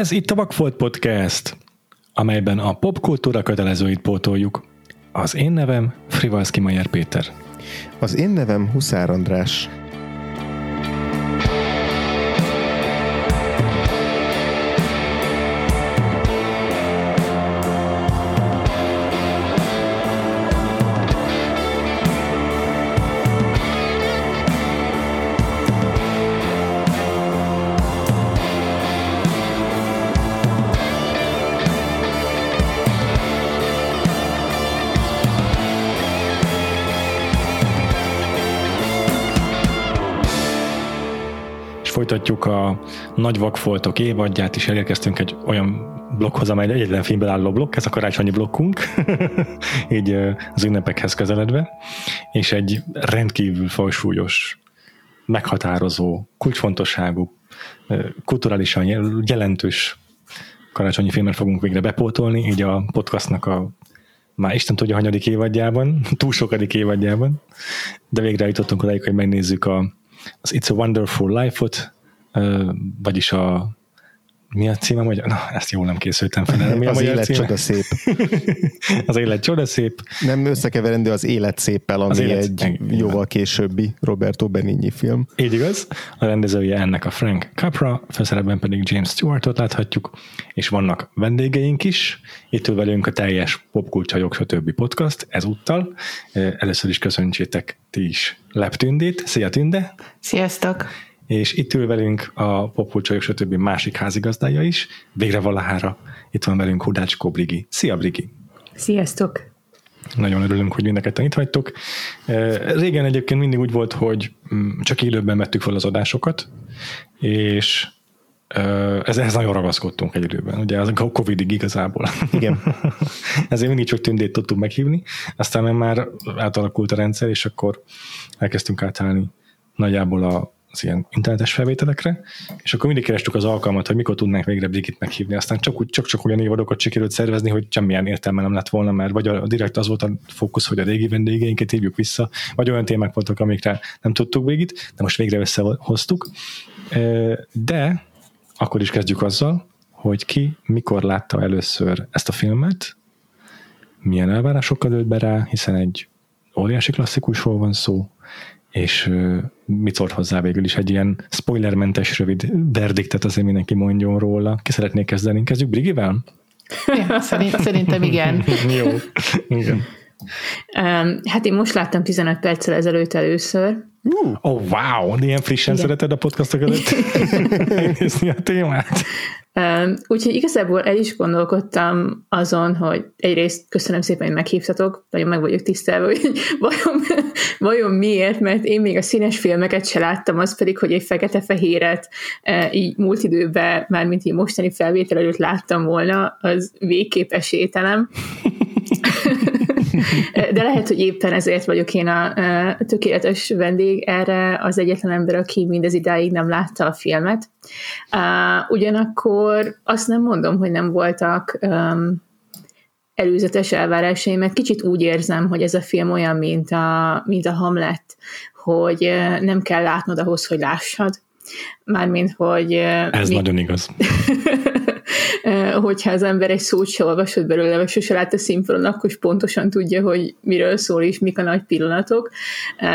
Ez itt a Vakfolt Podcast, amelyben a popkultúra kötelezőit pótoljuk. Az én nevem Frivalszki Majer Péter. Az én nevem Huszár András. Folytatjuk a Nagy Vakfoltok évadját, és elérkeztünk egy olyan blokkhoz, amely egy egyetlen filmből álló blokk, ez a karácsonyi blokkunk, így az ünnepekhez közeledve, és egy rendkívül fajsúlyos, meghatározó, kulcsfontosságú, kulturálisan jel- jelentős karácsonyi filmet fogunk végre bepótolni, így a podcastnak a már Isten tudja, hanyadik évadjában, túl sokadik évadjában, de végre jutottunk odáig, hogy megnézzük a, az It's a Wonderful Life-ot, vagyis a mi a címe? Magyar? Na, ezt jól nem készültem fel. Mi a az élet címe? csoda szép. az élet csoda szép. Nem összekeverendő az élet széppel, ami élet- egy igen. jóval későbbi Roberto Benigni film. Így igaz. A rendezője ennek a Frank Capra, főszerepben pedig James Stewartot láthatjuk, és vannak vendégeink is. Itt ül velünk a teljes popkulcsajok, stb. podcast ezúttal. Először is köszöntsétek ti is Lep Tündét. Szia Tünde! Sziasztok! És itt ül velünk a popkulcsajok, stb. másik házigazdája is. Végre valahára itt van velünk Hudácskó Brigi. Szia Brigi! Sziasztok! Nagyon örülünk, hogy mind a itt vagytok. Eh, Régen egyébként mindig úgy volt, hogy mm, csak élőben vettük fel az adásokat, és eh, ez, ehhez nagyon ragaszkodtunk egy időben, ugye az a Covid-ig igazából. Igen. Ezért mindig csak tündét tudtuk meghívni, aztán már átalakult a rendszer, és akkor elkezdtünk átállni nagyjából a az ilyen internetes felvételekre, és akkor mindig kerestük az alkalmat, hogy mikor tudnánk végre Brigit meghívni, aztán csak, csak, csak olyan évadokat sikerült szervezni, hogy semmilyen értelme nem lett volna, mert vagy a, direkt az volt a fókusz, hogy a régi vendégeinket hívjuk vissza, vagy olyan témák voltak, amikre nem tudtuk végig, de most végre összehoztuk. De akkor is kezdjük azzal, hogy ki mikor látta először ezt a filmet, milyen elvárásokkal ölt be rá, hiszen egy óriási klasszikusról van szó, és mit szólt hozzá végül is egy ilyen spoilermentes rövid verdiktet azért mindenki mondjon róla. Ki szeretnék kezdeni? Kezdjük Brigivel? Ja, szerint, szerintem igen. Jó. Igen. Um, hát én most láttam 15 perccel ezelőtt először. Oh, wow! De ilyen frissen Igen. szereted a podcastok előtt megnézni a témát? Úgyhogy igazából el is gondolkodtam azon, hogy egyrészt köszönöm szépen, hogy meghívtatok, nagyon meg vagyok tisztelve, hogy vajon, vajon miért, mert én még a színes filmeket se láttam, az pedig, hogy egy fekete-fehéret e, így múlt időben, mármint így mostani felvétel előtt láttam volna, az végképp esélytelen. De lehet, hogy éppen ezért vagyok én a, tökéletes vendég erre az egyetlen ember, aki mindez idáig nem látta a filmet. Ugyanakkor azt nem mondom, hogy nem voltak előzetes elvárásaim, mert kicsit úgy érzem, hogy ez a film olyan, mint a, mint a Hamlet, hogy nem kell látnod ahhoz, hogy lássad. Mármint, hogy... Ez mi- nagyon igaz. Hogyha az ember egy szót se olvasott belőle, vagy sose lát a színpadon, akkor is pontosan tudja, hogy miről szól, és mik a nagy pillanatok.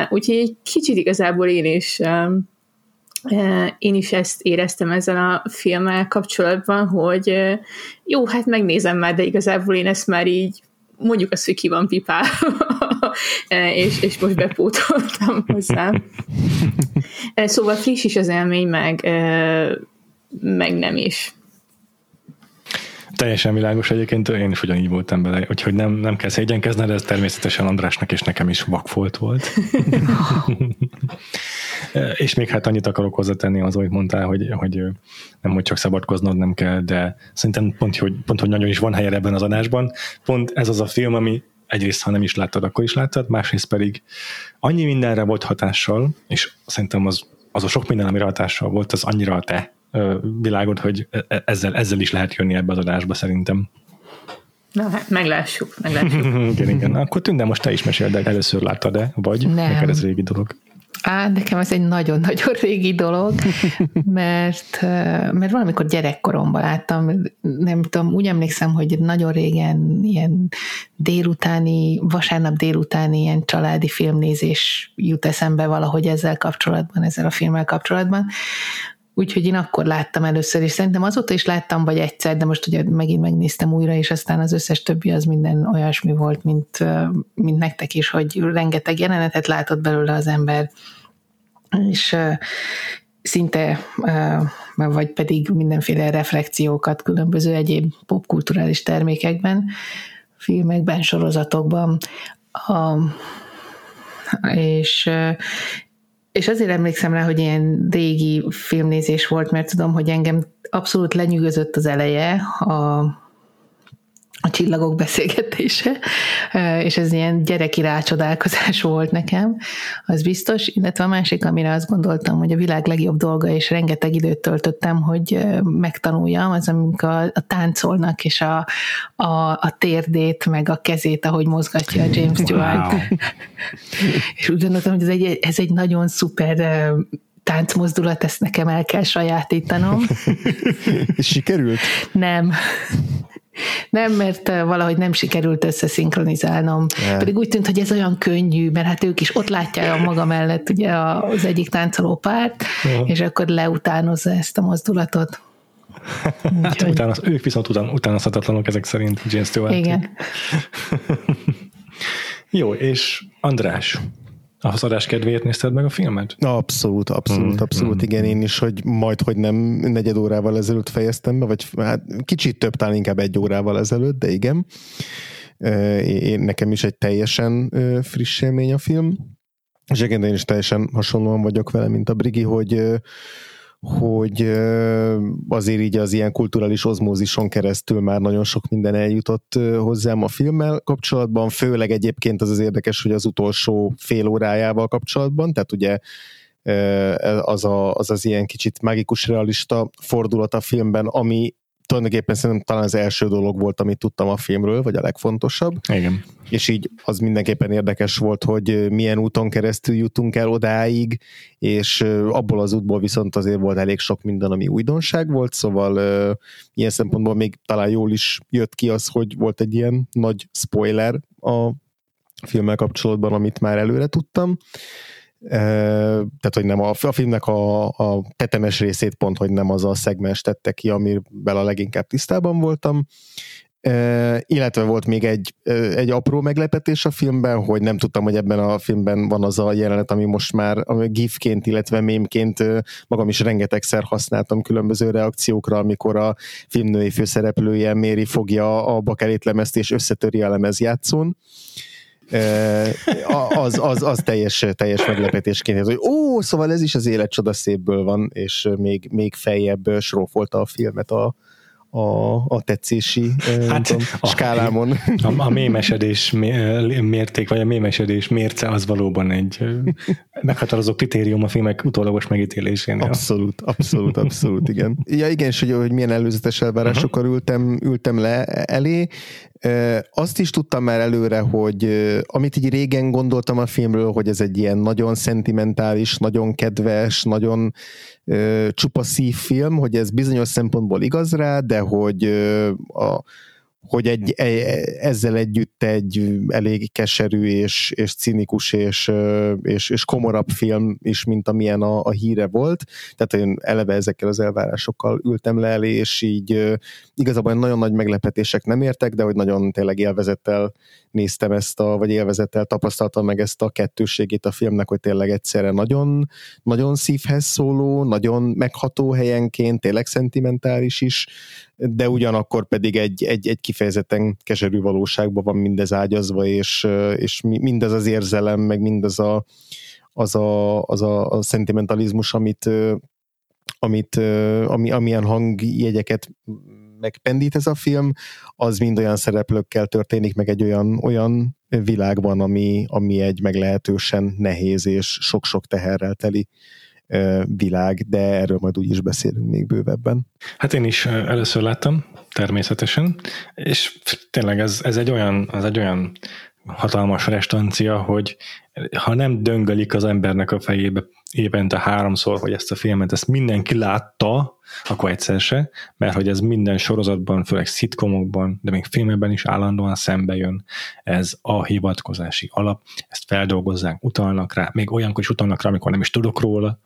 Úgyhogy egy kicsit igazából én is én is ezt éreztem ezzel a filmmel kapcsolatban, hogy jó, hát megnézem már, de igazából én ezt már így mondjuk azt, hogy ki van pipálva, Eh, és, és most bepótoltam hozzá. Szóval friss is az élmény, meg, meg nem is. Teljesen világos egyébként, én is ugyanígy voltam bele, úgyhogy nem, nem kell szégyenkezni, de ez természetesen Andrásnak és nekem is vakfolt volt. és még hát annyit akarok hozzátenni az, amit mondtál, hogy, hogy nem, hogy csak szabadkoznod nem kell, de szerintem pont, hogy, pont, hogy nagyon is van helye ebben az adásban. Pont ez az a film, ami egyrészt, ha nem is láttad, akkor is láttad, másrészt pedig annyi mindenre volt hatással, és szerintem az, az a sok minden, amire hatással volt, az annyira a te ö, világod, hogy e- ezzel, ezzel is lehet jönni ebbe az adásba szerintem. Na, hát meglássuk, meglássuk. igen, igen. Akkor tűnde most te is meséld el, először láttad-e, vagy Nem. neked ez régi dolog? Á, nekem ez egy nagyon-nagyon régi dolog, mert, mert valamikor gyerekkoromban láttam, nem tudom, úgy emlékszem, hogy nagyon régen ilyen délutáni, vasárnap délutáni ilyen családi filmnézés jut eszembe valahogy ezzel kapcsolatban, ezzel a filmmel kapcsolatban, Úgyhogy én akkor láttam először, és szerintem azóta is láttam, vagy egyszer, de most ugye megint megnéztem újra, és aztán az összes többi az minden olyasmi volt, mint, mint nektek is, hogy rengeteg jelenetet látott belőle az ember, és szinte, vagy pedig mindenféle reflekciókat különböző egyéb popkulturális termékekben, filmekben, sorozatokban, a, és, és azért emlékszem rá, hogy ilyen régi filmnézés volt, mert tudom, hogy engem abszolút lenyűgözött az eleje a a csillagok beszélgetése, és ez ilyen gyereki rácsodálkozás volt nekem, az biztos, illetve a másik, amire azt gondoltam, hogy a világ legjobb dolga, és rengeteg időt töltöttem, hogy megtanuljam, az amikor a, a táncolnak, és a, a, a térdét, meg a kezét, ahogy mozgatja a James Stewart. Wow. és úgy gondoltam, hogy ez egy, ez egy nagyon szuper táncmozdulat, ezt nekem el kell sajátítanom. Sikerült? Nem. Nem, mert valahogy nem sikerült összeszinkronizálnom. Yeah. Pedig úgy tűnt, hogy ez olyan könnyű, mert hát ők is ott látják a maga mellett ugye az egyik táncoló párt, yeah. és akkor leutánozza ezt a mozdulatot. Hát Úgyhogy... utána, ők viszont után, utánozhatatlanok ezek szerint James Stewart. Igen. Jó, és András, a haszadás kedvéért nézted meg a filmet? Abszolút, abszolút, mm, abszolút, mm, igen, én is, hogy majd, hogy nem negyed órával ezelőtt fejeztem be, vagy hát kicsit több, talán inkább egy órával ezelőtt, de igen. Én, nekem is egy teljesen friss élmény a film, és igen, én is teljesen hasonlóan vagyok vele, mint a Brigi, hogy hogy azért így az ilyen kulturális ozmózison keresztül már nagyon sok minden eljutott hozzám a filmmel kapcsolatban, főleg egyébként az az érdekes, hogy az utolsó fél órájával kapcsolatban, tehát ugye az, a, az az ilyen kicsit mágikus realista fordulat a filmben, ami tulajdonképpen szerintem talán az első dolog volt, amit tudtam a filmről, vagy a legfontosabb. Igen. És így az mindenképpen érdekes volt, hogy milyen úton keresztül jutunk el odáig, és abból az útból viszont azért volt elég sok minden, ami újdonság volt, szóval ilyen szempontból még talán jól is jött ki az, hogy volt egy ilyen nagy spoiler a filmmel kapcsolatban, amit már előre tudtam tehát hogy nem a, a filmnek a, a tetemes részét pont, hogy nem az a szegmens tette ki, amivel a leginkább tisztában voltam, illetve volt még egy, egy apró meglepetés a filmben, hogy nem tudtam, hogy ebben a filmben van az a jelenet, ami most már ami gifként, illetve mémként magam is rengetegszer használtam különböző reakciókra, amikor a filmnői főszereplője Méri fogja a bakelét és összetöri a lemezjátszón. Uh, az, az, az teljes, teljes meglepetésként, hogy ó, szóval ez is az élet csoda szépből van, és még, még feljebb srófolta a filmet a, a, a tetszési hát, tudom, a, skálámon. A, a mémesedés mérték, vagy a mémesedés mérce az valóban egy meghatározó kritérium a filmek utólagos megítélésénél. Abszolút, abszolút, abszolút, igen. Ja igen, és hogy, hogy milyen előzetes elvárásokkal uh-huh. ültem, ültem le elé. Azt is tudtam már előre, hogy amit így régen gondoltam a filmről, hogy ez egy ilyen nagyon szentimentális, nagyon kedves, nagyon csupa szív film, hogy ez bizonyos szempontból igaz rá, de hogy a, hogy egy, ezzel együtt egy elég keserű és, és cinikus és, és, és komorabb film is, mint amilyen a, a híre volt. Tehát én eleve ezekkel az elvárásokkal ültem le elé, és így igazából nagyon nagy meglepetések nem értek, de hogy nagyon tényleg élvezettel néztem ezt a, vagy élvezettel tapasztaltam meg ezt a kettőségét a filmnek, hogy tényleg egyszerre nagyon, nagyon szívhez szóló, nagyon megható helyenként, tényleg szentimentális is, de ugyanakkor pedig egy, egy, egy kifejezetten keserű valóságban van mindez ágyazva, és, és mindez az érzelem, meg mindez a, az a, az a, a szentimentalizmus, amit, amit, ami, amilyen hangjegyeket megpendít ez a film, az mind olyan szereplőkkel történik, meg egy olyan, olyan világban, ami, ami egy meglehetősen nehéz és sok-sok teherrel teli világ, de erről majd úgy is beszélünk még bővebben. Hát én is először láttam, természetesen, és tényleg ez, ez egy olyan, az egy olyan hatalmas restancia, hogy ha nem döngölik az embernek a fejébe évente háromszor, hogy ezt a filmet, ezt mindenki látta, akkor egyszer se, mert hogy ez minden sorozatban, főleg szitkomokban, de még filmekben is állandóan szembe jön ez a hivatkozási alap, ezt feldolgozzák, utalnak rá, még olyankor is utalnak rá, amikor nem is tudok róla,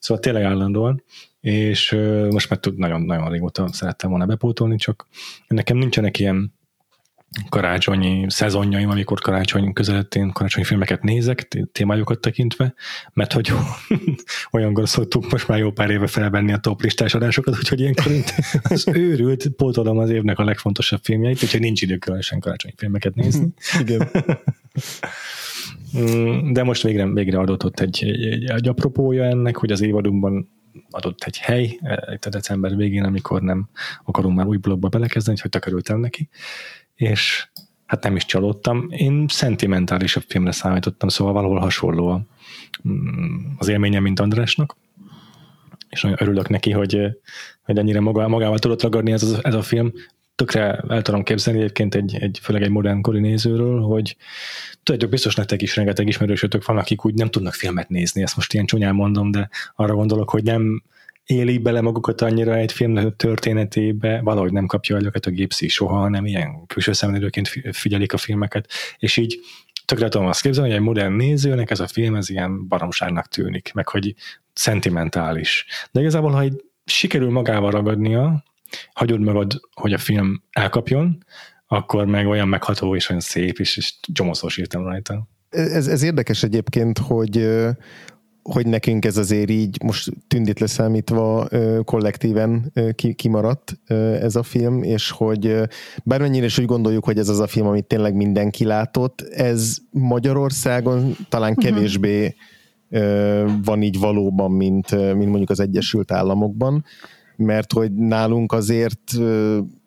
szóval tényleg állandóan, és most már tud nagyon-nagyon régóta szerettem volna bepótolni, csak nekem nincsenek ilyen karácsonyi szezonjaim, amikor karácsony között én karácsonyi filmeket nézek, témájukat tekintve, mert hogy olyankor szoktuk most már jó pár éve felvenni a top listás adásokat, úgyhogy ilyenkor az őrült pótolom az évnek a legfontosabb filmjeit, úgyhogy nincs idő különösen karácsonyi filmeket nézni. Igen. Mm, de most végre, végre adott ott egy, egy, egy, egy apropója ennek, hogy az évadunkban adott egy hely, itt a december végén, amikor nem akarunk már új blogba belekezdeni, hogy takarültem neki, és hát nem is csalódtam. Én szentimentálisabb filmre számítottam, szóval valahol hasonló mm, az élményem, mint Andrásnak, és nagyon örülök neki, hogy, hogy ennyire magával tudott ragadni ez, ez a film. Tökre el tudom képzelni egyébként egy, egy főleg egy modern kori nézőről, hogy tudjátok, biztos nektek is rengeteg ismerősötök van, akik úgy nem tudnak filmet nézni, ezt most ilyen csúnyán mondom, de arra gondolok, hogy nem élik bele magukat annyira egy film történetébe, valahogy nem kapja el őket a gipszi soha, hanem ilyen külső szemlélőként figyelik a filmeket, és így tökre tudom azt képzelni, hogy egy modern nézőnek ez a film ez ilyen baromságnak tűnik, meg hogy szentimentális. De igazából, ha egy sikerül magával ragadnia, hagyod magad, hogy a film elkapjon, akkor meg olyan megható és olyan szép is, és csomószor írtam rajta. Ez, ez érdekes egyébként, hogy hogy nekünk ez azért így most tündét leszámítva kollektíven kimaradt ez a film, és hogy bármennyire is úgy gondoljuk, hogy ez az a film, amit tényleg mindenki látott, ez Magyarországon talán mhm. kevésbé van így valóban, mint, mint mondjuk az Egyesült Államokban, mert hogy nálunk azért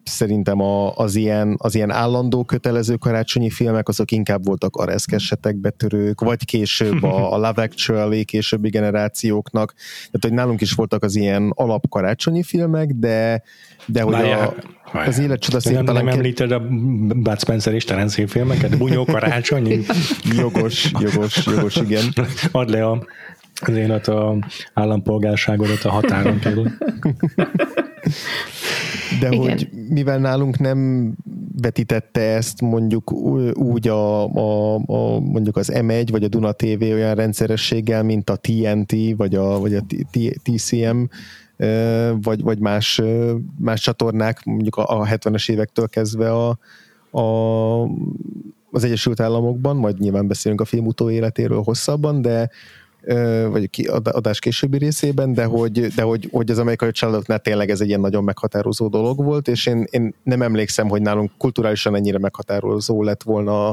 szerintem a, az, ilyen, az ilyen állandó kötelező karácsonyi filmek, azok inkább voltak areszkesetek betörők, vagy később a, a Love Actually későbbi generációknak. Tehát, hogy nálunk is voltak az ilyen alap karácsonyi filmek, de, de hogy a, az élet csoda Nem, nem említed a Bud Spencer és Terence Hill filmeket? Bunyó karácsony? jogos, jogos, jogos, igen. Add le a, az élet a állampolgárságodat a határon kerül. De Igen. hogy mivel nálunk nem vetítette ezt mondjuk úgy a, a, a mondjuk az M1 vagy a Duna TV olyan rendszerességgel, mint a TNT vagy a, vagy a TCM vagy, vagy más, más csatornák, mondjuk a, a 70-es évektől kezdve a, a, az Egyesült Államokban, majd nyilván beszélünk a film utóéletéről hosszabban, de vagy adás későbbi részében, de hogy, de hogy, hogy az amerikai családoknál tényleg ez egy ilyen nagyon meghatározó dolog volt, és én, én nem emlékszem, hogy nálunk kulturálisan ennyire meghatározó lett volna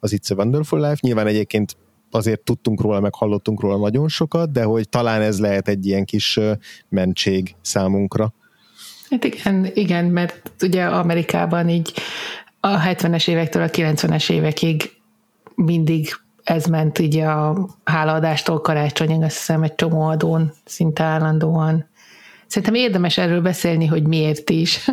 az It's a Wonderful Life. Nyilván egyébként azért tudtunk róla, meg hallottunk róla nagyon sokat, de hogy talán ez lehet egy ilyen kis mentség számunkra. Hát igen, igen, mert ugye Amerikában így a 70-es évektől a 90-es évekig mindig ez ment így a hálaadástól karácsonyig, azt hiszem egy csomó adón szinte állandóan. Szerintem érdemes erről beszélni, hogy miért is.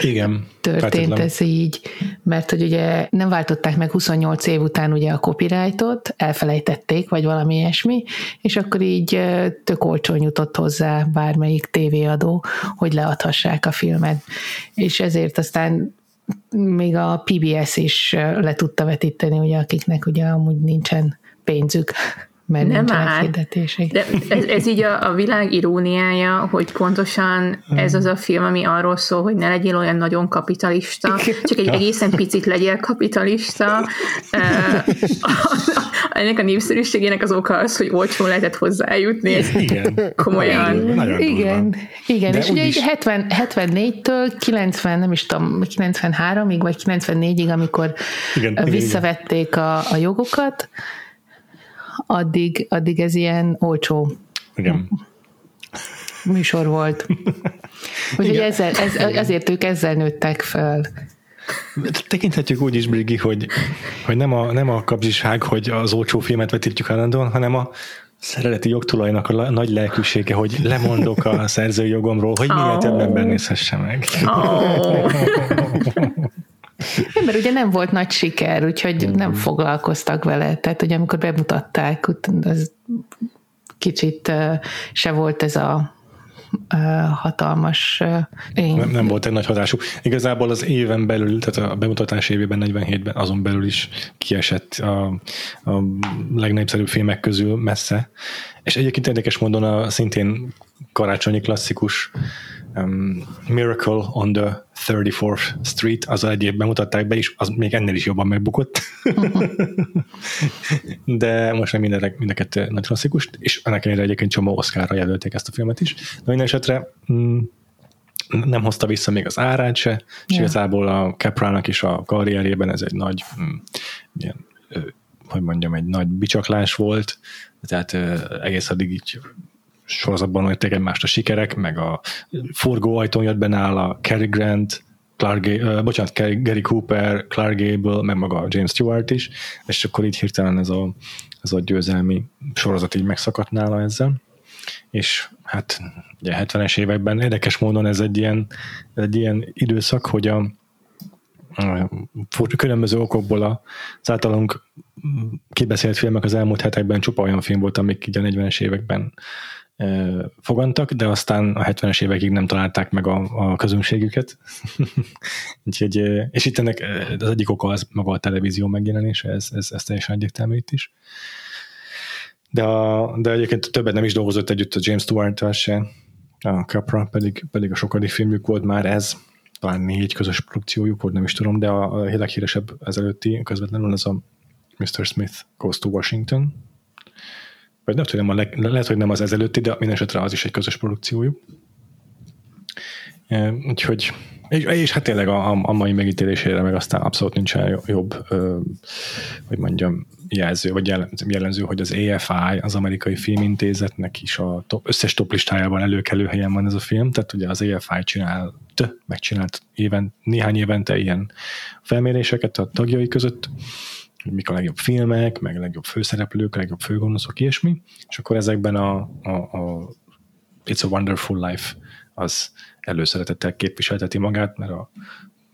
Igen. Történt ez így, mert hogy ugye nem váltották meg 28 év után ugye a copyrightot, elfelejtették, vagy valami ilyesmi, és akkor így tök olcsón jutott hozzá bármelyik tévéadó, hogy leadhassák a filmet. És ezért aztán még a PBS is le tudta vetíteni, ugye, akiknek ugye amúgy nincsen pénzük mert nem áll. De ez, ez így a, a világ iróniája, hogy pontosan ez az a film, ami arról szól, hogy ne legyél olyan nagyon kapitalista, csak egy egészen picit legyél kapitalista. Ennek a népszerűségének az oka az, hogy olcsón lehetett hozzájutni. Igen. Komolyan. Igen. Igen. Igen. És ugye így 70, 74-től 90, nem is tudom, 93-ig, vagy 94-ig, amikor igen, visszavették igen. A, a jogokat, addig, addig ez ilyen olcsó Igen. műsor volt. Úgyhogy ezzel, ez, azért ők ezzel nőttek föl. Tekinthetjük úgy is, Brigi, hogy, hogy nem, a, nem a kapzsiság, hogy az olcsó filmet vetítjük állandóan, hanem a szereleti jogtulajnak a nagy lelkűsége, hogy lemondok a szerzői jogomról, hogy minél oh. több ember nézhesse meg. Oh. Nem, mert ugye nem volt nagy siker, úgyhogy mm. nem foglalkoztak vele. Tehát, hogy amikor bemutatták, az kicsit se volt ez a hatalmas... Én... Nem, nem volt egy nagy hatású. Igazából az éven belül, tehát a bemutatás évében, 47-ben azon belül is kiesett a, a legnépszerűbb filmek közül messze. És egyébként érdekes módon a szintén karácsonyi klasszikus um, Miracle on the 34th Street, az egy évben mutatták be, és az még ennél is jobban megbukott. De most nem minden, mindeket nagy klasszikus, és ennek ellenére egyébként csomó Oscarra jelölték ezt a filmet is. De minden esetre mm, nem hozta vissza még az árát se, és yeah. igazából a Caprának is a karrierjében ez egy nagy mm, ilyen, hogy mondjam, egy nagy bicsaklás volt, tehát egész addig így sorozatban jöttek egymást a sikerek, meg a forgóajtón jött benne áll a Cary Grant, Clark, uh, bocsánat, Gary Cooper, Clark Gable, meg maga James Stewart is, és akkor így hirtelen ez a, ez a győzelmi sorozat így megszakadt nála ezzel. És hát ugye 70-es években érdekes módon ez egy ilyen, egy ilyen időszak, hogy a, a különböző okokból az általunk kibeszélt filmek az elmúlt hetekben csupa olyan film volt, amik így a 40-es években fogantak, de aztán a 70-es évekig nem találták meg a, a közönségüket. Úgyhogy, és itt ennek az egyik oka az maga a televízió megjelenése, ez, ez, ez teljesen egyértelmű itt is. De, a, de egyébként többet nem is dolgozott együtt a James stewart se, a Capra pedig, pedig a sokadik filmjük volt már ez, talán négy közös produkciójuk volt, nem is tudom, de a, a leghíresebb ezelőtti közvetlenül az a Mr. Smith Goes to Washington, vagy nem tudom, a leg, lehet, hogy nem az ezelőtti, de minden esetre az is egy közös produkciójuk. Úgyhogy, és, és hát tényleg a, a mai megítélésére meg aztán abszolút nincsen jobb, ö, hogy mondjam, jelző, vagy jellemző, hogy az AFI, az amerikai filmintézetnek is a top, összes top listájában előkelő helyen van ez a film, tehát ugye az AFI csinált, megcsinált éven, néhány évente ilyen felméréseket a tagjai között, hogy mik a legjobb filmek, meg a legjobb főszereplők, a legjobb főgonoszok, ilyesmi, és akkor ezekben a, a, a It's a Wonderful Life az előszeretettel képviselteti magát, mert a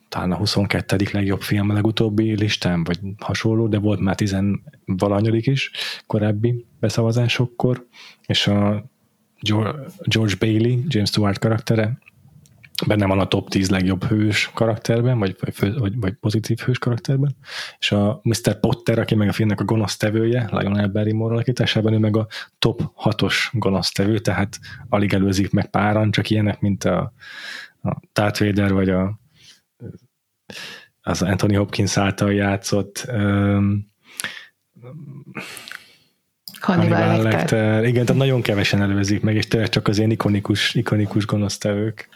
talán a 22. legjobb film a legutóbbi listán, vagy hasonló, de volt már 10 valanyadik is korábbi beszavazásokkor, és a George Bailey, James Stewart karaktere benne van a top 10 legjobb hős karakterben, vagy, vagy, vagy pozitív hős karakterben, és a Mr. Potter, aki meg a filmnek a gonosztevője, Lionel Barrymore alakításában, ő meg a top 6-os gonosztevő, tehát alig előzik meg páran, csak ilyenek, mint a, a Darth Vader, vagy a, az Anthony Hopkins által játszott um, Hannibal, Hannibal Lecter. Lecter. Igen, tehát nagyon kevesen előzik meg, és tényleg csak az ilyen ikonikus, ikonikus gonosztevők.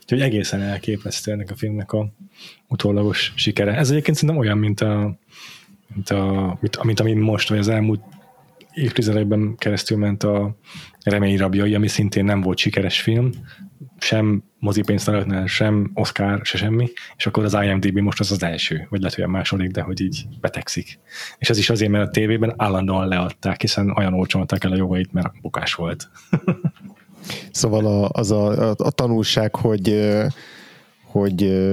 Úgyhogy egészen elképesztő ennek a filmnek a utólagos sikere. Ez egyébként szerintem olyan, mint a, mint, a, mint, mint ami most, vagy az elmúlt évtizedekben keresztül ment a Remény rabjai, ami szintén nem volt sikeres film, sem mozipénztaraknál, sem Oscar, se semmi, és akkor az IMDb most az az első, vagy lehet, hogy a második, de hogy így betegszik. És ez is azért, mert a tévében állandóan leadták, hiszen olyan olcsón el a jogait, mert bukás volt. Szóval a, az a, a, a tanulság, hogy hogy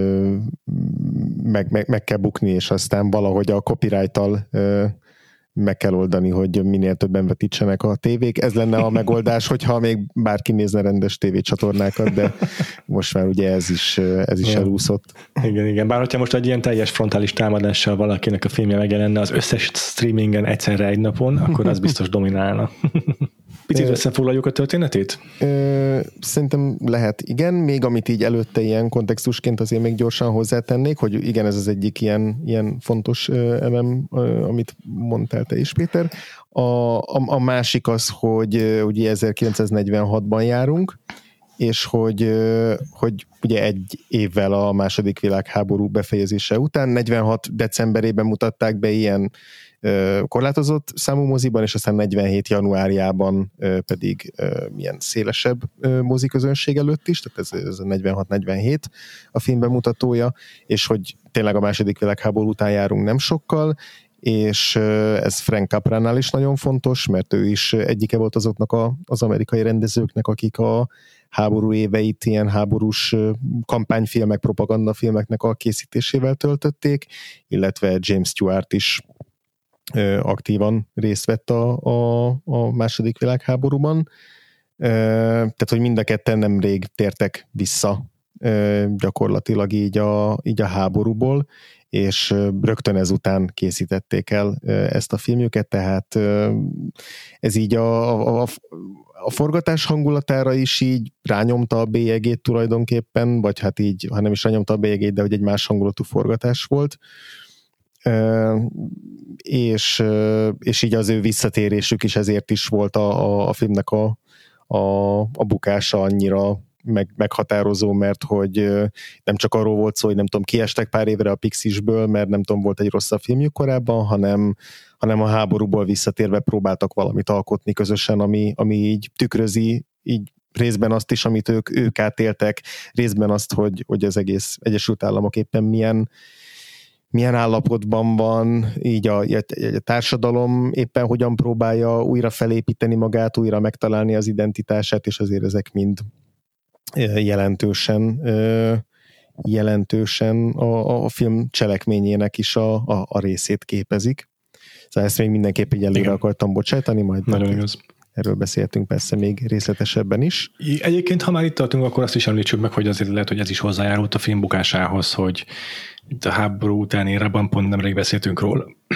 meg, meg, meg kell bukni, és aztán valahogy a copyright-tal meg kell oldani, hogy minél többen vetítsenek a tévék. Ez lenne a megoldás, hogyha még bárki nézne rendes tévécsatornákat, de most már ugye ez is, ez is elúszott. Igen, igen. Bár hogyha most egy ilyen teljes frontális támadással valakinek a filmje megjelenne az összes streamingen egyszerre egy napon, akkor az biztos dominálna. Picit összefoglaljuk a történetét? Ö, szerintem lehet, igen. Még amit így előtte ilyen kontextusként azért még gyorsan hozzátennék, hogy igen, ez az egyik ilyen, ilyen fontos elem, amit mondtál te is, Péter. A, a, a másik az, hogy ugye 1946-ban járunk, és hogy, hogy ugye egy évvel a második világháború befejezése után, 46 decemberében mutatták be ilyen korlátozott számú moziban, és aztán 47 januárjában pedig milyen szélesebb moziközönség előtt is, tehát ez, ez a 46-47 a film bemutatója, és hogy tényleg a második világháború után járunk nem sokkal, és ez Frank Capránál is nagyon fontos, mert ő is egyike volt azoknak a, az amerikai rendezőknek, akik a háború éveit ilyen háborús kampányfilmek, propagandafilmeknek a készítésével töltötték, illetve James Stewart is aktívan részt vett a, a, a második világháborúban. Tehát, hogy mind a ketten nemrég tértek vissza gyakorlatilag így a, így a háborúból, és rögtön ezután készítették el ezt a filmjüket, tehát ez így a, a, a, a forgatás hangulatára is így rányomta a bélyegét tulajdonképpen, vagy hát így, ha nem is rányomta a bélyegét, de hogy egy más hangulatú forgatás volt és, és így az ő visszatérésük is ezért is volt a, a, a filmnek a, a, a bukása annyira meg, meghatározó, mert hogy nem csak arról volt szó, hogy nem tudom, kiestek pár évre a Pixisből, mert nem tudom, volt egy rosszabb filmjük korábban, hanem, hanem a háborúból visszatérve próbáltak valamit alkotni közösen, ami, ami így tükrözi így részben azt is, amit ők, ők átéltek, részben azt, hogy, hogy az egész Egyesült Államok éppen milyen, milyen állapotban van, így a, a társadalom éppen hogyan próbálja újra felépíteni magát, újra megtalálni az identitását, és azért ezek mind jelentősen jelentősen a, a film cselekményének is a, a, a részét képezik. Szóval ezt még mindenképp egy előre Igen. akartam bocsátani, majd Nagyon igaz. Erről beszéltünk persze még részletesebben is. Egyébként, ha már itt tartunk, akkor azt is említsük meg, hogy azért lehet, hogy ez is hozzájárult a film bukásához, hogy itt a háború utáni érában pont nemrég beszéltünk róla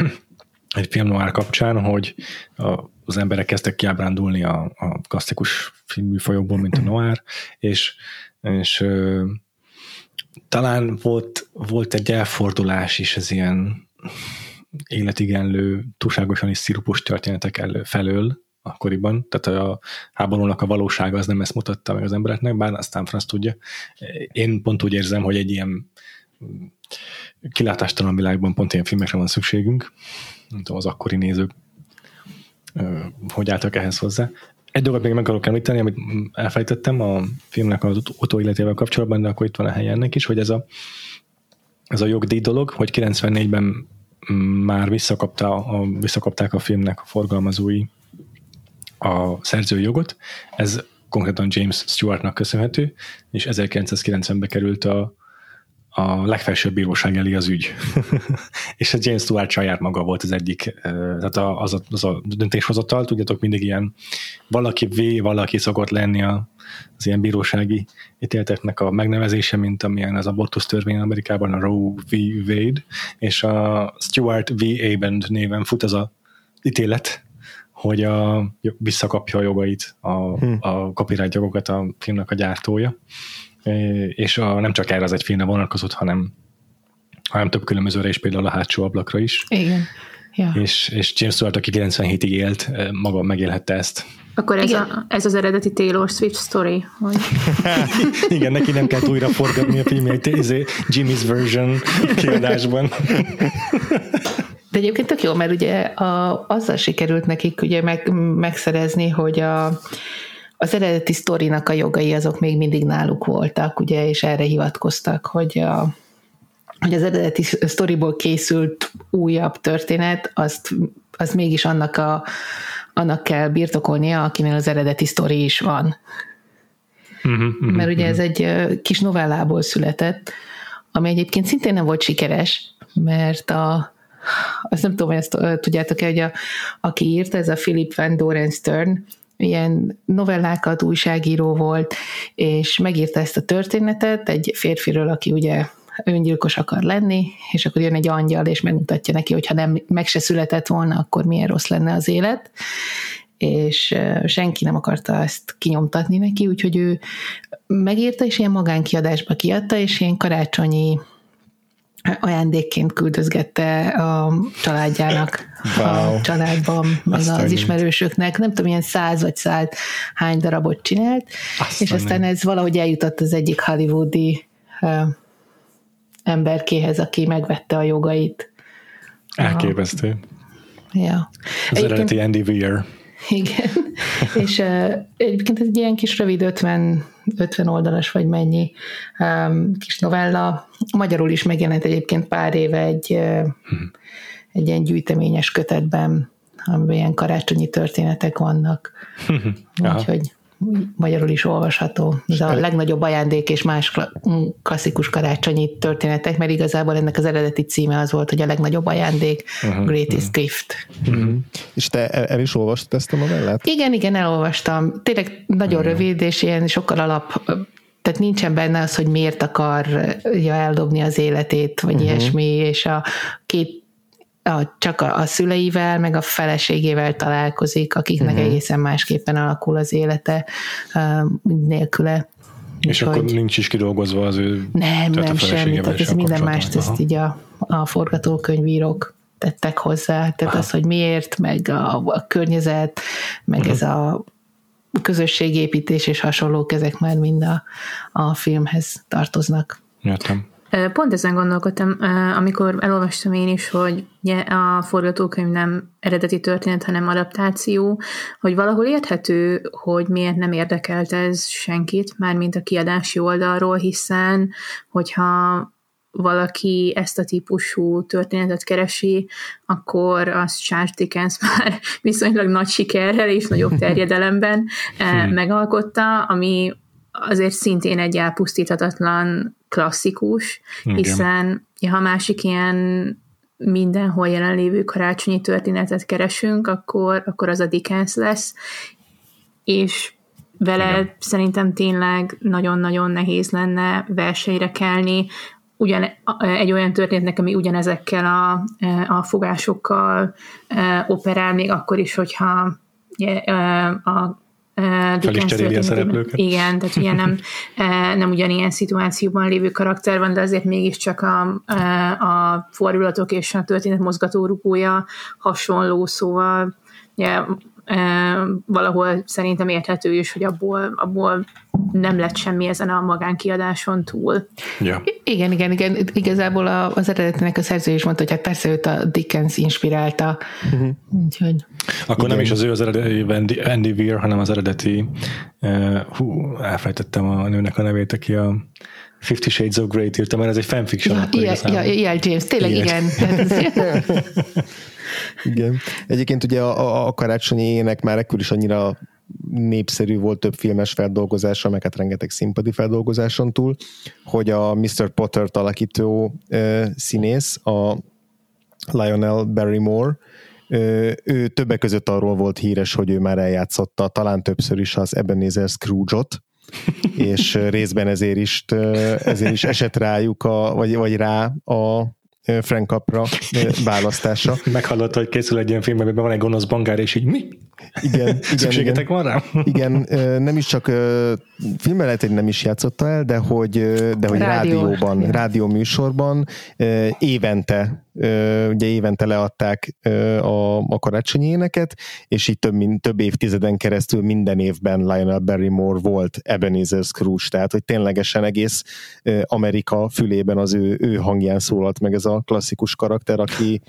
egy film noir kapcsán, hogy a, az emberek kezdtek kiábrándulni a, a klasszikus filmműfajokból, mint a noir, és, és ö, talán volt, volt egy elfordulás is az ilyen életigenlő, túlságosan is szirupos történetek elő, felől, akkoriban, tehát a háborúnak a valósága az nem ezt mutatta meg az embereknek, bár aztán franc tudja. Én pont úgy érzem, hogy egy ilyen kilátástalan világban pont ilyen filmekre van szükségünk, nem az akkori nézők hogy álltak ehhez hozzá. Egy dolgot még meg akarok említeni, amit elfejtettem a filmnek az utóéletével kapcsolatban, de akkor itt van a helye ennek is, hogy ez a, ez a jogdíj dolog, hogy 94-ben már visszakapta, a, visszakapták a filmnek a forgalmazói a szerzői jogot. Ez konkrétan James Stewartnak köszönhető, és 1990-ben került a, a legfelsőbb bíróság elé az ügy. és a James Stewart saját maga volt az egyik, tehát az a, az a döntéshozatal, tudjátok, mindig ilyen valaki V, valaki szokott lenni a, az ilyen bírósági ítélteknek a megnevezése, mint amilyen az abortusz törvény Amerikában, a Roe v. Wade, és a Stuart V. Abend néven fut az a ítélet, hogy a, visszakapja a jogait, a, hmm. a copyright jogokat a filmnek a gyártója és a, nem csak erre az egy filmre vonatkozott, hanem, hanem több különbözőre is, például a hátsó ablakra is. Igen. Ja. És, és James Stewart, aki 97-ig élt, maga megélhette ezt. Akkor ez, a, ez az eredeti Taylor Swift story, hogy... Igen, neki nem kell újra forgatni a filmjeit, izé, Jimmy's version kiadásban. De egyébként tök jó, mert ugye a, azzal sikerült nekik ugye meg, megszerezni, hogy a, az eredeti sztorinak a jogai azok még mindig náluk voltak, ugye, és erre hivatkoztak, hogy a, hogy az eredeti sztoriból készült újabb történet, azt, az mégis annak, a, annak kell birtokolnia, akinél az eredeti sztori is van. Uh-huh, uh-huh, Mert ugye uh-huh. ez egy kis novellából született, ami egyébként szintén nem volt sikeres, mert a, azt nem tudom, hogy ezt tudjátok-e, hogy a, aki írta, ez a Philip Van Doren Stern, ilyen novellákat, újságíró volt, és megírta ezt a történetet egy férfiről, aki ugye öngyilkos akar lenni, és akkor jön egy angyal, és megmutatja neki, hogy ha nem meg se született volna, akkor milyen rossz lenne az élet, és senki nem akarta ezt kinyomtatni neki, úgyhogy ő megírta, és ilyen magánkiadásba kiadta, és ilyen karácsonyi ajándékként küldözgette a családjának wow. a családban, meg Aztán az ismerősöknek, nem tudom, ilyen száz vagy száz hány darabot csinált, Aztán és aztán ez valahogy eljutott az egyik hollywoodi uh, emberkéhez, aki megvette a jogait. Elképesztő. Ja. Az Egyébként, eredeti Andy Weir. Igen, és uh, egyébként ez egy ilyen kis rövid 50, 50 oldalas vagy mennyi um, kis novella. Magyarul is megjelent egyébként pár éve egy, uh, egy ilyen gyűjteményes kötetben, amiben ilyen karácsonyi történetek vannak. Úgyhogy magyarul is olvasható. Ez a legnagyobb ajándék és más klasszikus karácsonyi történetek, mert igazából ennek az eredeti címe az volt, hogy a legnagyobb ajándék, uh-huh, Greatest uh-huh. Gift. Uh-huh. És te el is olvastad ezt a novellát? Igen, igen, elolvastam. Tényleg nagyon uh-huh. rövid, és ilyen sokkal alap tehát nincsen benne az, hogy miért akarja eldobni az életét, vagy uh-huh. ilyesmi, és a két a, csak a, a szüleivel, meg a feleségével találkozik, akiknek uh-huh. egészen másképpen alakul az élete uh, nélküle. És Úgy, akkor nincs is kidolgozva az ő Nem, nem semmi, tehát ez minden mást ezt így a, a forgatókönyvírók tettek hozzá, tehát Aha. az, hogy miért, meg a, a környezet, meg uh-huh. ez a közösségépítés és hasonlók, ezek már mind a, a filmhez tartoznak. Értem. Pont ezen gondolkodtam, amikor elolvastam én is, hogy a forgatókönyv nem eredeti történet, hanem adaptáció, hogy valahol érthető, hogy miért nem érdekelt ez senkit, mármint a kiadási oldalról, hiszen hogyha valaki ezt a típusú történetet keresi, akkor az Charles Dickens már viszonylag nagy sikerrel és nagyobb terjedelemben megalkotta, ami azért szintén egy elpusztíthatatlan klasszikus, Igen. hiszen ha másik ilyen mindenhol jelenlévő karácsonyi történetet keresünk, akkor, akkor az a Dickens lesz, és vele Igen. szerintem tényleg nagyon-nagyon nehéz lenne versenyre kelni, ugyan, egy olyan történetnek, ami ugyanezekkel a, a fogásokkal operál, még akkor is, hogyha a fel is cseréli a szereplőket. Igen, tehát ugye nem, nem ugyanilyen szituációban lévő karakter van, de azért mégiscsak a, a fordulatok és a történet mozgatórugója hasonló, szóval ugye, valahol szerintem érthető is, hogy abból, abból nem lett semmi ezen a magánkiadáson túl. Ja. Igen, igen, igen. Igazából az eredetinek a szerző is mondta, hogy hát persze őt a Dickens inspirálta. Uh-huh. Úgyhogy... Akkor igen. nem is az ő az eredeti Andy, Andy Weir, hanem az eredeti uh, hú, elfejtettem a nőnek a nevét, aki a Fifty Shades of Grey-t írta, mert ez egy fanfiction. Ja, ilyen, ja, ilyen James, tényleg igen. igen. igen. Egyébként ugye a, a, karácsonyi ének már ekkor is annyira népszerű volt több filmes feldolgozása, meg hát rengeteg színpadi feldolgozáson túl, hogy a Mr. Potter alakító uh, színész, a Lionel Barrymore, uh, ő többek között arról volt híres, hogy ő már eljátszotta talán többször is az Ebenezer Scrooge-ot, és részben ezért is, ezért is esett rájuk, a, vagy, vagy rá a Frank Capra választása. Meghallotta, hogy készül egy ilyen film, amiben van egy gonosz bankár, és így mi? Igen. igen Szükségetek igen. van rá? Igen, nem is csak filmmel lehet, hogy nem is játszotta el, de hogy, de hogy Rádió. rádióban, rádió műsorban évente, ugye évente leadták a, a karácsonyi éneket, és így több, mint, több évtizeden keresztül minden évben Lionel Barrymore volt Ebenezer Scrooge, tehát hogy ténylegesen egész Amerika fülében az ő, ő hangján szólalt meg ez a klasszikus karakter, aki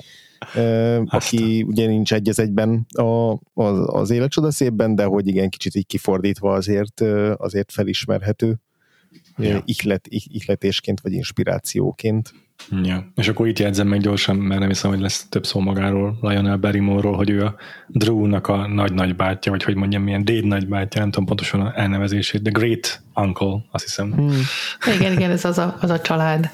aki ugye nincs egy az egyben a, az, az életcsoda szépben, de hogy igen, kicsit így kifordítva azért, azért felismerhető ja. ihlet, ihletésként vagy inspirációként. Ja. És akkor itt jegyzem meg gyorsan, mert nem hiszem, hogy lesz több szó magáról, Lionel Barrymore-ról, hogy ő a Drew-nak a nagy-nagy bátyja, vagy hogy mondjam, milyen déd nagy bátyja, nem tudom pontosan a elnevezését, de Great Uncle, azt hiszem. Hmm. Igen, igen, ez az a, az a család.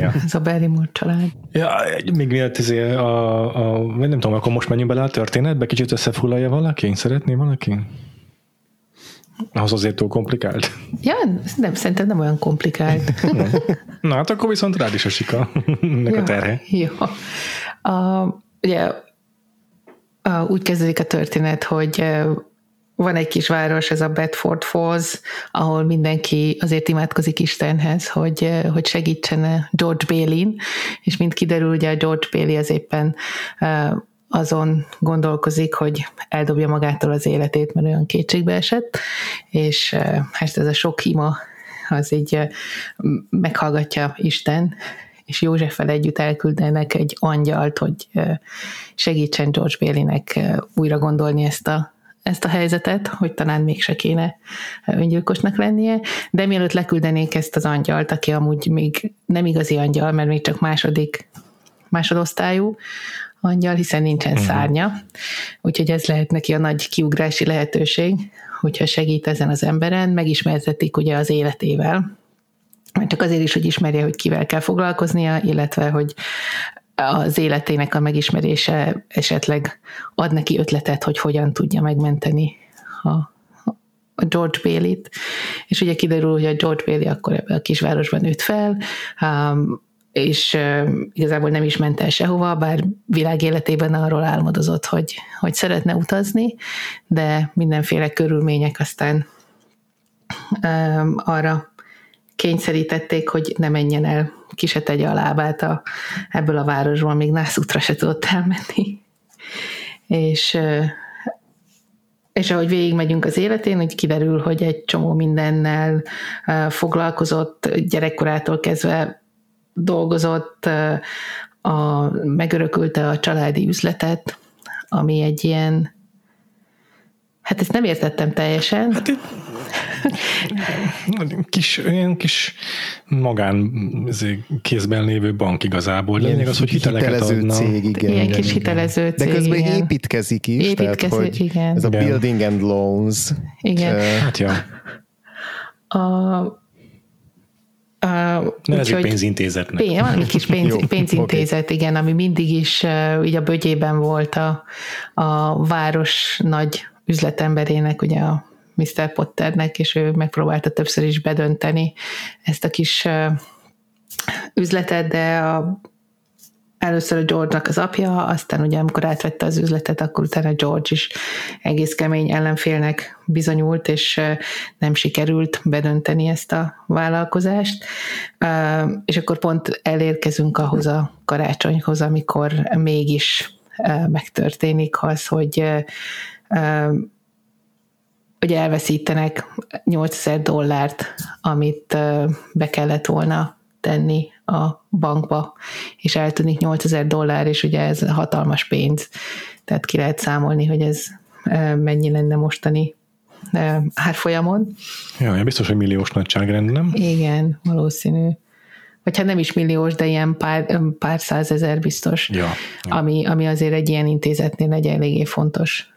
Ja. ez a Barrymore család. Ja, még miatt izé a, a, nem tudom, akkor most menjünk bele a történetbe, kicsit összefoglalja valaki? Szeretné valaki? Az azért túl komplikált. Ja, nem, szerintem nem olyan komplikált. Na, hát akkor viszont rád is esik a, ja, a terhe. Jó. A, ugye a, úgy kezdődik a történet, hogy van egy kis város, ez a Bedford Falls, ahol mindenki azért imádkozik Istenhez, hogy, hogy segítsen George Bailey-n, és mint kiderül, ugye a George Bailey az éppen azon gondolkozik, hogy eldobja magától az életét, mert olyan kétségbe esett, és hát ez a sok ima, az így meghallgatja Isten, és Józseffel együtt elküldenek egy angyalt, hogy segítsen George Bailey-nek újra gondolni ezt a, ezt a helyzetet, hogy talán mégse kéne öngyilkosnak lennie, de mielőtt leküldenék ezt az angyalt, aki amúgy még nem igazi angyal, mert még csak második másodosztályú, angyal, hiszen nincsen uh-huh. szárnya, úgyhogy ez lehet neki a nagy kiugrási lehetőség, hogyha segít ezen az emberen, megismertetik ugye az életével, csak azért is, hogy ismerje, hogy kivel kell foglalkoznia, illetve, hogy az életének a megismerése esetleg ad neki ötletet, hogy hogyan tudja megmenteni a, a George Bailey-t. És ugye kiderül, hogy a George Bailey akkor ebben a kisvárosban nőtt fel, um, és igazából nem is ment el sehova, bár világ életében arról álmodozott, hogy, hogy szeretne utazni, de mindenféle körülmények aztán arra kényszerítették, hogy ne menjen el, ki se tegye a lábát a, ebből a városból, még nászútra se tudott elmenni. És, és ahogy végigmegyünk az életén, hogy kiderül, hogy egy csomó mindennel foglalkozott, gyerekkorától kezdve dolgozott, a, megörökölte a családi üzletet, ami egy ilyen, hát ezt nem értettem teljesen. Hát kis, ilyen kis magán kézben lévő bank igazából. Lényeg az, hogy hiteleket hitelező adna. cég, igen. Ilyen igen, kis igen. hitelező De cég, közben igen. építkezik is, Építkező, tehát, hogy igen. ez a Igen. building and loans. Igen. Ö, Hát ja, A, a, nevezzük úgyhogy- pénzintézetnek. Pénz, valami kis pénz, Jó, pénzintézet, igen, ami mindig is uh, így a bögyében volt a, a város nagy üzletemberének, ugye a Mr. Potternek, és ő megpróbálta többször is bedönteni ezt a kis uh, üzletet, de a, először a George-nak az apja, aztán ugye amikor átvette az üzletet, akkor utána George is egész kemény ellenfélnek bizonyult, és nem sikerült bedönteni ezt a vállalkozást. És akkor pont elérkezünk ahhoz a karácsonyhoz, amikor mégis megtörténik az, hogy hogy elveszítenek 8000 dollárt, amit be kellett volna tenni a bankba, és eltűnik 8000 dollár, és ugye ez hatalmas pénz, tehát ki lehet számolni, hogy ez mennyi lenne mostani árfolyamon. Ja, biztos, hogy milliós nagyságrend, nem? Igen, valószínű. Vagy hát nem is milliós, de ilyen pár, pár százezer biztos, Ja. ja. ami, ami azért egy ilyen intézetnél egy eléggé fontos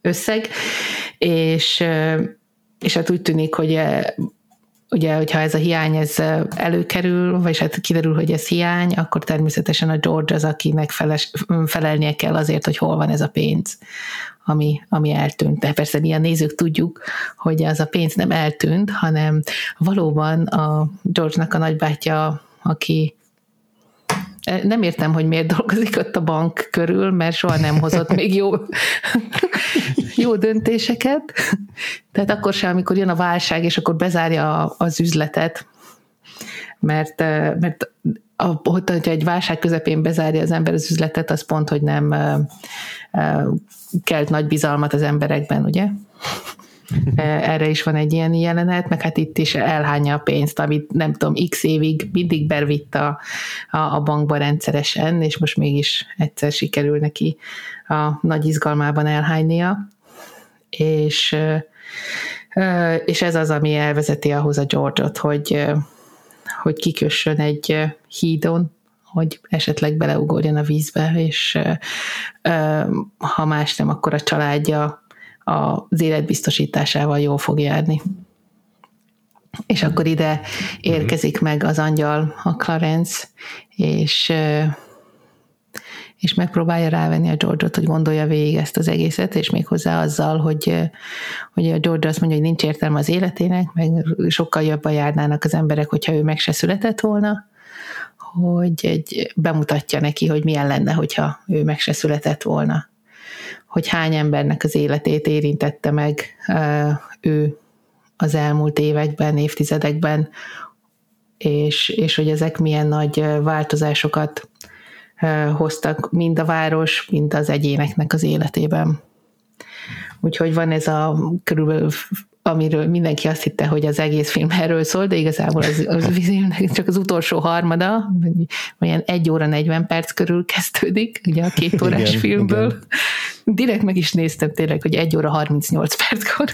összeg, és, és hát úgy tűnik, hogy ugye, hogyha ez a hiány ez előkerül, vagy hát kiderül, hogy ez hiány, akkor természetesen a George az, akinek feles, felelnie kell azért, hogy hol van ez a pénz, ami, ami eltűnt. De persze mi a nézők tudjuk, hogy az a pénz nem eltűnt, hanem valóban a George-nak a nagybátyja, aki nem értem, hogy miért dolgozik ott a bank körül, mert soha nem hozott még jó, jó döntéseket. Tehát akkor sem, amikor jön a válság, és akkor bezárja az üzletet, mert, mert a, hogyha egy válság közepén bezárja az ember az üzletet, az pont, hogy nem kelt nagy bizalmat az emberekben, ugye? Erre is van egy ilyen jelenet, meg hát itt is elhányja a pénzt, amit nem tudom, x évig mindig bervitt a, a, a bankba rendszeresen, és most mégis egyszer sikerül neki a nagy izgalmában elhánynia. És, és ez az, ami elvezeti ahhoz a George-ot, hogy, hogy kikössön egy hídon, hogy esetleg beleugorjon a vízbe, és ha más nem, akkor a családja az életbiztosításával jól fog járni. És akkor ide érkezik meg az angyal, a Clarence, és, és megpróbálja rávenni a George-ot, hogy gondolja végig ezt az egészet, és méghozzá azzal, hogy, hogy a George azt mondja, hogy nincs értelme az életének, meg sokkal jobban járnának az emberek, hogyha ő meg se született volna, hogy egy, bemutatja neki, hogy milyen lenne, hogyha ő meg se született volna. Hogy hány embernek az életét érintette meg ő az elmúlt években, évtizedekben, és, és hogy ezek milyen nagy változásokat hoztak mind a város, mind az egyéneknek az életében. Úgyhogy van ez a körülbelül amiről mindenki azt hitte, hogy az egész film erről szól, de igazából az, az csak az utolsó harmada, olyan 1 óra 40 perc körül kezdődik, ugye a két órás igen, filmből. Igen. Direkt meg is néztem tényleg, hogy 1 óra 38 perckor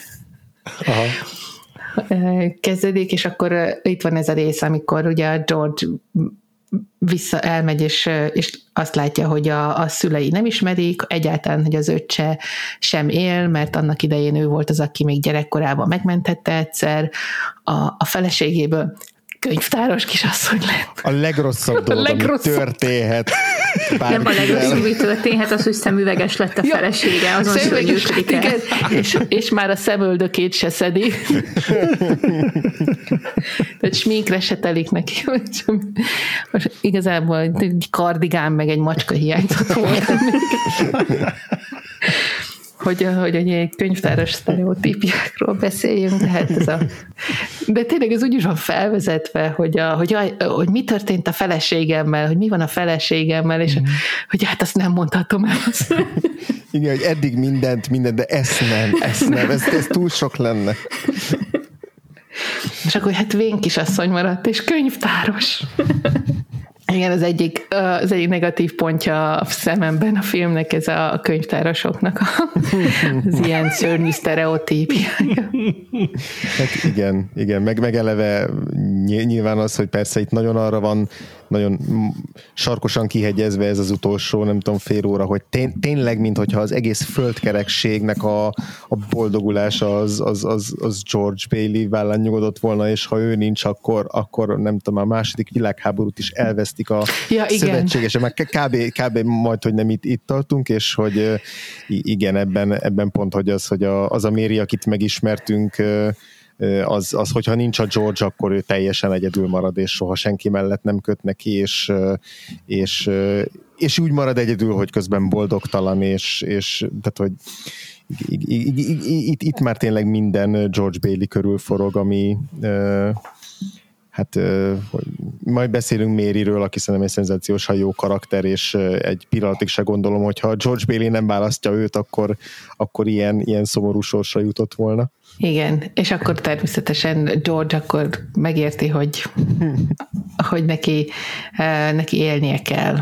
Aha. kezdődik, és akkor itt van ez a rész, amikor ugye a George vissza elmegy, és, és azt látja, hogy a, a szülei nem ismerik, egyáltalán, hogy az öccse sem él, mert annak idején ő volt az, aki még gyerekkorában megmentette egyszer. A, a feleségéből könyvtáros kisasszony lett. A legrosszabb dolog, a legrosszabb. ami történhet. Nem a legrosszabb, ami történhet, az, hogy szemüveges lett a ja, felesége, azon szörnyűködik el. Igen, és, és már a szemöldökét se szedi. Tehát sminkre se telik neki. Most igazából egy kardigán meg egy macska hiányzott volna hogy, hogy egy könyvtáros sztereotípiákról beszéljünk, tehát ez a, de tényleg ez úgy is van felvezetve, hogy, a, hogy, a, hogy mi történt a feleségemmel, hogy mi van a feleségemmel, és mm. hogy hát azt nem mondhatom el. Igen, hogy eddig mindent, mindent, de ezt nem, ezt nem, ez, ez túl sok lenne. És akkor hát vén kisasszony maradt, és könyvtáros. Igen, az egyik, az egyik negatív pontja a szememben a filmnek ez a könyvtárosoknak az ilyen szörnyű sztereotípjája. Hát igen, igen, meg, meg eleve nyilván az, hogy persze itt nagyon arra van nagyon sarkosan kihegyezve ez az utolsó, nem tudom, fél óra, hogy tény, tényleg, mintha az egész földkerekségnek a, a boldogulása az, az, az, az George Bailey vállán nyugodott volna, és ha ő nincs, akkor, akkor nem tudom, a második világháborút is elvesztik a ja, szövetségesek. Már kb, kb. majd, hogy nem itt, itt tartunk, és hogy igen, ebben, ebben pont, hogy az, hogy a, az a Méri, akit megismertünk, az, az, hogyha nincs a George, akkor ő teljesen egyedül marad, és soha senki mellett nem köt neki, és, és, és úgy marad egyedül, hogy közben boldogtalan, és, és tehát, hogy itt, itt már tényleg minden George Bailey körül forog, ami hát majd beszélünk Mériről, aki szerintem egy szenzációsan jó karakter, és egy pillanatig se gondolom, hogy ha George Bailey nem választja őt, akkor, akkor ilyen, ilyen szomorú sorsra jutott volna. Igen, és akkor természetesen George akkor megérti, hogy, hogy neki, neki élnie kell.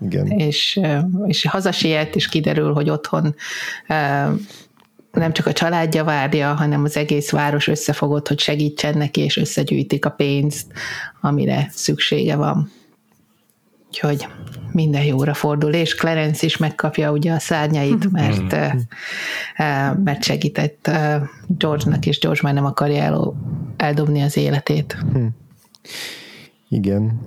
Igen. És, és hazasiet, és kiderül, hogy otthon nem csak a családja várja, hanem az egész város összefogott, hogy segítsen neki, és összegyűjtik a pénzt, amire szüksége van. Úgyhogy minden jóra fordul, és Clarence is megkapja ugye a szárnyait, mert, mert segített George-nak, és George már nem akarja el, eldobni az életét. Hm. Igen.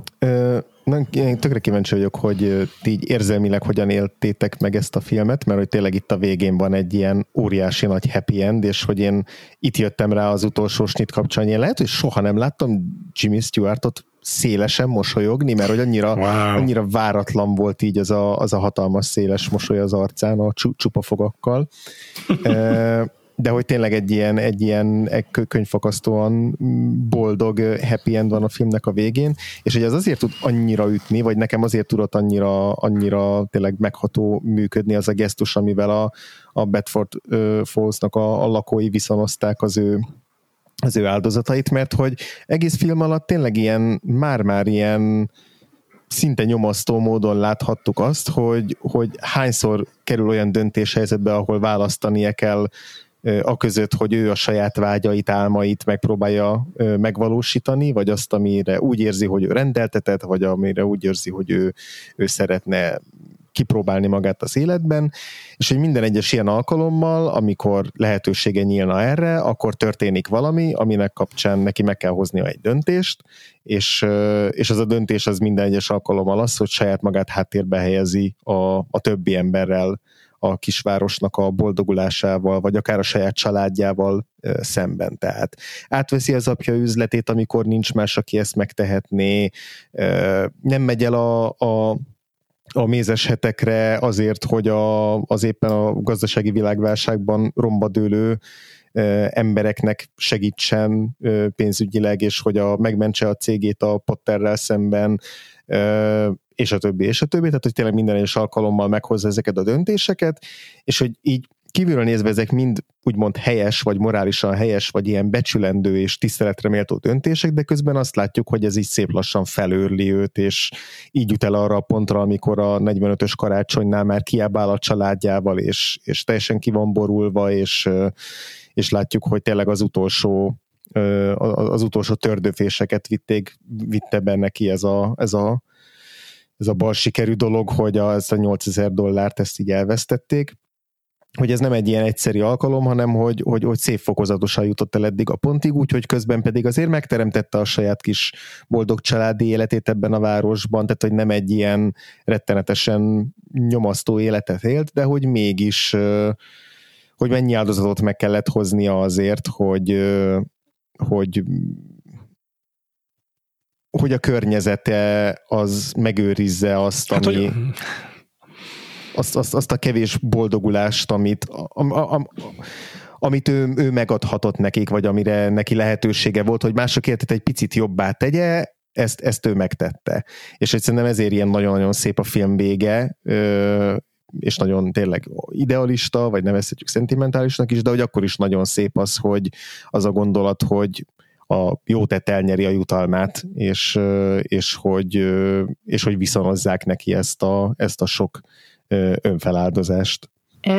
Na, én tökre kíváncsi vagyok, hogy ti így érzelmileg hogyan éltétek meg ezt a filmet, mert hogy tényleg itt a végén van egy ilyen óriási nagy happy end, és hogy én itt jöttem rá az utolsó snit kapcsán, én lehet, hogy soha nem láttam Jimmy Stewartot szélesen mosolyogni, mert hogy annyira, wow. annyira váratlan volt így az a, az a hatalmas széles mosoly az arcán a csupa fogakkal de hogy tényleg egy ilyen, egy ilyen könyvfakasztóan boldog happy end van a filmnek a végén, és hogy ez azért tud annyira ütni, vagy nekem azért tudott annyira, annyira tényleg megható működni az a gesztus, amivel a, a Bedford Falls-nak a, a lakói viszonozták az ő az ő áldozatait, mert hogy egész film alatt tényleg ilyen, már-már ilyen szinte nyomasztó módon láthattuk azt, hogy, hogy hányszor kerül olyan döntéshelyzetbe, ahol választania kell a között, hogy ő a saját vágyait, álmait megpróbálja megvalósítani, vagy azt, amire úgy érzi, hogy ő rendeltetett, vagy amire úgy érzi, hogy ő, ő szeretne kipróbálni magát az életben, és hogy minden egyes ilyen alkalommal, amikor lehetősége nyílna erre, akkor történik valami, aminek kapcsán neki meg kell hoznia egy döntést, és, és az a döntés az minden egyes alkalommal az, hogy saját magát háttérbe helyezi a, a többi emberrel a kisvárosnak a boldogulásával, vagy akár a saját családjával szemben. Tehát átveszi az apja üzletét, amikor nincs más, aki ezt megtehetné, nem megy el a, a a mézes hetekre azért, hogy a, az éppen a gazdasági világválságban rombadőlő embereknek segítsen pénzügyileg, és hogy a, megmentse a cégét a Potterrel szemben, és a többi, és a többi, tehát hogy tényleg minden egyes alkalommal meghozza ezeket a döntéseket, és hogy így kívülről nézve ezek mind úgymond helyes, vagy morálisan helyes, vagy ilyen becsülendő és tiszteletre méltó döntések, de közben azt látjuk, hogy ez így szép lassan felőrli őt, és így jut el arra a pontra, amikor a 45-ös karácsonynál már kiábál a családjával, és, és teljesen ki van borulva, és, és látjuk, hogy tényleg az utolsó az utolsó tördőféseket vitték, vitte benne ki ez a, ez a ez a bal sikerű dolog, hogy a, ezt a 8000 dollárt ezt így elvesztették, hogy ez nem egy ilyen egyszerű alkalom, hanem hogy, hogy, hogy szép fokozatosan jutott el eddig a pontig, úgyhogy közben pedig azért megteremtette a saját kis boldog családi életét ebben a városban, tehát hogy nem egy ilyen rettenetesen nyomasztó életet élt, de hogy mégis hogy mennyi áldozatot meg kellett hoznia azért, hogy, hogy hogy a környezete az megőrizze azt, hát, ami... Hogy azt, azt, azt a kevés boldogulást, amit, am, am, amit ő, ő megadhatott nekik, vagy amire neki lehetősége volt, hogy mások életet egy picit jobbá tegye, ezt, ezt ő megtette. És hogy szerintem ezért ilyen nagyon-nagyon szép a film vége, és nagyon tényleg idealista, vagy nevezhetjük szentimentálisnak is, de hogy akkor is nagyon szép az, hogy az a gondolat, hogy a jó tett elnyeri a jutalmát, és, és, hogy, és hogy viszonozzák neki ezt a, ezt a sok önfeláldozást.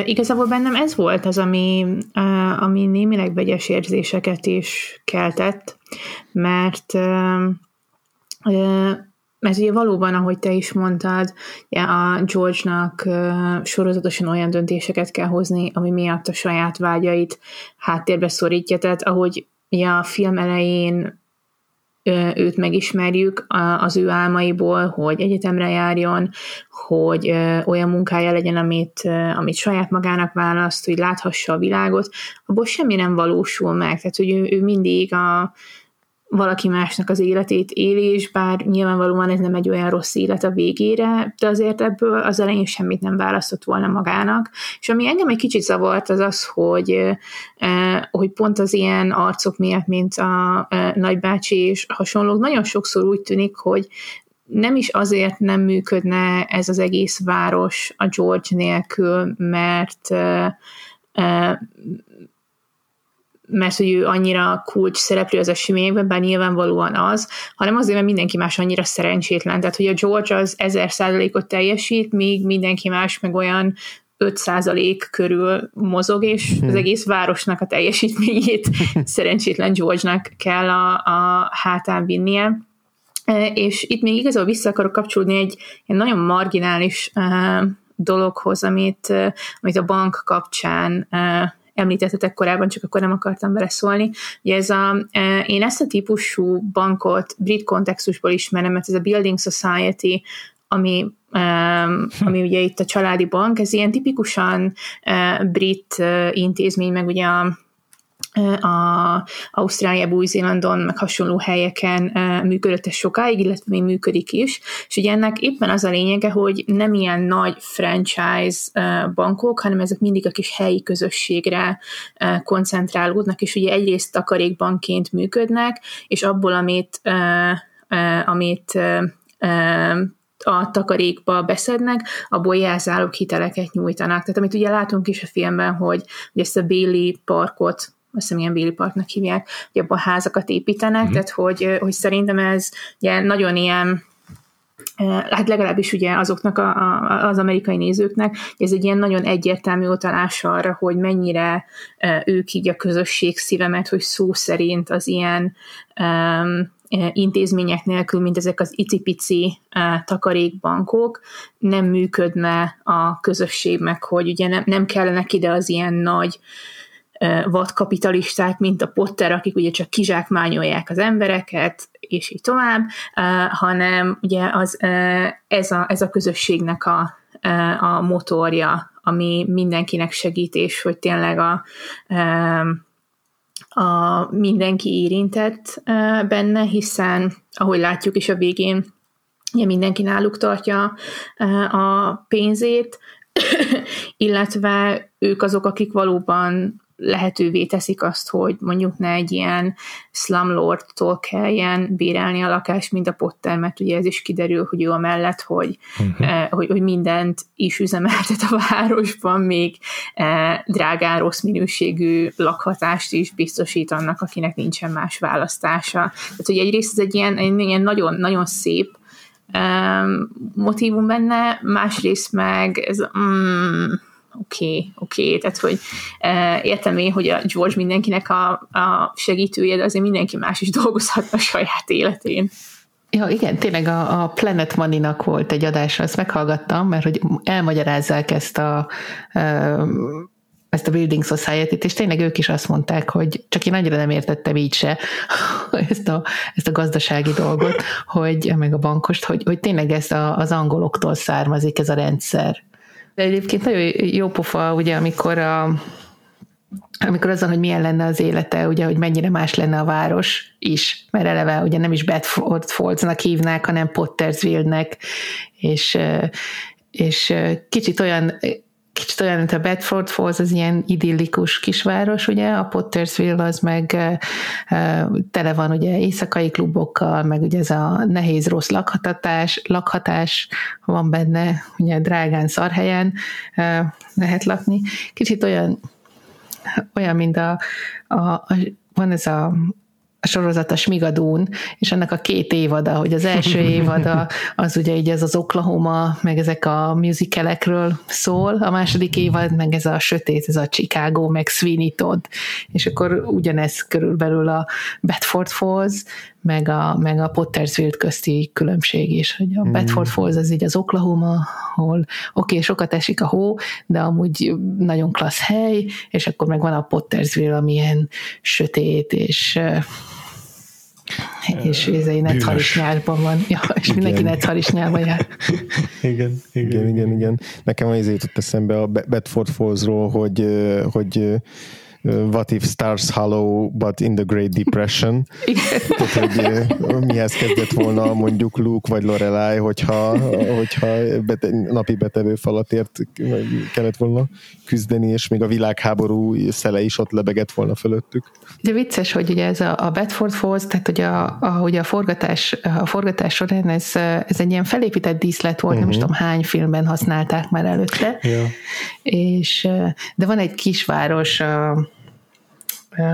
Igazából bennem ez volt az, ami, ami némileg vegyes érzéseket is keltett, mert mert ugye valóban, ahogy te is mondtad, a George-nak sorozatosan olyan döntéseket kell hozni, ami miatt a saját vágyait háttérbe szorítja. Tehát ahogy ugye a film elején őt megismerjük az ő álmaiból, hogy egyetemre járjon, hogy olyan munkája legyen, amit, amit saját magának választ, hogy láthassa a világot, abból semmi nem valósul meg. Tehát, hogy ő, ő mindig a, valaki másnak az életét éli, és bár nyilvánvalóan ez nem egy olyan rossz élet a végére, de azért ebből az elején semmit nem választott volna magának. És ami engem egy kicsit zavart, az az, hogy, hogy pont az ilyen arcok miatt, mint a nagybácsi és hasonlók, nagyon sokszor úgy tűnik, hogy nem is azért nem működne ez az egész város a George nélkül, mert mert hogy ő annyira kulcs szereplő az eseményekben, bár nyilvánvalóan az, hanem azért, mert mindenki más annyira szerencsétlen. Tehát, hogy a George az ezer százalékot teljesít, míg mindenki más meg olyan 5% körül mozog, és hmm. az egész városnak a teljesítményét szerencsétlen George-nak kell a, a hátán vinnie. E, és itt még igazából vissza akarok kapcsolódni egy, egy nagyon marginális uh, dologhoz, amit, uh, amit a bank kapcsán említettetek korábban, csak akkor nem akartam beleszólni. Ugye ez a, e, én ezt a típusú bankot brit kontextusból ismerem, mert ez a Building Society, ami um, ami ugye itt a családi bank, ez ilyen tipikusan uh, brit uh, intézmény, meg ugye a a Ausztráliában, Új-Zélandon, meg hasonló helyeken működött ez sokáig, illetve még működik is, és ugye ennek éppen az a lényege, hogy nem ilyen nagy franchise bankok, hanem ezek mindig a kis helyi közösségre koncentrálódnak, és ugye egyrészt takarékbankként működnek, és abból, amit, amit a takarékba beszednek, abból jelzálók hiteleket nyújtanak. Tehát amit ugye látunk is a filmben, hogy, hogy ezt a Bailey parkot azt hiszem ilyen Béli Parknak hívják, hogy abban házakat építenek, mm-hmm. tehát hogy, hogy szerintem ez ugye nagyon ilyen hát legalábbis ugye azoknak a, a, az amerikai nézőknek, ez egy ilyen nagyon egyértelmű utalás arra, hogy mennyire ők így a közösség szívemet, hogy szó szerint az ilyen um, intézmények nélkül, mint ezek az icipici uh, takarékbankok, nem működne a közösség meg, hogy ugye nem, nem kellenek ide az ilyen nagy uh, vadkapitalisták, mint a Potter, akik ugye csak kizsákmányolják az embereket, és így tovább, hanem ugye az, ez, a, ez a közösségnek a, a motorja, ami mindenkinek segít, és hogy tényleg a, a mindenki érintett benne, hiszen ahogy látjuk is a végén, ugye mindenki náluk tartja a pénzét, illetve ők azok, akik valóban lehetővé teszik azt, hogy mondjuk ne egy ilyen slumlordtól kelljen bérelni a lakást, mint a Potter, mert ugye ez is kiderül, hogy ő a mellett, hogy, uh-huh. eh, hogy, hogy mindent is üzemeltet a városban, még eh, drágán rossz minőségű lakhatást is biztosít annak, akinek nincsen más választása. Tehát, hogy egyrészt ez egy ilyen, egy ilyen nagyon, nagyon szép eh, motivum benne, másrészt meg ez mm, oké, okay, oké, okay. tehát hogy e, értem én, hogy a George mindenkinek a, a segítője, de azért mindenki más is dolgozhat a saját életén. Ja, igen, tényleg a, a Planet Money-nak volt egy adása, ezt meghallgattam, mert hogy elmagyarázzák ezt a ezt a Building Society-t, és tényleg ők is azt mondták, hogy csak én annyira nem értettem így se ezt a, ezt a gazdasági dolgot, hogy meg a bankost, hogy, hogy tényleg ez a, az angoloktól származik ez a rendszer. De egyébként nagyon jó pofa, ugye, amikor a, amikor azon, hogy milyen lenne az élete, ugye, hogy mennyire más lenne a város is, mert eleve ugye nem is Bedford Falls-nak hívnák, hanem Pottersville-nek, és, és kicsit olyan kicsit olyan, mint a Bedford Falls, az ilyen idillikus kisváros, ugye, a Pottersville az meg tele van ugye éjszakai klubokkal, meg ugye ez a nehéz rossz lakhatás, lakhatás van benne, ugye drágán szarhelyen lehet lakni. Kicsit olyan, olyan, mint a, a, a van ez a a sorozat a Smigadún, és ennek a két évada, hogy az első évada az ugye így ez az Oklahoma, meg ezek a musicalekről szól, a második évad meg ez a sötét, ez a Chicago, meg Sweeney Todd, és akkor ugyanez körülbelül a Bedford Falls, meg a, meg a Pottersville közti különbség is, hogy a Bedford mm. Falls az így az Oklahoma, ahol oké, okay, sokat esik a hó, de amúgy nagyon klassz hely, és akkor meg van a Pottersville, amilyen sötét, és és ez egy netharisnyárban van, ja, és igen. mindenki netharisnyárban jár. igen, igen, igen, igen, igen. Nekem az jutott eszembe a Bedford Fallsról, hogy, hogy What if stars hollow, but in the Great Depression? Tehát, hogy mihez kezdett volna mondjuk Luke vagy Lorelai, hogyha, hogyha bete, napi betevő falatért kellett volna küzdeni, és még a világháború szele is ott lebegett volna fölöttük. De vicces, hogy ugye ez a, a Bedford Falls, tehát hogy a, a, hogy a, forgatás, a forgatás során ez, ez egy ilyen felépített díszlet volt, uh-huh. nem is mhm. tudom hány filmben használták már előtte. Ja. És, de van egy kisváros,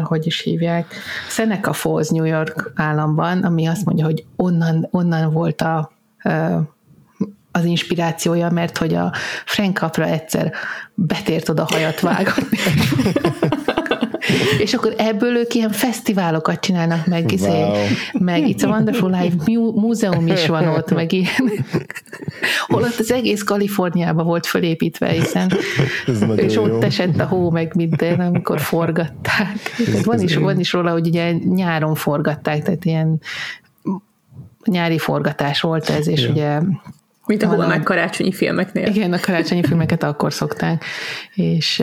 hogy is hívják, Seneca Falls, New York államban, ami azt mondja, hogy onnan, onnan volt a, az inspirációja, mert hogy a Frank Capra egyszer betért oda hajat vágatni. és akkor ebből ők ilyen fesztiválokat csinálnak, meg, izé, wow. meg It's a Wonderful Life múzeum is van ott, meg ilyen. Holott az egész Kaliforniában volt fölépítve, hiszen és ott jó. esett a hó, meg minden, amikor forgatták. Tehát van, is, van is róla, hogy ugye nyáron forgatták, tehát ilyen nyári forgatás volt ez, és ja. ugye mint a meg karácsonyi filmeknél. Igen, a karácsonyi filmeket akkor szokták. És,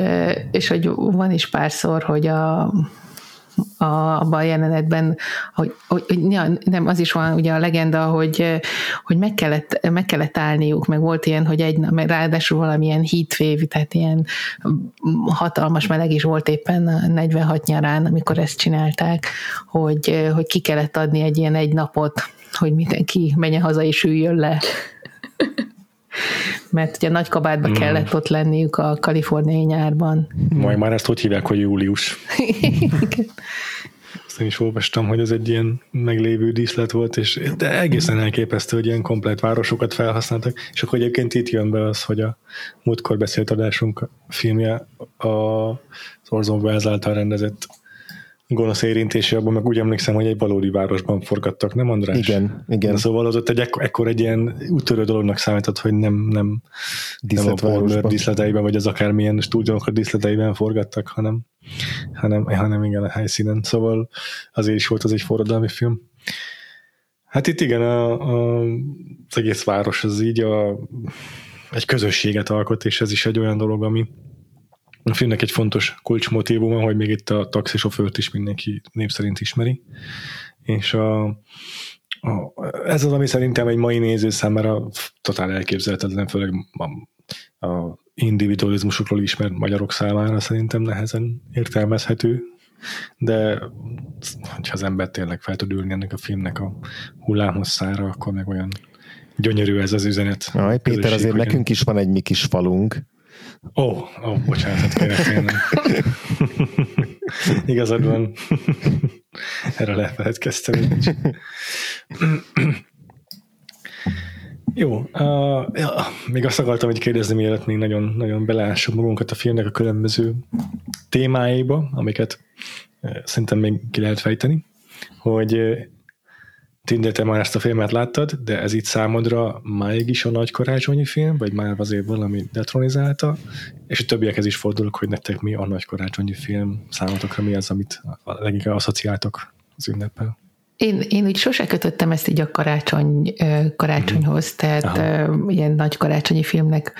és hogy van is párszor, hogy a, a, abban a jelenetben, hogy, hogy ja, nem, az is van ugye a legenda, hogy, hogy meg, kellett, meg kellett állniuk, meg volt ilyen, hogy egy meg ráadásul valamilyen heatwave, tehát ilyen hatalmas meleg is volt éppen 46 nyarán, amikor ezt csinálták, hogy, hogy ki kellett adni egy ilyen egy napot, hogy mindenki menjen haza és üljön le mert ugye nagy kabátba mm. kellett ott lenniük a kaliforniai nyárban. Majd már ezt hogy hívják, hogy július. Azt én is olvastam, hogy ez egy ilyen meglévő díszlet volt, és de egészen elképesztő, hogy ilyen komplet városokat felhasználtak, és akkor egyébként itt jön be az, hogy a múltkor beszélt adásunk filmje a Orson Welles által rendezett gonosz érintése, abban meg úgy emlékszem, hogy egy valódi városban forgattak, nem András? Igen, igen. De szóval az ott egy ekkor, egy ilyen úttörő dolognak számított, hogy nem, nem, nem a Warner díszleteiben, vagy az akármilyen stúdiónak a díszleteiben forgattak, hanem, hanem, hanem igen a helyszínen. Szóval azért is volt az egy forradalmi film. Hát itt igen, a, a, az egész város az így a, egy közösséget alkot, és ez is egy olyan dolog, ami, a filmnek egy fontos kulcsmotívuma, hogy még itt a taxisofőrt is mindenki név szerint ismeri, és a, a, ez az, ami szerintem egy mai néző számára totál elképzelhetetlen, főleg a, a individualizmusokról ismert magyarok számára szerintem nehezen értelmezhető, de ha az ember tényleg fel tud ülni ennek a filmnek a hullámhosszára, akkor meg olyan gyönyörű ez az üzenet. Aj, Péter, azért hogy nekünk is van egy mi kis falunk, Ó, oh, oh, bocsánat, kérek tényleg. Igazad van. Erre lefeledkeztem így. Jó, uh, ja, még azt akartam hogy kérdezni, mielőtt még nagyon, nagyon beleássuk magunkat a filmnek a különböző témáiba, amiket uh, szerintem még ki lehet fejteni, hogy uh, Tinde, te már ezt a filmet láttad, de ez itt számodra máig is a nagy karácsonyi film, vagy már azért valami detronizálta, és a többiekhez is fordulok, hogy nektek mi a nagy karácsonyi film, számotokra mi az, amit leginkább asszociáltok az ünnepel. Én, én úgy sose kötöttem ezt így a karácsony, karácsonyhoz, mhm. tehát Aha. ilyen nagy karácsonyi filmnek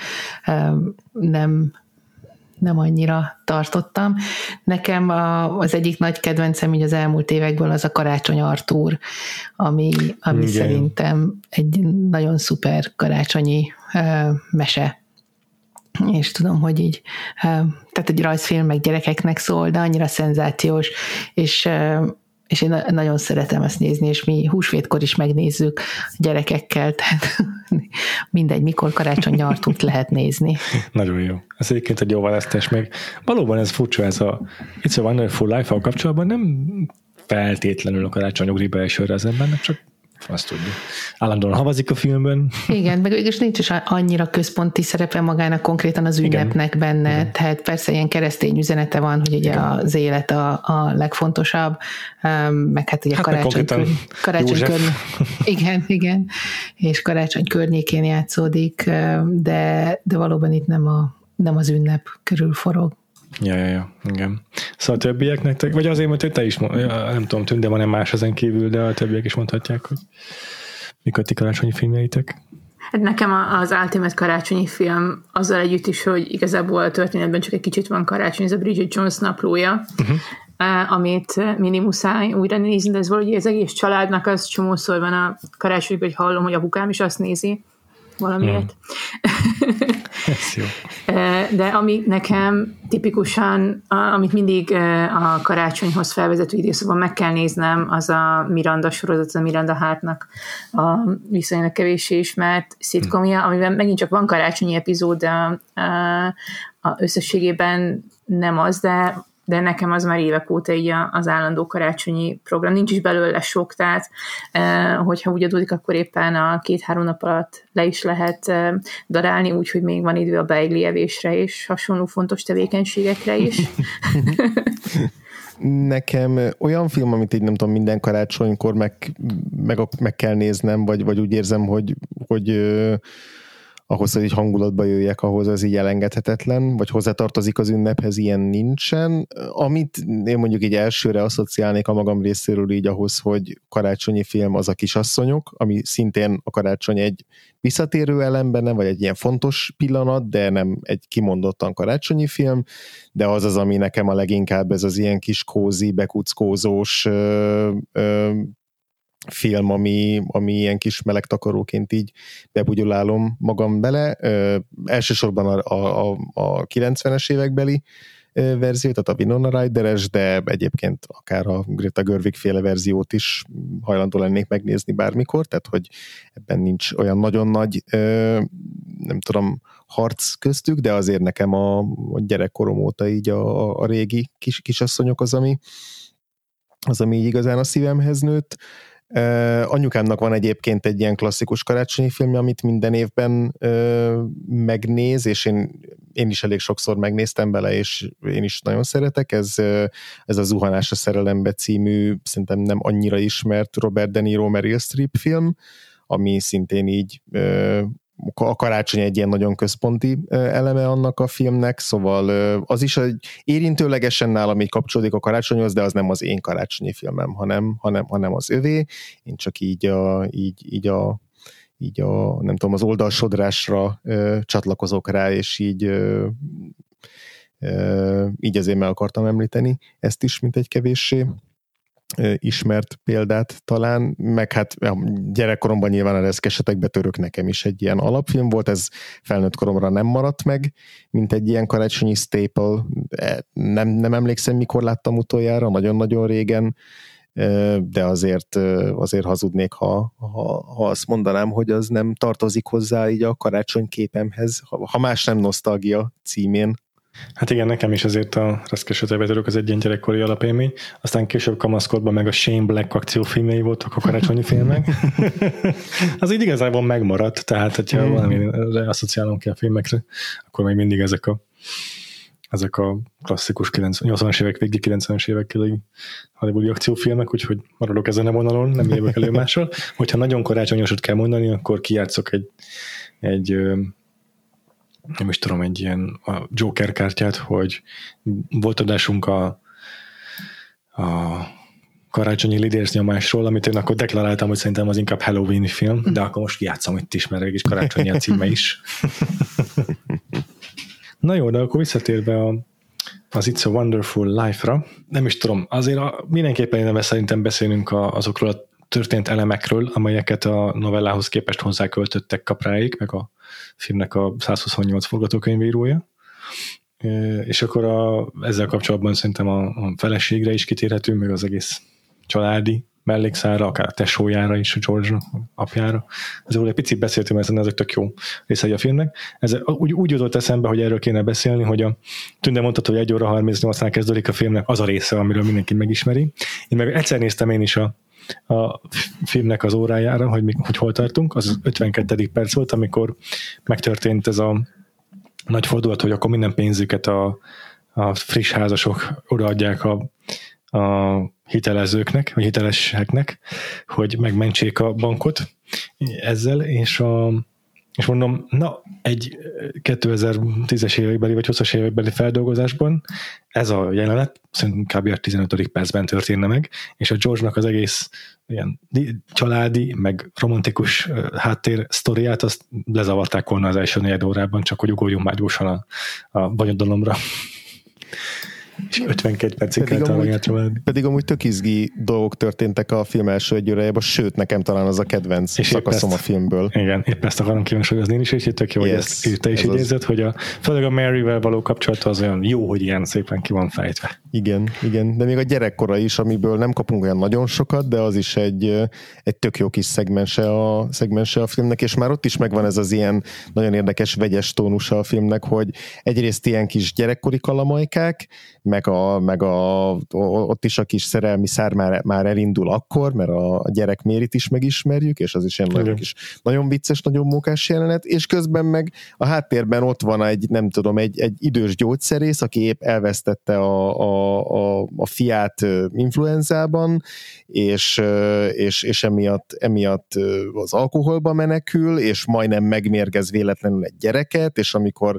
nem nem annyira tartottam. Nekem a, az egyik nagy kedvencem így az elmúlt évekből az a Karácsony Artúr, ami, ami Igen. szerintem egy nagyon szuper karácsonyi uh, mese és tudom, hogy így, tehát egy rajzfilm meg gyerekeknek szól, de annyira szenzációs, és és én nagyon szeretem ezt nézni, és mi húsvétkor is megnézzük gyerekekkel, tehát mindegy, mikor karácsony nyartút lehet nézni. Nagyon jó. Ez egyébként egy jó választás meg. Valóban ez furcsa, ez a It's a Wonderful Life-a kapcsolatban nem feltétlenül a karácsony ugrik be elsőre az embernek, csak azt tudja. Állandóan havazik a filmben. Igen, meg és nincs is annyira központi szerepe magának konkrétan az ünnepnek Igen. benne, Igen. tehát persze ilyen keresztény üzenete van, hogy ugye Igen. az élet a, a legfontosabb, meg hát ugye hát karácsony, kör, karácsony környékén, igen, igen, és karácsony környékén játszódik, de, de valóban itt nem, a, nem az ünnep körül forog. Ja, ja, ja, igen. Szóval a többiek nektek, vagy azért, mert te is, nem tudom, tünde van-e más ezen kívül, de a többiek is mondhatják, hogy mik a ti karácsonyi filmjeitek? Hát nekem az Ultimate karácsonyi film azzal együtt is, hogy igazából a történetben csak egy kicsit van karácsony, ez a Bridget Jones naplója, uh-huh. amit mindig muszáj újra nézni, de ez valahogy az egész családnak az csomószor van a karácsonyban, hogy hallom, hogy a bukám is azt nézi, valamiért. Mm. Ez jó. De ami nekem tipikusan, amit mindig a karácsonyhoz felvezető időszakban meg kell néznem, az a Miranda sorozat, a Miranda Hártnak a viszonylag kevéssé ismert szitkomja, amiben megint csak van karácsonyi epizód, de a, a összességében nem az, de de nekem az már évek óta így az állandó karácsonyi program. Nincs is belőle sok, tehát hogyha úgy adódik, akkor éppen a két-három nap alatt le is lehet darálni, úgyhogy még van idő a beigli evésre és hasonló fontos tevékenységekre is. Nekem olyan film, amit így nem tudom, minden karácsonykor meg, meg, meg kell néznem, vagy, vagy úgy érzem, hogy, hogy ahhoz, hogy hangulatba jöjjek, ahhoz az így elengedhetetlen, vagy hozzátartozik az ünnephez, ilyen nincsen. Amit én mondjuk így elsőre asszociálnék a magam részéről így ahhoz, hogy karácsonyi film az a kisasszonyok, ami szintén a karácsony egy visszatérő elem benne, vagy egy ilyen fontos pillanat, de nem egy kimondottan karácsonyi film, de az az, ami nekem a leginkább ez az ilyen kis kózi, bekuckózós ö, ö, film, ami, ami ilyen kis melegtakaróként így bebugyolálom magam bele. Ö, elsősorban a, a, a 90-es évekbeli verzió, tehát a Winona Ryder-es, de egyébként akár a Greta Görvig féle verziót is hajlandó lennék megnézni bármikor, tehát hogy ebben nincs olyan nagyon nagy, nem tudom, harc köztük, de azért nekem a, a gyerekkorom óta így a, a régi kis, kisasszonyok az, ami az, ami így igazán a szívemhez nőtt. Uh, anyukámnak van egyébként egy ilyen klasszikus karácsonyi filmje, amit minden évben uh, megnéz, és én, én is elég sokszor megnéztem bele, és én is nagyon szeretek. Ez, uh, ez a Zuhanás a szerelembe című, szerintem nem annyira ismert Robert De Niro Meryl Streep film, ami szintén így a karácsony egy ilyen nagyon központi eleme annak a filmnek, szóval az is egy érintőlegesen nálam így kapcsolódik a karácsonyhoz, de az nem az én karácsonyi filmem, hanem, hanem, hanem az övé. Én csak így a, így, így a így a, nem tudom, az oldalsodrásra ö, csatlakozok rá, és így ö, ö, így azért meg akartam említeni ezt is, mint egy kevéssé ismert példát talán, meg hát gyerekkoromban nyilván a reszkesetek betörök nekem is egy ilyen alapfilm volt, ez felnőtt koromra nem maradt meg, mint egy ilyen karácsonyi staple, e, nem, nem emlékszem mikor láttam utoljára, nagyon-nagyon régen, de azért, azért hazudnék, ha, ha, ha azt mondanám, hogy az nem tartozik hozzá így a karácsony képemhez, ha más nem nosztalgia címén. Hát igen, nekem is azért a Reszkes Ötebetörök az egy ilyen gyerekkori alapélmény, aztán később kamaszkodban meg a Shane Black akciófilmjei voltak a karácsonyi filmek. az így igazából megmaradt, tehát hogyha mm. valami asszociálom ki a filmekre, akkor még mindig ezek a ezek a klasszikus 80-as évek végi 90-es évek Hollywoodi akciófilmek, úgyhogy maradok ezen a vonalon, nem jövök elő mással. Hogyha nagyon karácsonyosat kell mondani, akkor kijátszok egy, egy nem is tudom, egy ilyen a Joker kártyát, hogy volt adásunk a, a karácsonyi lidérsz nyomásról, amit én akkor deklaráltam, hogy szerintem az inkább Halloween film, de akkor most játszom itt is, mert egy karácsonyi a címe is. Na jó, de akkor visszatérve a, az It's a Wonderful Life-ra, nem is tudom, azért a, mindenképpen én szerintem beszélünk a, azokról a történt elemekről, amelyeket a novellához képest hozzáköltöttek kapráig, meg a filmnek a 128 forgatókönyvírója. És akkor a, ezzel kapcsolatban szerintem a, a feleségre is kitérhetünk, meg az egész családi mellékszára, akár a tesójára is, a George apjára. Ezzel egy picit beszéltünk, mert ezek tök jó részei a filmnek. Ez úgy, úgy jutott eszembe, hogy erről kéne beszélni, hogy a Tünde mondta, hogy 1 óra 38-nál kezdődik a filmnek az a része, amiről mindenki megismeri. Én meg egyszer néztem én is a, a filmnek az órájára, hogy, mi, hogy hol tartunk, az 52. perc volt, amikor megtörtént ez a nagy fordulat, hogy akkor minden pénzüket a, a friss házasok odaadják a, a hitelezőknek, vagy hiteleseknek, hogy megmentsék a bankot ezzel, és a, és mondom, na, egy 2010-es évekbeli vagy 20-as évekbeli feldolgozásban ez a jelenet szerintem kb. a 15. percben történne meg, és a George-nak az egész ilyen családi, meg romantikus háttér sztoriát, azt lezavarták volna az első negyed órában, csak hogy ugorjunk már gyorsan a, a bonyodalomra. És 52 percig pedig kell amúgy, pedig amúgy tök izgi dolgok történtek a film első egy órájában, sőt, nekem talán az a kedvenc és szakaszom ezt, a filmből. Igen, épp ezt akarom kihangsúlyozni én is, és tök jó, yes, hogy ezt te is így érzed, hogy a, főleg a Mary-vel való kapcsolat az olyan jó, hogy ilyen szépen ki van fejtve. Igen, igen, de még a gyerekkora is, amiből nem kapunk olyan nagyon sokat, de az is egy, egy tök jó kis szegmense a, szegmense a filmnek, és már ott is megvan ez az ilyen nagyon érdekes vegyes tónusa a filmnek, hogy egyrészt ilyen kis gyerekkori kalamajkák, meg, a, meg a, ott is a kis szerelmi szár már, már elindul akkor, mert a, a gyerek mérit is megismerjük, és az is egy nagyon, kis, nagyon vicces, nagyon mókás jelenet, és közben meg a háttérben ott van egy, nem tudom, egy, egy idős gyógyszerész, aki épp elvesztette a, a, a, a fiát influenzában, és, és, és emiatt, emiatt az alkoholba menekül, és majdnem megmérgez véletlenül egy gyereket, és amikor,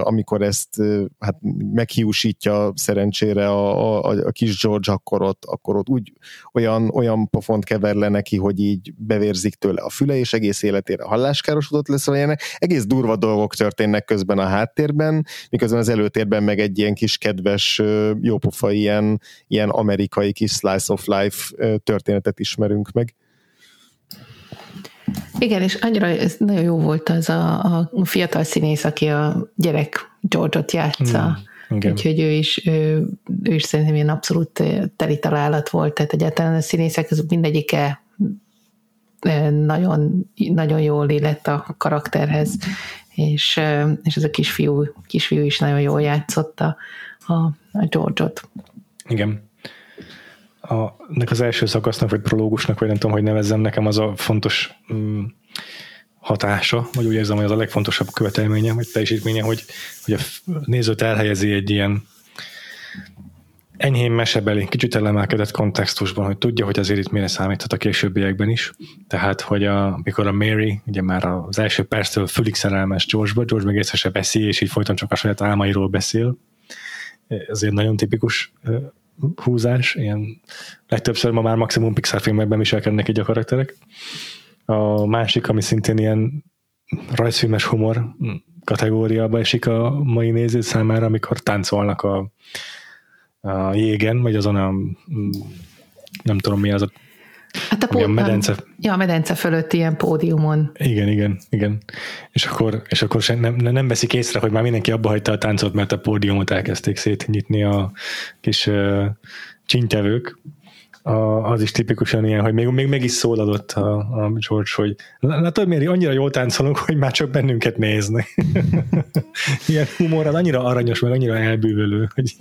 amikor ezt hát meghiúsítja szerencsére a, a, a kis George, akkor ott, akkor ott úgy olyan, olyan pofont kever le neki, hogy így bevérzik tőle a füle, és egész életére halláskárosodott lesz, vagy ennek egész durva dolgok történnek közben a háttérben, miközben az előtérben meg egy ilyen kis kedves, jópofa ilyen, ilyen amerikai kis slice of life történetet ismerünk meg. Igen, és annyira ez nagyon jó volt az a, a fiatal színész, aki a gyerek George-ot játsza. Mm. Igen. Úgyhogy ő is, ő, ő is szerintem ilyen abszolút teli találat volt, tehát egyáltalán a színészek azok mindegyike nagyon, nagyon jól illett a karakterhez, és, és ez a kisfiú, kisfiú is nagyon jól játszotta a, a George-ot. Igen. A, nek az első szakasznak, vagy prológusnak, vagy nem tudom, hogy nevezzem, nekem az a fontos mm, hatása, vagy úgy érzem, hogy az a legfontosabb követelménye, vagy teljesítménye, hogy, hogy a nézőt elhelyezi egy ilyen enyhén mesebeli, kicsit elemelkedett kontextusban, hogy tudja, hogy azért itt mire számíthat a későbbiekben is. Tehát, hogy a, amikor a Mary, ugye már az első perctől fülig szerelmes George-ba, George meg észre se beszél, és így folyton csak a saját álmairól beszél. Ez egy nagyon tipikus húzás, ilyen legtöbbször ma már maximum Pixar filmekben viselkednek így a karakterek. A másik, ami szintén ilyen rajzfilmes humor kategóriába esik a mai néző számára, amikor táncolnak a, a jégen, vagy azon a nem tudom mi az a Hát a, pó- a medence. Ja, a medence fölött ilyen pódiumon. Igen, igen, igen. És akkor, és akkor sem, nem, nem veszik észre, hogy már mindenki abba hagyta a táncot, mert a pódiumot elkezdték szétnyitni a kis uh, csintevők, a, az is tipikusan ilyen, hogy még, még meg is szóladott a, a George, hogy látod, miért annyira jól táncolunk, hogy már csak bennünket nézni. ilyen humor, az annyira aranyos, meg annyira elbűvölő, hogy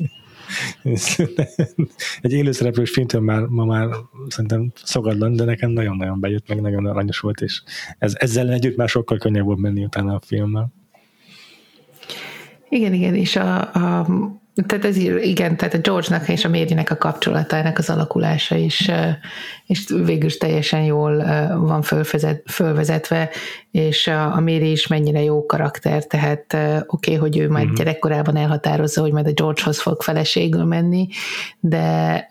egy élőszereplős filmtől már, ma már szerintem szogatlan, de nekem nagyon-nagyon bejött, meg nagyon aranyos volt, és ez, ezzel együtt már sokkal könnyebb volt menni utána a filmmel. Igen, igen, és a, a tehát ez igen, tehát a George-nak és a Mary-nek a kapcsolata, ennek az alakulása is, és végül is teljesen jól van fölvezet, fölvezetve, és a, a Mary is mennyire jó karakter, tehát oké, okay, hogy ő majd uh-huh. gyerekkorában elhatározza, hogy majd a Georgehoz fog feleségül menni, de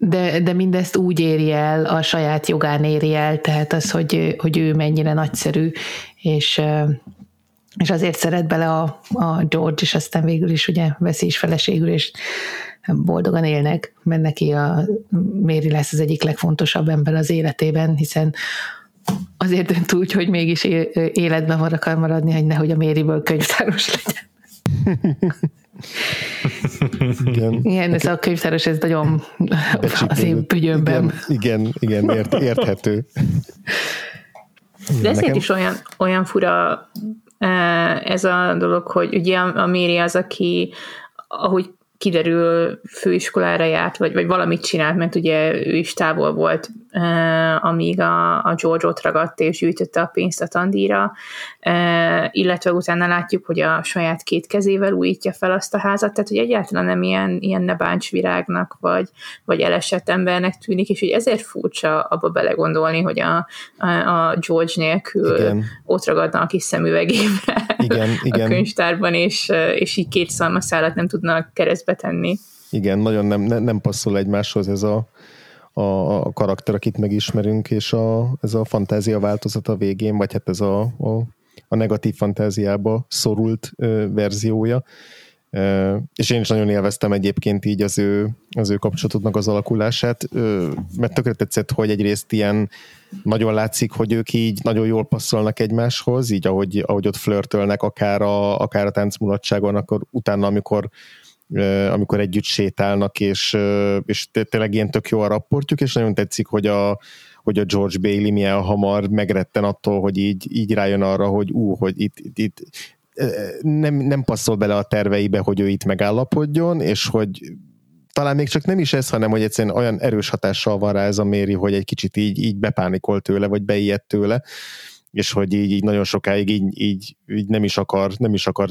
de, de mindezt úgy éri el, a saját jogán éri el, tehát az, hogy, hogy ő mennyire nagyszerű, és és azért szeret bele a, a George, és aztán végül is ugye veszi is feleségül, és boldogan élnek, mert neki a Méri lesz az egyik legfontosabb ember az életében, hiszen azért dönt úgy, hogy mégis életben van akar maradni, hogy nehogy a Mériből könyvtáros legyen. Igen. Igen, ez a könyvtáros, ez nagyon az én bügyömben. Igen, igen, igen ért, érthető. De ezért Nekem... is olyan, olyan fura ez a dolog, hogy ugye a Méri az, aki ahogy kiderül, főiskolára járt, vagy, vagy valamit csinált, mert ugye ő is távol volt, amíg a, a George ott ragadt és gyűjtötte a pénzt a tandíra, illetve utána látjuk, hogy a saját két kezével újítja fel azt a házat, tehát hogy egyáltalán nem ilyen, ilyen nebáncs virágnak, vagy, vagy elesett embernek tűnik, és hogy ezért furcsa abba belegondolni, hogy a, a, a George nélkül igen. ott ragadna a kis szemüvegével igen, igen. a könyvtárban, és, és így két szalmaszállat nem tudnak keresztbe tenni. Igen, nagyon nem, nem passzol egymáshoz ez a, a, a karakter, akit megismerünk, és a, ez a fantázia változat a végén, vagy hát ez a, a, a negatív fantáziába szorult ö, verziója. Uh, és én is nagyon élveztem egyébként így az ő, az ő kapcsolatoknak az alakulását, uh, mert tökre tetszett, hogy egyrészt ilyen nagyon látszik, hogy ők így nagyon jól passzolnak egymáshoz, így ahogy, ahogy ott flörtölnek akár a, akár a táncmulatságon, akkor utána, amikor amikor együtt sétálnak, és, és tényleg ilyen tök jó a rapportjuk, és nagyon tetszik, hogy a, hogy a George Bailey milyen hamar megretten attól, hogy így, így rájön arra, hogy ú, hogy itt, itt, itt nem, nem passzol bele a terveibe, hogy ő itt megállapodjon, és hogy talán még csak nem is ez, hanem hogy egyszerűen olyan erős hatással van rá ez a Méri, hogy egy kicsit így, így bepánikolt tőle, vagy beijedt tőle, és hogy így, így nagyon sokáig így, így, így nem is akar, nem is akar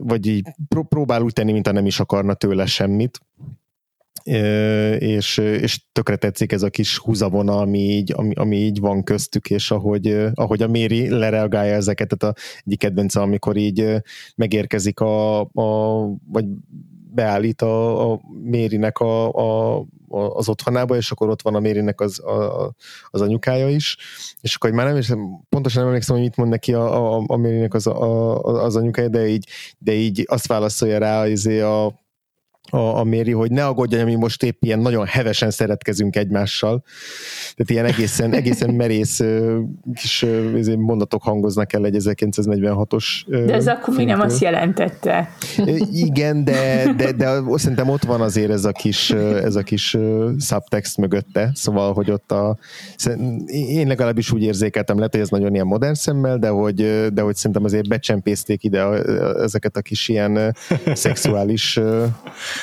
vagy így próbál úgy tenni, mintha nem is akarna tőle semmit. És, és tökre tetszik ez a kis húzavona, ami így, ami, ami így van köztük, és ahogy, ahogy a Méri lereagálja ezeket, tehát a egyik kedvence, amikor így megérkezik a, a vagy beállít a, a Mérinek a, a, az otthonába, és akkor ott van a Mérinek az, a, az anyukája is, és akkor már nem is, pontosan nem emlékszem, hogy mit mond neki a, a, a Mérinek az, a, az anyukája, de így, de így azt válaszolja rá izé a, a a, Méri, hogy ne aggódjon, mi most épp ilyen nagyon hevesen szeretkezünk egymással. Tehát ilyen egészen, egészen merész kis mondatok hangoznak el egy 1946-os De ez akkor mi nem azt jelentette. Igen, de, de, de szerintem ott van azért ez a kis, ez a kis subtext mögötte, szóval, hogy ott a én legalábbis úgy érzékeltem, lehet, hogy ez nagyon ilyen modern szemmel, de hogy, de hogy szerintem azért becsempészték ide ezeket a kis ilyen szexuális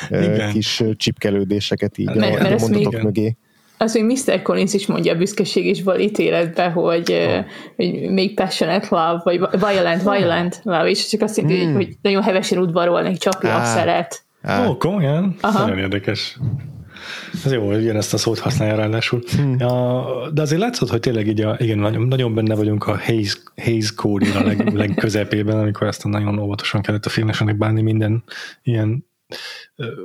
igen. kis csipkelődéseket így mert, a, mert a mondatok mögé. Az még Mr. Collins is mondja a büszkeség és ítéletbe, hogy, oh. hogy még passionate love, vagy violent, violent love, és csak azt jelenti, hmm. hogy, hogy nagyon hevesen udvarolni, csapja, ah. szeret. Ah. Ó, komolyan? Aha. Nagyon érdekes. Ez jó, hogy ezt a szót használja ráadásul. Hmm. Ja, de azért látszott, hogy tényleg így a, igen, nagyon, nagyon benne vagyunk a Haze, Haze code a leg, legközepében, amikor ezt nagyon óvatosan kellett a filmesenek bánni minden ilyen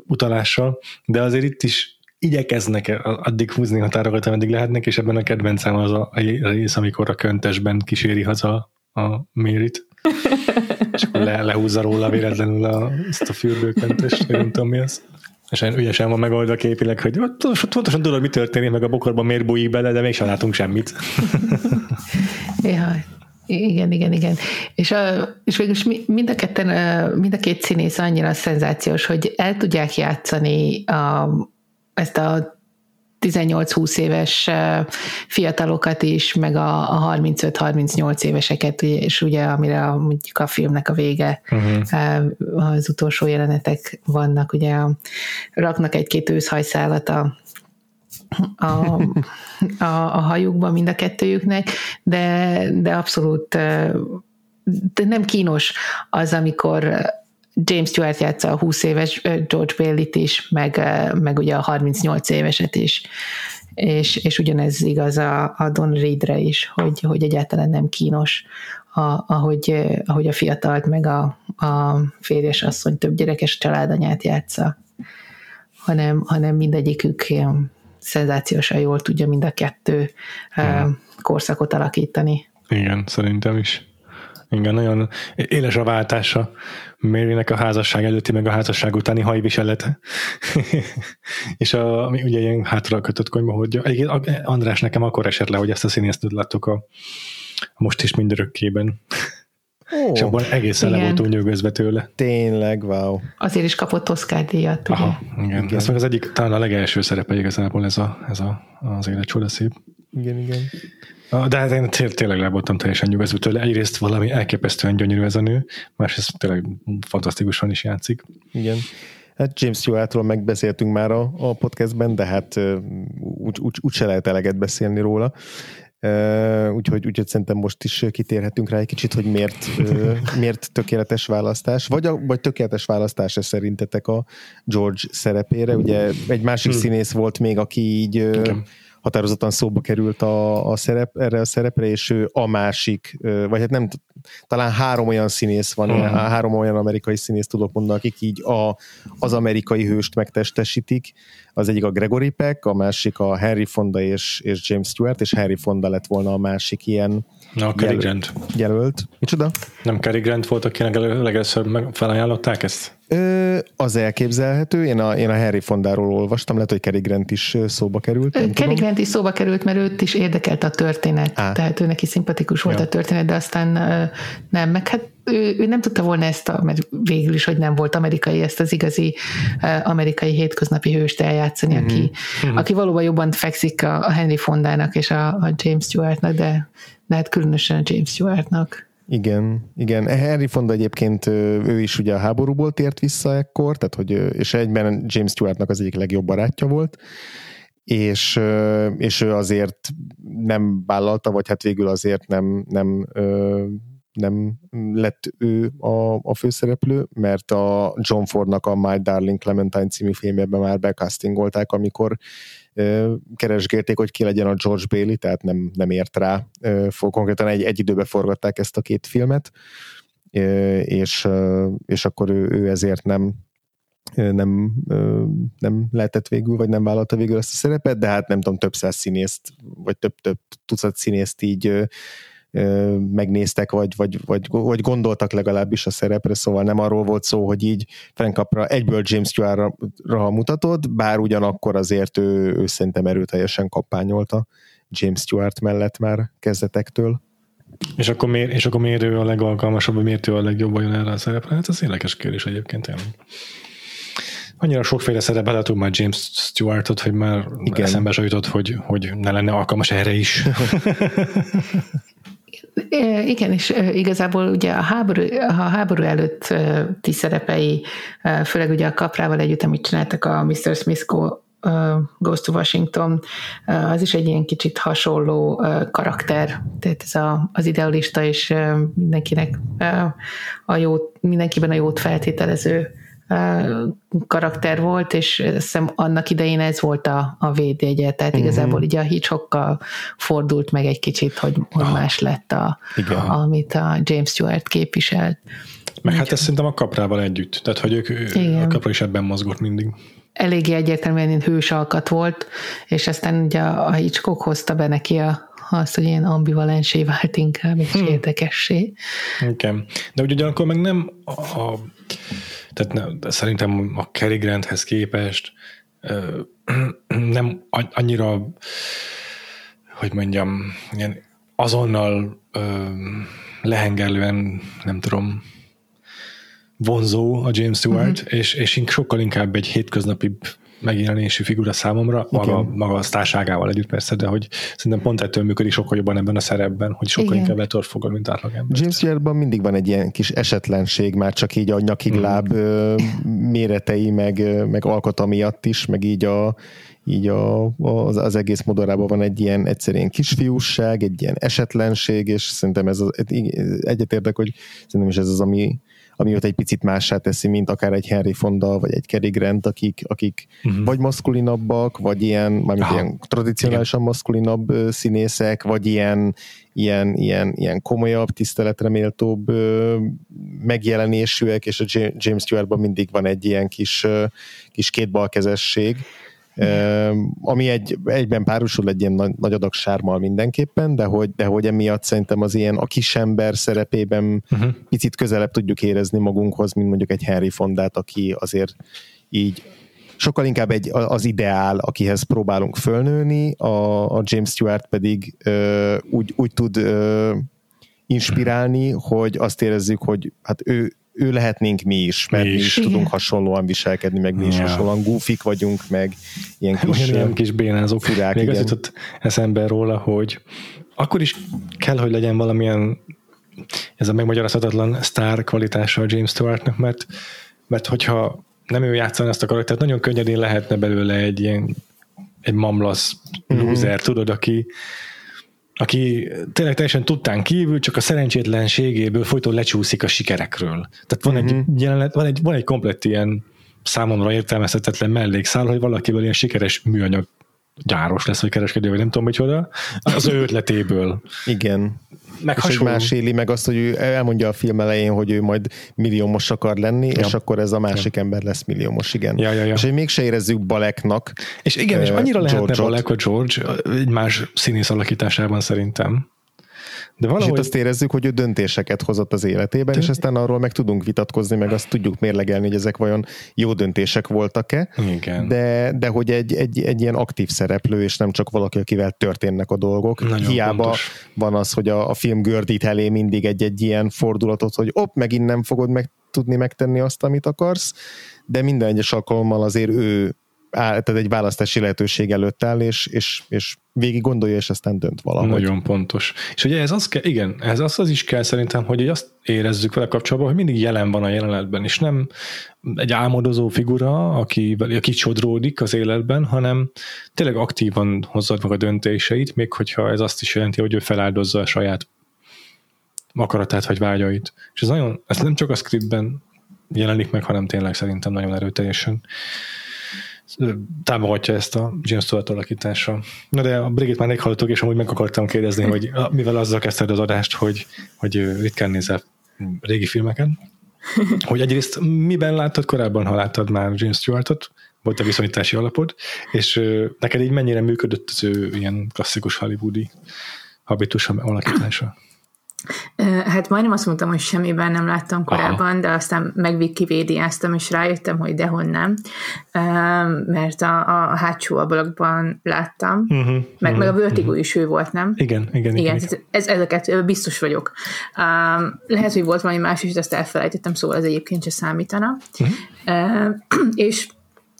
utalással, de azért itt is igyekeznek addig húzni határokat, ameddig lehetnek, és ebben a kedvencem az a rész, amikor a köntesben kíséri haza a Mérit, és akkor le, lehúzza róla véletlenül a, ezt a fürdőköntest, nem tudom mi az. És ügyesen van megoldva képileg, hogy pontosan tudod, mi történik, meg a bokorban miért bújik bele, de mégsem látunk semmit. Jaj, igen, igen, igen. És, a, és végülis mind a, ketten, mind a két színész annyira szenzációs, hogy el tudják játszani a, ezt a 18-20 éves fiatalokat is, meg a, a 35-38 éveseket, és ugye amire a, mondjuk a filmnek a vége, uh-huh. az utolsó jelenetek vannak, ugye a, raknak egy-két őszhajszálat a, a, a, a hajukban mind a kettőjüknek, de, de abszolút de nem kínos az, amikor James Stewart játsza a 20 éves George Bailey-t is, meg, meg ugye a 38 éveset is. És, és ugyanez igaz a, a Don Reedre is, hogy, hogy egyáltalán nem kínos, a, ahogy, ahogy a fiatalt, meg a, a férjes asszony több gyerekes családanyát játsza, hanem, hanem mindegyikük ilyen szenzációsan jól tudja mind a kettő hmm. korszakot alakítani. Igen, szerintem is. Igen, nagyon éles a váltása Marynek a házasság előtti, meg a házasság utáni hajviselete. és a, ami ugye ilyen hátra kötött konyba hordja. András nekem akkor esett le, hogy ezt a színészt láttuk a most is mindörökkében. Oh, és abban egészen le volt nyugodva tőle. Tényleg, wow. Azért is kapott Oscar díjat, ugye? Aha, igen. igen. Ez meg az egyik, talán a legelső szerepe igazából ez, a, ez a, az élet csoda szép. Igen, igen. De hát én tényleg le voltam teljesen nyugodva tőle. Egyrészt valami elképesztően gyönyörű ez a nő, másrészt tényleg fantasztikusan is játszik. Igen. Hát James Stewartról megbeszéltünk már a, a podcastben, de hát úgy, úgy, úgy se lehet eleget beszélni róla. Úgyhogy, úgyhogy szerintem most is kitérhetünk rá egy kicsit, hogy miért, miért tökéletes választás, vagy, a, vagy tökéletes választás ez szerintetek a George szerepére. Ugye egy másik hmm. színész volt még, aki így uh, határozottan szóba került a, a szerep, erre a szerepre, és ő a másik, vagy hát nem, talán három olyan színész van, uh-huh. három olyan amerikai színész tudok mondani, akik így a, az amerikai hőst megtestesítik. Az egyik a Gregory Peck, a másik a Harry Fonda és, és James Stewart, és Harry Fonda lett volna a másik ilyen Na, a Cary Grant. Jelölt. Micsoda? Nem Cary Grant volt, akinek legelőször felajánlották ezt? Ö, az elképzelhető. Én a, én a Harry Fondáról olvastam, lehet, hogy Cary Grant is szóba került. Cary tudom. Grant is szóba került, mert őt is érdekelt a történet. Á. Tehát ő neki szimpatikus volt ja. a történet, de aztán nem, meg hát ő, ő nem tudta volna ezt, a, mert végül is, hogy nem volt amerikai, ezt az igazi amerikai hétköznapi hőst eljátszani, mm-hmm. aki, mm-hmm. aki valóban jobban fekszik a, a Henry Fondának és a, a James Stewartnak, de lehet különösen a James Stewartnak. Igen, igen. Henry Fonda egyébként ő is ugye a háborúból tért vissza ekkor, tehát hogy, és egyben James Stewartnak az egyik legjobb barátja volt, és, és ő azért nem vállalta, vagy hát végül azért nem, nem nem lett ő a, a főszereplő, mert a John Fordnak a My Darling Clementine című filmjében már becastingolták, amikor keresgélték, hogy ki legyen a George Bailey, tehát nem, nem ért rá. Konkrétan egy, egy időben forgatták ezt a két filmet, és, és akkor ő, ő ezért nem, nem, nem lehetett végül, vagy nem vállalta végül ezt a szerepet, de hát nem tudom, több száz színészt, vagy több, több tucat színészt így megnéztek, vagy, vagy, vagy, vagy gondoltak legalábbis a szerepre, szóval nem arról volt szó, hogy így Frankapra egyből James Stewart-ra mutatod, bár ugyanakkor azért ő, ő szerintem erőteljesen kampányolta James Stewart mellett már kezdetektől. És akkor, miért, és akkor miért ő a legalkalmasabb, vagy miért ő a legjobb vajon erre a szerepre? Hát ez érdekes kérdés egyébként tényleg. Annyira sokféle szerep beletud már James Stewartot, hogy már Igen. eszembe jutott, hogy, hogy ne lenne alkalmas erre is. Igen, és igazából ugye a háború, a háború előtti szerepei, főleg ugye a kaprával együtt, amit csináltak a Mr. Smith Goes to Washington, az is egy ilyen kicsit hasonló karakter, tehát ez a, az idealista és mindenkinek a jót, mindenkiben a jót feltételező karakter volt, és hiszem annak idején ez volt a, a védjegye, tehát uh-huh. igazából ugye a Hitchcockkal fordult meg egy kicsit, hogy, hogy ah, más lett, a, igen. amit a James Stewart képviselt. Meg hát ez szerintem a kaprával együtt, tehát hogy ők, igen. a kapra is ebben mozgott mindig eléggé egyértelműen hős alkat volt, és aztán ugye a Hitchcock hozta be neki a, azt, hogy ilyen ambivalensé vált inkább, és hmm. érdekessé. Igen. De úgy ugyanakkor meg nem a, a tehát ne, de szerintem a Cary Granthez képest ö, nem annyira, hogy mondjam, ilyen azonnal ö, lehengerlően, nem tudom, vonzó a James Stewart, uh-huh. és, és sokkal inkább egy hétköznapi megjelenésű figura számomra, maga, maga a sztárságával együtt persze, de hogy szerintem pont ettől működik sokkal jobban ebben a szerepben, hogy sokkal Igen. inkább letor fogad, mint átlagember. James Stewart mindig van egy ilyen kis esetlenség, már csak így a nyakig mm. méretei, meg, meg alkata miatt is, meg így a így a, az, az egész modorában van egy ilyen egyszerűen kisfiúság, egy ilyen esetlenség, és szerintem ez az, egyetértek, hogy szerintem is ez az, ami, ami ott egy picit mássá teszi, mint akár egy Henry Fonda, vagy egy Cary Grant, akik, akik uh-huh. vagy maszkulinabbak, vagy ilyen, mármint ah, ilyen tradicionálisan igen. maszkulinabb színészek, vagy ilyen, ilyen, ilyen, ilyen komolyabb, tiszteletre méltóbb megjelenésűek, és a James Stewartban mindig van egy ilyen kis, kis kétbalkezesség, ami egy, egyben párosul egy ilyen nagy, nagy adag sármal mindenképpen, de hogy, de hogy emiatt szerintem az ilyen a kisember szerepében uh-huh. picit közelebb tudjuk érezni magunkhoz, mint mondjuk egy Henry Fondát, aki azért így sokkal inkább egy, az ideál, akihez próbálunk fölnőni, a, a James Stewart pedig ö, úgy, úgy tud ö, inspirálni, hogy azt érezzük, hogy hát ő, ő lehetnénk mi is, mert mi is, mi is tudunk hasonlóan viselkedni, meg mi is ja. hasonlóan gúfik vagyunk, meg ilyen kis, olyan kis bénázók. Furák, Még igen. az jutott eszembe róla, hogy akkor is kell, hogy legyen valamilyen ez a megmagyarázhatatlan sztár kvalitása a James Stewartnak, mert, mert hogyha nem ő játszani ezt a karaktert, nagyon könnyedén lehetne belőle egy ilyen egy mamlasz mm-hmm. loser, tudod, aki, aki tényleg teljesen tudtán kívül, csak a szerencsétlenségéből folyton lecsúszik a sikerekről. Tehát van, uh-huh. egy, mhm. jelenet, van, egy, van egy komplett ilyen számomra értelmezhetetlen mellékszál, hogy valakivel ilyen sikeres műanyag gyáros lesz, vagy kereskedő, vagy nem tudom micsoda, az ő ötletéből. Igen. Meg és hasonló. más éli meg azt, hogy ő elmondja a film elején, hogy ő majd milliómos akar lenni, ja. és akkor ez a másik ja. ember lesz milliómos, igen. Ja, ja, ja. És hogy mégse érezzük Baleknak. És igen, uh, és annyira lehetne Balek a George egy más színész alakításában szerintem. De valahogy... És itt azt érezzük, hogy ő döntéseket hozott az életében, és aztán arról meg tudunk vitatkozni, meg azt tudjuk mérlegelni, hogy ezek vajon jó döntések voltak-e. Igen. De, de hogy egy, egy, egy ilyen aktív szereplő, és nem csak valaki, akivel történnek a dolgok. Nagyon Hiába pontos. van az, hogy a, a film gördít elé mindig egy-egy ilyen fordulatot, hogy op, megint nem fogod meg tudni megtenni azt, amit akarsz, de minden egyes alkalommal azért ő tehát egy választási lehetőség előtt áll, és, és, és végig gondolja, és aztán dönt valahogy. Nagyon pontos. És ugye ez az kell, igen, ez az, az is kell szerintem, hogy azt érezzük vele kapcsolatban, hogy mindig jelen van a jelenetben, és nem egy álmodozó figura, aki, aki csodródik az életben, hanem tényleg aktívan hozza meg a döntéseit, még hogyha ez azt is jelenti, hogy ő feláldozza a saját akaratát vagy vágyait. És ez nagyon, ez nem csak a scriptben jelenik meg, hanem tényleg szerintem nagyon erőteljesen támogatja ezt a James Stewart alakítása. Na de a Brigitte már meghallottuk, és amúgy meg akartam kérdezni, hogy mivel azzal kezdted az adást, hogy, hogy ritkán nézel régi filmeket, hogy egyrészt miben láttad korábban, ha láttad már James Stewartot, volt a viszonyítási alapod, és neked így mennyire működött az ő ilyen klasszikus hollywoodi habitus alakítása? Hát majdnem azt mondtam, hogy semmiben nem láttam korábban, Aha. de aztán megwikivédiáztam, és rájöttem, hogy dehon nem, mert a, a hátsó ablakban láttam, uh-huh, meg, uh-huh, meg a Vertigo uh-huh. is ő volt, nem? Igen, igen. igen, igen. Ez, ezeket biztos vagyok. Lehet, hogy volt valami más is, de ezt elfelejtettem, szóval ez egyébként se számítana. Uh-huh. És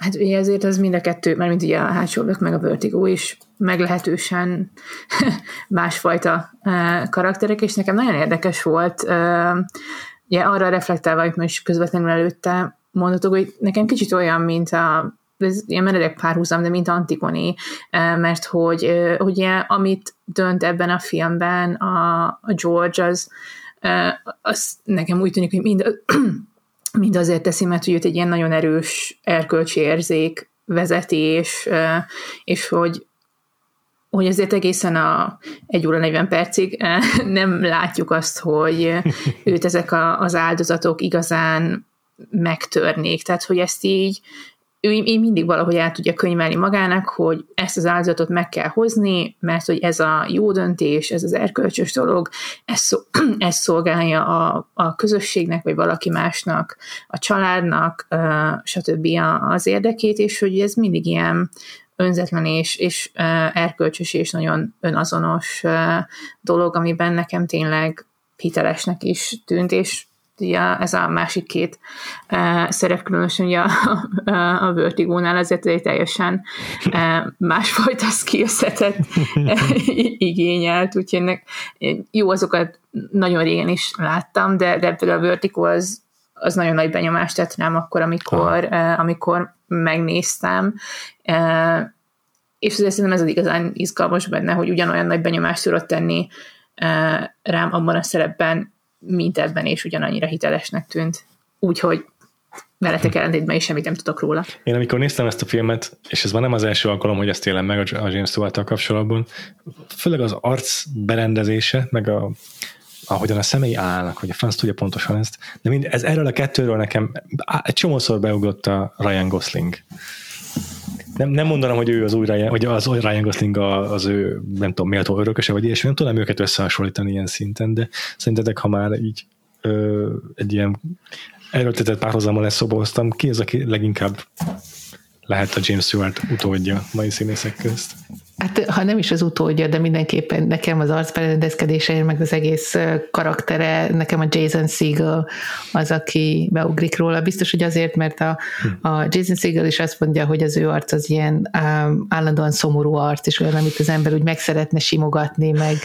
hát ugye ezért ez mind a kettő, mert mint ugye a hátsó ablak, meg a Vertigo is meglehetősen másfajta karakterek, és nekem nagyon érdekes volt, ugye arra reflektálva, hogy most közvetlenül előtte mondhatok, hogy nekem kicsit olyan, mint a ez ilyen meredek párhuzam, de mint Antigoni, mert hogy ugye amit dönt ebben a filmben a, a George, az, az nekem úgy tűnik, hogy mind, mind azért teszi, mert hogy őt egy ilyen nagyon erős erkölcsi érzék vezeti, és, és hogy hogy azért egészen a 1 óra 40 percig nem látjuk azt, hogy őt ezek a, az áldozatok igazán megtörnék. Tehát, hogy ezt így ő így mindig valahogy el tudja könyvelni magának, hogy ezt az áldozatot meg kell hozni, mert hogy ez a jó döntés, ez az erkölcsös dolog, ez, szol, ez szolgálja a, a közösségnek, vagy valaki másnak, a családnak, stb. az érdekét, és hogy ez mindig ilyen önzetlen és, és erkölcsös és nagyon önazonos dolog, amiben nekem tényleg hitelesnek is tűnt, és ugye ez a másik két uh, szerep, különösen ugye a, a, a Vertigo-nál ezért egy teljesen uh, másfajta skillsetet igényelt, úgyhogy ennek, jó, azokat nagyon régen is láttam, de, de például a Vertigo az, az nagyon nagy benyomást tett rám akkor, amikor, uh, amikor megnéztem, és azért szerintem ez az igazán izgalmas benne, hogy ugyanolyan nagy benyomást tudott tenni rám abban a szerepben, mint ebben, és ugyanannyira hitelesnek tűnt. Úgyhogy veletek ellentétben is semmit nem tudok róla. Én amikor néztem ezt a filmet, és ez már nem az első alkalom, hogy ezt élem meg a James stewart kapcsolatban, főleg az arc berendezése, meg a, ahogyan a szemei állnak, hogy a franc tudja pontosan ezt, de mind, ez erről a kettőről nekem egy csomószor beugrott a Ryan Gosling. Nem, nem mondanám, hogy ő az új Ryan, hogy az Ryan Gosling az ő, nem tudom, méltó örököse, vagy ilyesmi, nem tudom őket összehasonlítani ilyen szinten, de szerintetek, ha már így ö, egy ilyen erőltetett párhuzammal leszoboztam, ki az, aki leginkább lehet a James Stewart utódja mai színészek közt? Hát ha nem is az utódja, de mindenképpen nekem az arcberendezkedése, meg az egész karaktere, nekem a Jason Segel az, aki beugrik róla. Biztos, hogy azért, mert a, a Jason Segel is azt mondja, hogy az ő arc az ilyen um, állandóan szomorú arc, és olyan, amit az ember úgy meg szeretne simogatni, meg,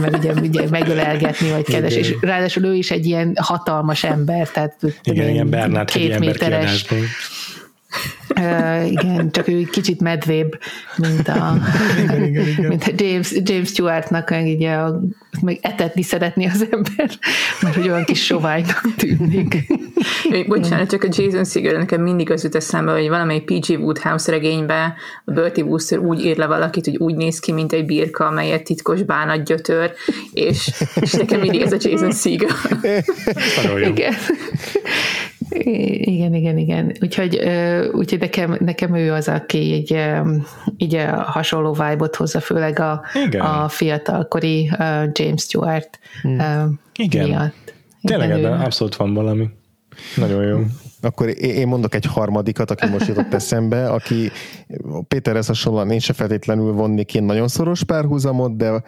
meg ugye, ugye megölelgetni, vagy kedves, és ráadásul ő is egy ilyen hatalmas ember, tehát igen, ilyen Bernát két méteres. Uh, igen, csak ő kicsit medvébb, mint a, igen, igen, igen. mint a James, James Stewartnak, így a, meg etetni szeretni az ember, mert hogy olyan kis soványnak tűnik. Bocsánat, csak a Jason Segel nekem mindig az jut eszembe, hogy valamelyik P.G. Woodhouse regényben a Bertie Wooster úgy ír le valakit, hogy úgy néz ki, mint egy birka, amelyet titkos bánat gyötör, és, és nekem mindig ez a Jason Segel. Igen. Igen, igen, igen. Úgyhogy, úgyhogy nekem, nekem ő az, aki így, így a hasonló vibe-ot hozza, főleg a, a fiatalkori James Stewart hmm. igen. miatt. Tényleg ebben abszolút van valami. Nagyon jó. Akkor én mondok egy harmadikat, aki most jutott eszembe, aki Péterhez hasonlóan én se feltétlenül vonnék én nagyon szoros párhuzamot, de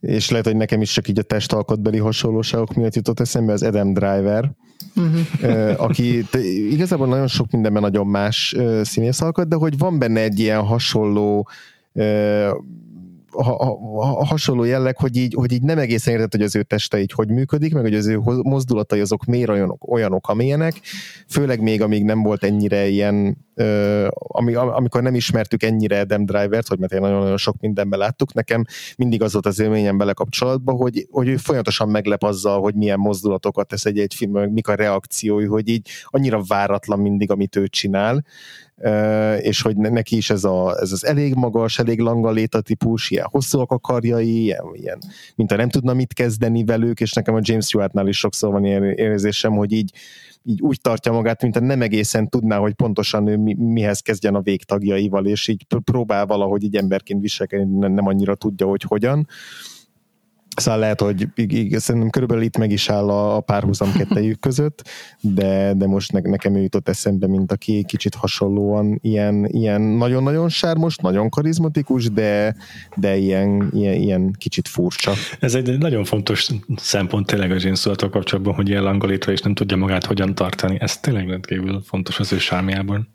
és lehet, hogy nekem is csak így a testalkatbeli hasonlóságok miatt jutott eszembe, az Adam Driver, uh-huh. aki igazából nagyon sok mindenben nagyon más színész alkat, de hogy van benne egy ilyen hasonló ha, ha, hasonló jelleg, hogy így, hogy így nem egészen érted, hogy az ő teste így hogy működik, meg hogy az ő mozdulatai azok miért olyanok, olyanok amilyenek, főleg még amíg nem volt ennyire ilyen, ami, amikor nem ismertük ennyire Adam Drivert, hogy mert én nagyon-nagyon sok mindenben láttuk, nekem mindig az volt az élményem vele kapcsolatban, hogy, hogy ő folyamatosan meglep azzal, hogy milyen mozdulatokat tesz egy-egy film, meg mik a reakciói, hogy így annyira váratlan mindig, amit ő csinál, és hogy neki is ez, a, ez az elég magas, elég langaléta típus, ilyen hosszúak a karjai, ilyen, ilyen, mint a nem tudna mit kezdeni velük, és nekem a James Stewartnál is sokszor van ilyen érzésem, hogy így, így úgy tartja magát, mint nem egészen tudná, hogy pontosan ő mi, mihez kezdjen a végtagjaival, és így próbál valahogy így emberként viselkedni, nem annyira tudja, hogy hogyan. Szóval lehet, hogy szerintem körülbelül itt meg is áll a, a párhuzam kettejük között, de, de most ne, nekem ő jutott eszembe, mint aki kicsit hasonlóan ilyen, ilyen nagyon-nagyon sármos, nagyon karizmatikus, de, de ilyen, ilyen, ilyen kicsit furcsa. Ez egy nagyon fontos szempont tényleg a James kapcsolatban, hogy ilyen langolítva és nem tudja magát hogyan tartani. Ez tényleg rendkívül fontos az ő sármiában.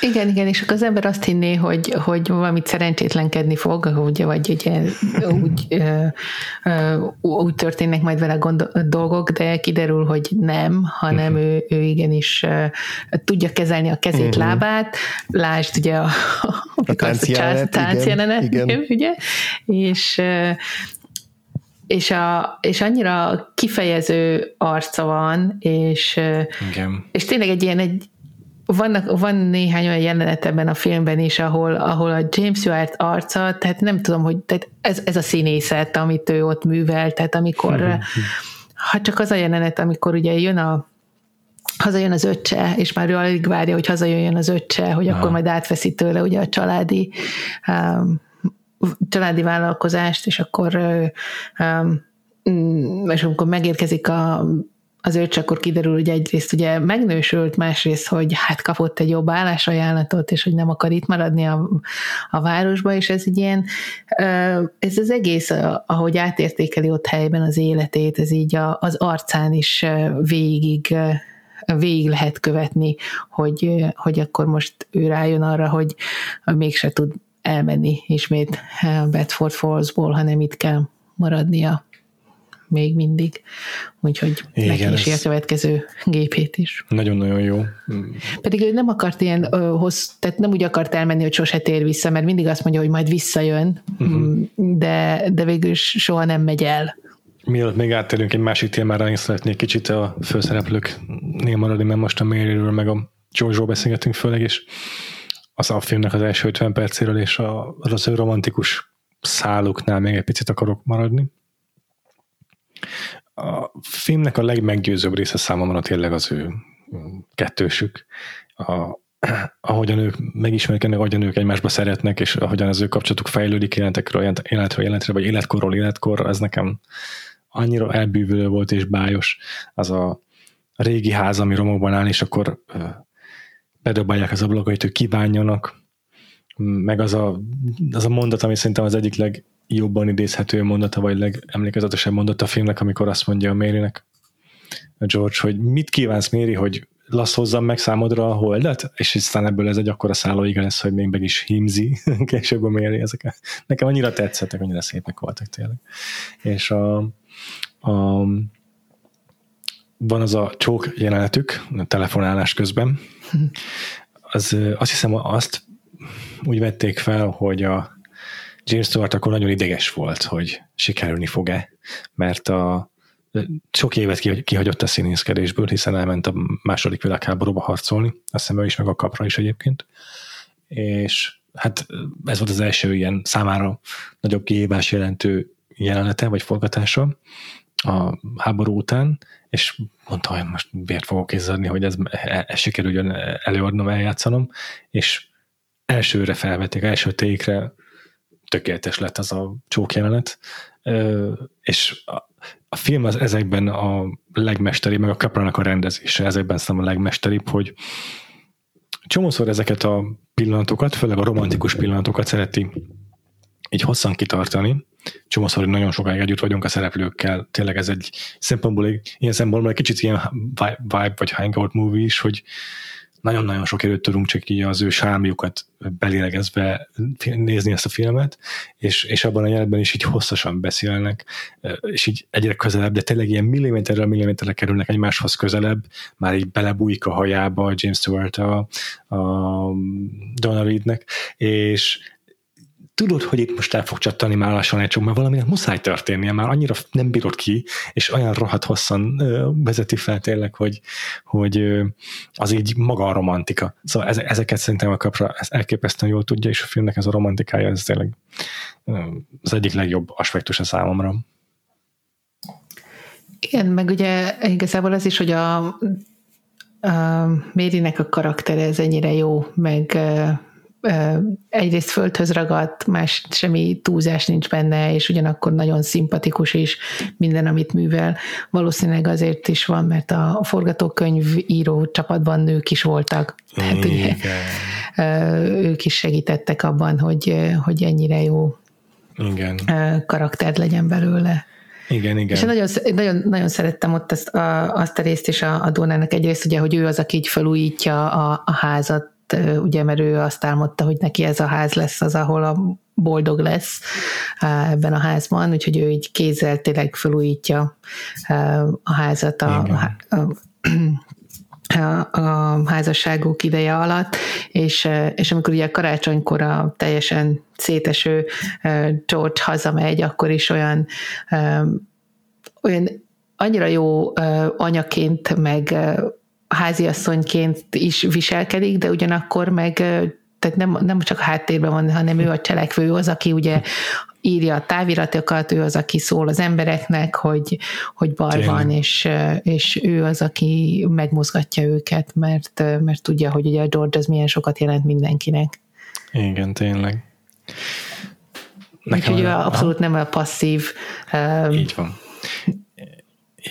Igen, igen, és akkor az ember azt hinné, hogy, hogy valamit szerencsétlenkedni fog, ugye, vagy ugye, úgy, ö, ö, úgy történnek majd vele gond, dolgok, de kiderül, hogy nem, hanem uh-huh. ő, ő igenis ö, tudja kezelni a kezét, uh-huh. lábát, lásd ugye a, a táncjelenet, tánc jelenet, igen, igen. ugye, és és, a, és annyira kifejező arca van, és, Igen. és tényleg egy ilyen egy, vannak, van néhány olyan jelenet ebben a filmben is, ahol, ahol a James Stewart arca, tehát nem tudom, hogy tehát ez, ez a színészet, amit ő ott művel, tehát amikor, mhm. ha csak az a jelenet, amikor ugye jön a hazajön az öccse, és már ő alig várja, hogy hazajöjjön az öccse, hogy Aha. akkor majd átveszi tőle ugye a családi um, családi vállalkozást, és akkor um, és amikor megérkezik a az ő csak akkor kiderül, hogy egyrészt ugye megnősült, másrészt, hogy hát kapott egy jobb állásajánlatot, és hogy nem akar itt maradni a, a városba, és ez egy ilyen, ez az egész, ahogy átértékeli ott helyben az életét, ez így a, az arcán is végig végig lehet követni, hogy, hogy akkor most ő rájön arra, hogy mégse tud elmenni ismét Bedford Fallsból, hanem itt kell maradnia. Még mindig. Úgyhogy Igen, ez- a következő gépét is. Nagyon-nagyon jó. Pedig ő nem akart ilyen ö, hossz, tehát nem úgy akart elmenni, hogy sose tér vissza, mert mindig azt mondja, hogy majd visszajön, uh-huh. de, de végül soha nem megy el. Mielőtt még áttérünk egy másik témára, én szeretnék kicsit a főszereplőknél maradni, mert most a Maryről meg a George-ról beszélgetünk főleg, és az a filmnek az első 50 percéről és a, az ő romantikus száluknál még egy picit akarok maradni. A filmnek a legmeggyőzőbb része számomra tényleg az ő kettősük. A, ahogyan ők megismerkednek, ahogyan ők egymásba szeretnek, és ahogyan az ő kapcsolatuk fejlődik jelent- életről életre, vagy életkorról életkorra, ez nekem annyira elbűvölő volt és bájos. Az a régi ház, ami romokban áll, és akkor bedobálják az ablakait, hogy kívánjanak, meg az a, az a mondat, ami szerintem az egyik legjobban idézhető mondata, vagy legemlékezetesebb mondata a filmnek, amikor azt mondja a Marynek, a George, hogy mit kívánsz, Mary, hogy lasszozzam meg számodra a holdat, és aztán ebből ez egy akkora szállóiga lesz, hogy még meg is hímzi később a Mary ezeket. Nekem annyira tetszettek, annyira szépek voltak tényleg. És a, a van az a csók jelenetük, a telefonálás közben, az, azt hiszem azt úgy vették fel, hogy a James Stewart akkor nagyon ideges volt, hogy sikerülni fog-e, mert a sok évet ki- kihagyott a színészkedésből, hiszen elment a második világháborúba harcolni, azt hiszem ő is, meg a kapra is egyébként, és hát ez volt az első ilyen számára nagyobb kihívás jelentő jelenete, vagy forgatása a háború után, és mondta, hogy most miért fogok izzadni, hogy ez, ez sikerüljön előadnom, eljátszanom, és elsőre felvették, első tékre tökéletes lett az a csók jelenet, és a, film az ezekben a legmesteribb, meg a Capranak a rendezése ezekben szerintem a legmesteribb, hogy csomószor ezeket a pillanatokat, főleg a romantikus pillanatokat szereti így hosszan kitartani, csomószor, hogy nagyon sokáig együtt vagyunk a szereplőkkel, tényleg ez egy szempontból, ilyen szempontból egy kicsit ilyen vibe vagy hangout movie is, hogy nagyon-nagyon sok erőt tudunk csak így az ő sármjukat belélegezve nézni ezt a filmet, és, és abban a jelenetben is így hosszasan beszélnek, és így egyre közelebb, de tényleg ilyen milliméterrel milliméterre kerülnek egymáshoz közelebb, már így belebújik a hajába James Stewart a, a Donna Reednek, és tudod, hogy itt most el fog csattani már lassan egy csomó, mert valaminek muszáj történnie, már annyira nem bírod ki, és olyan rohadt hosszan ö, vezeti fel tényleg, hogy, hogy az így maga a romantika. Szóval eze- ezeket szerintem a kapra elképesztően jól tudja, és a filmnek ez a romantikája, ez tényleg az egyik legjobb aspektus a számomra. Igen, meg ugye igazából az is, hogy a, a Mérinek a karaktere ez ennyire jó, meg egyrészt földhöz ragadt, más semmi túlzás nincs benne, és ugyanakkor nagyon szimpatikus is minden, amit művel. Valószínűleg azért is van, mert a forgatókönyv író csapatban nők is voltak. Tehát ugye ö, ők is segítettek abban, hogy, hogy ennyire jó Igen, karakter legyen belőle. igen, igen. És nagyon, nagyon, nagyon szerettem ott azt a, azt a részt is a, a Dónának egyrészt, ugye, hogy ő az, aki így felújítja a, a házat, ö, ugye, mert ő azt álmodta, hogy neki ez a ház lesz az, ahol a boldog lesz ebben a házban, úgyhogy ő így kézzel tényleg felújítja a házat a, a, a a, házasságuk ideje alatt, és, és amikor ugye karácsonykor a teljesen széteső George hazamegy, akkor is olyan, olyan annyira jó anyaként, meg háziasszonyként is viselkedik, de ugyanakkor meg eh, tehát nem, nem csak háttérben van, hanem ő a cselekvő, ő az, aki ugye írja a táviratokat, ő az, aki szól az embereknek, hogy, hogy Tényleg. van, és, és ő az, aki megmozgatja őket, mert, mert tudja, hogy ugye a George az milyen sokat jelent mindenkinek. Igen, tényleg. Úgyhogy ő a- abszolút nem a passzív um, Így van.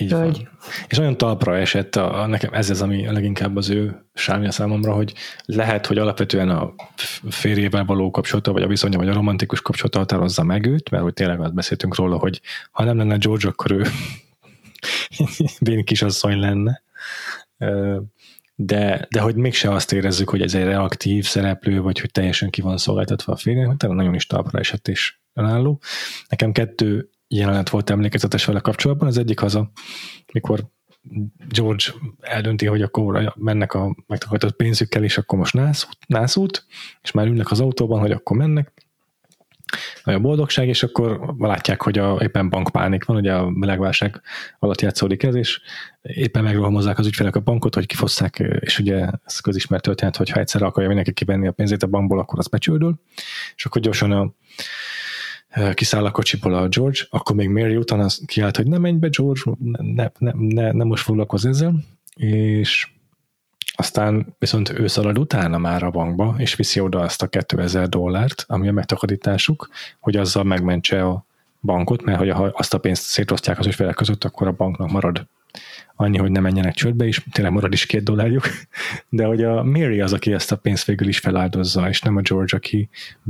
Így Hölgy. van. És nagyon talpra esett, a, a, nekem ez az, ami leginkább az ő sármja számomra, hogy lehet, hogy alapvetően a férjével való kapcsolata, vagy a viszonya, vagy a romantikus kapcsolata határozza meg őt, mert hogy tényleg azt beszéltünk róla, hogy ha nem lenne George, akkor ő vén kisasszony lenne. De, de hogy mégse azt érezzük, hogy ez egy reaktív szereplő, vagy hogy teljesen ki van szolgáltatva a hogy talán nagyon is talpra esett és önálló. Nekem kettő jelenet volt emlékezetes vele kapcsolatban. Az egyik az mikor George eldönti, hogy akkor mennek a megtakarított pénzükkel, és akkor most nászút, nászút, és már ülnek az autóban, hogy akkor mennek, nagy a boldogság, és akkor látják, hogy a, éppen bankpánik van, ugye a világválság alatt játszódik ez, és éppen megrohamozzák az ügyfelek a bankot, hogy kifosszák, és ugye ez közismert történet, hogy ha egyszer akarja mindenki kivenni a pénzét a bankból, akkor az becsődül, és akkor gyorsan a, kiszáll a kocsiból a George, akkor még Mary utána kiállt, hogy ne menj be George, ne, ne, ne, ne most foglalkozz ezzel, és aztán viszont ő szalad utána már a bankba, és viszi oda azt a 2000 dollárt, ami a megtakarításuk, hogy azzal megmentse a bankot, mert ha azt a pénzt szétosztják az ügyfelek között, akkor a banknak marad annyi, hogy ne menjenek csődbe, és tényleg marad is két dollárjuk, de hogy a Mary az, aki ezt a pénzt végül is feláldozza, és nem a George, aki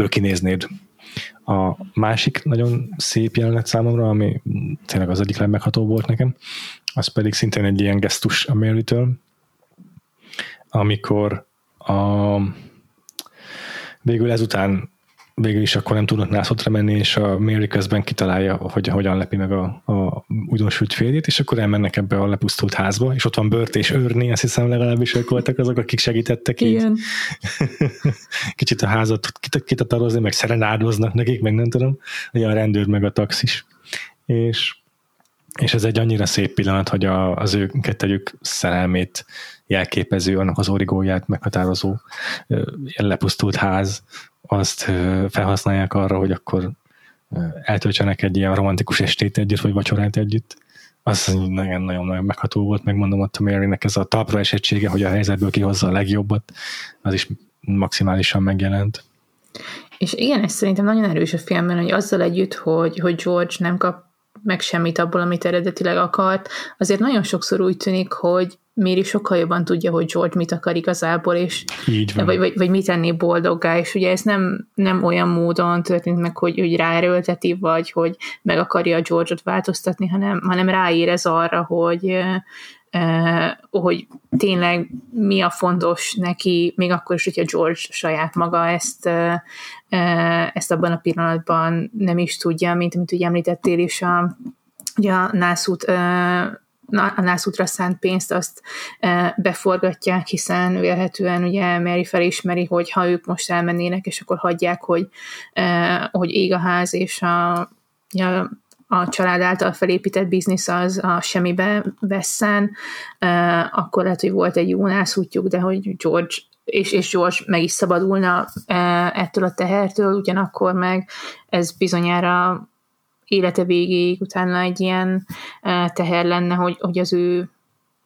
kinéznéd. A másik nagyon szép jelenet számomra, ami tényleg az egyik legmegható volt nekem, az pedig szintén egy ilyen gesztus a Mary-től, amikor a, végül ezután végül is akkor nem tudnak nászotra menni, és a Mary közben kitalálja, hogy hogyan lepi meg a, a újdonsült férjét, és akkor elmennek ebbe a lepusztult házba, és ott van Bört és Örni, azt hiszem legalábbis ők voltak azok, akik segítettek Igen. így. Kicsit a házat kitatarozni, meg szerenádoznak nekik, meg nem tudom, hogy a rendőr meg a taxis. És, és ez egy annyira szép pillanat, hogy a, az ő kettőjük szerelmét jelképező, annak az origóját meghatározó lepusztult ház, azt felhasználják arra, hogy akkor eltöltsenek egy ilyen romantikus estét együtt, vagy vacsorát együtt. Az nagyon-nagyon megható volt, megmondom ott a Marynek ez a talpra esettsége, hogy a helyzetből kihozza a legjobbat, az is maximálisan megjelent. És igen, ez szerintem nagyon erős a filmben, hogy azzal együtt, hogy, hogy George nem kap meg semmit abból, amit eredetileg akart, azért nagyon sokszor úgy tűnik, hogy Méri sokkal jobban tudja, hogy George mit akar igazából, és Így van. Vagy, vagy, vagy mit tenni boldoggá, és ugye ez nem, nem olyan módon történt meg, hogy, hogy ráerőlteti, vagy hogy meg akarja a George-ot változtatni, hanem, hanem ráérez arra, hogy hogy tényleg mi a fontos neki, még akkor is, hogyha George saját maga ezt, ezt abban a pillanatban nem is tudja, mint amit ugye említettél is a, ugye a nászút a nászútra szánt pénzt azt beforgatják, hiszen vélhetően ugye Mary felismeri, hogy ha ők most elmennének, és akkor hagyják, hogy, hogy ég a ház, és a, a a család által felépített biznisz az a semmibe vesszen, akkor lehet, hogy volt egy jó nászútjuk, de hogy George és, és George meg is szabadulna ettől a tehertől, ugyanakkor meg ez bizonyára élete végéig utána egy ilyen teher lenne, hogy, hogy az ő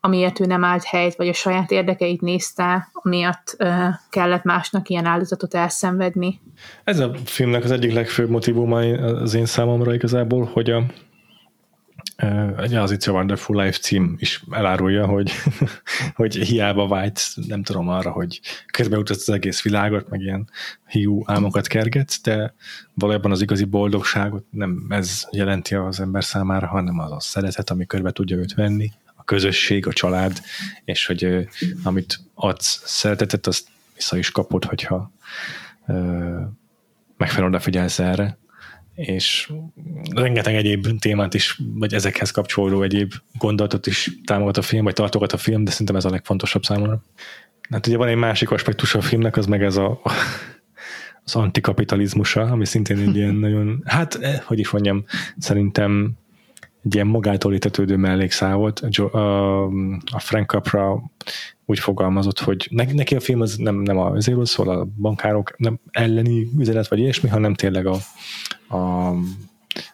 amiért ő nem állt helyt, vagy a saját érdekeit nézte, amiatt uh, kellett másnak ilyen áldozatot elszenvedni. Ez a filmnek az egyik legfőbb motivuma az én számomra igazából, hogy a, egy az It's a Wonderful Life cím is elárulja, hogy, hogy hiába vágysz, nem tudom arra, hogy körbeutazz az egész világot, meg ilyen hiú álmokat kergetsz, de valójában az igazi boldogságot nem ez jelenti az ember számára, hanem az a szeretet, ami körbe tudja őt venni, a közösség, a család, és hogy amit adsz szeretetet, azt vissza is kapod, hogyha megfelelően odafigyelsz erre és rengeteg egyéb témát is, vagy ezekhez kapcsolódó egyéb gondolatot is támogat a film, vagy tartogat a film, de szerintem ez a legfontosabb számomra. Hát ugye van egy másik aspektus a filmnek, az meg ez a, az antikapitalizmusa, ami szintén egy ilyen nagyon, hát eh, hogy is mondjam, szerintem egy ilyen magától ítetődő mellékszál volt. A, Frank Capra úgy fogalmazott, hogy neki a film az nem, nem a azért szól, a bankárok nem elleni üzenet vagy ilyesmi, hanem tényleg a, a,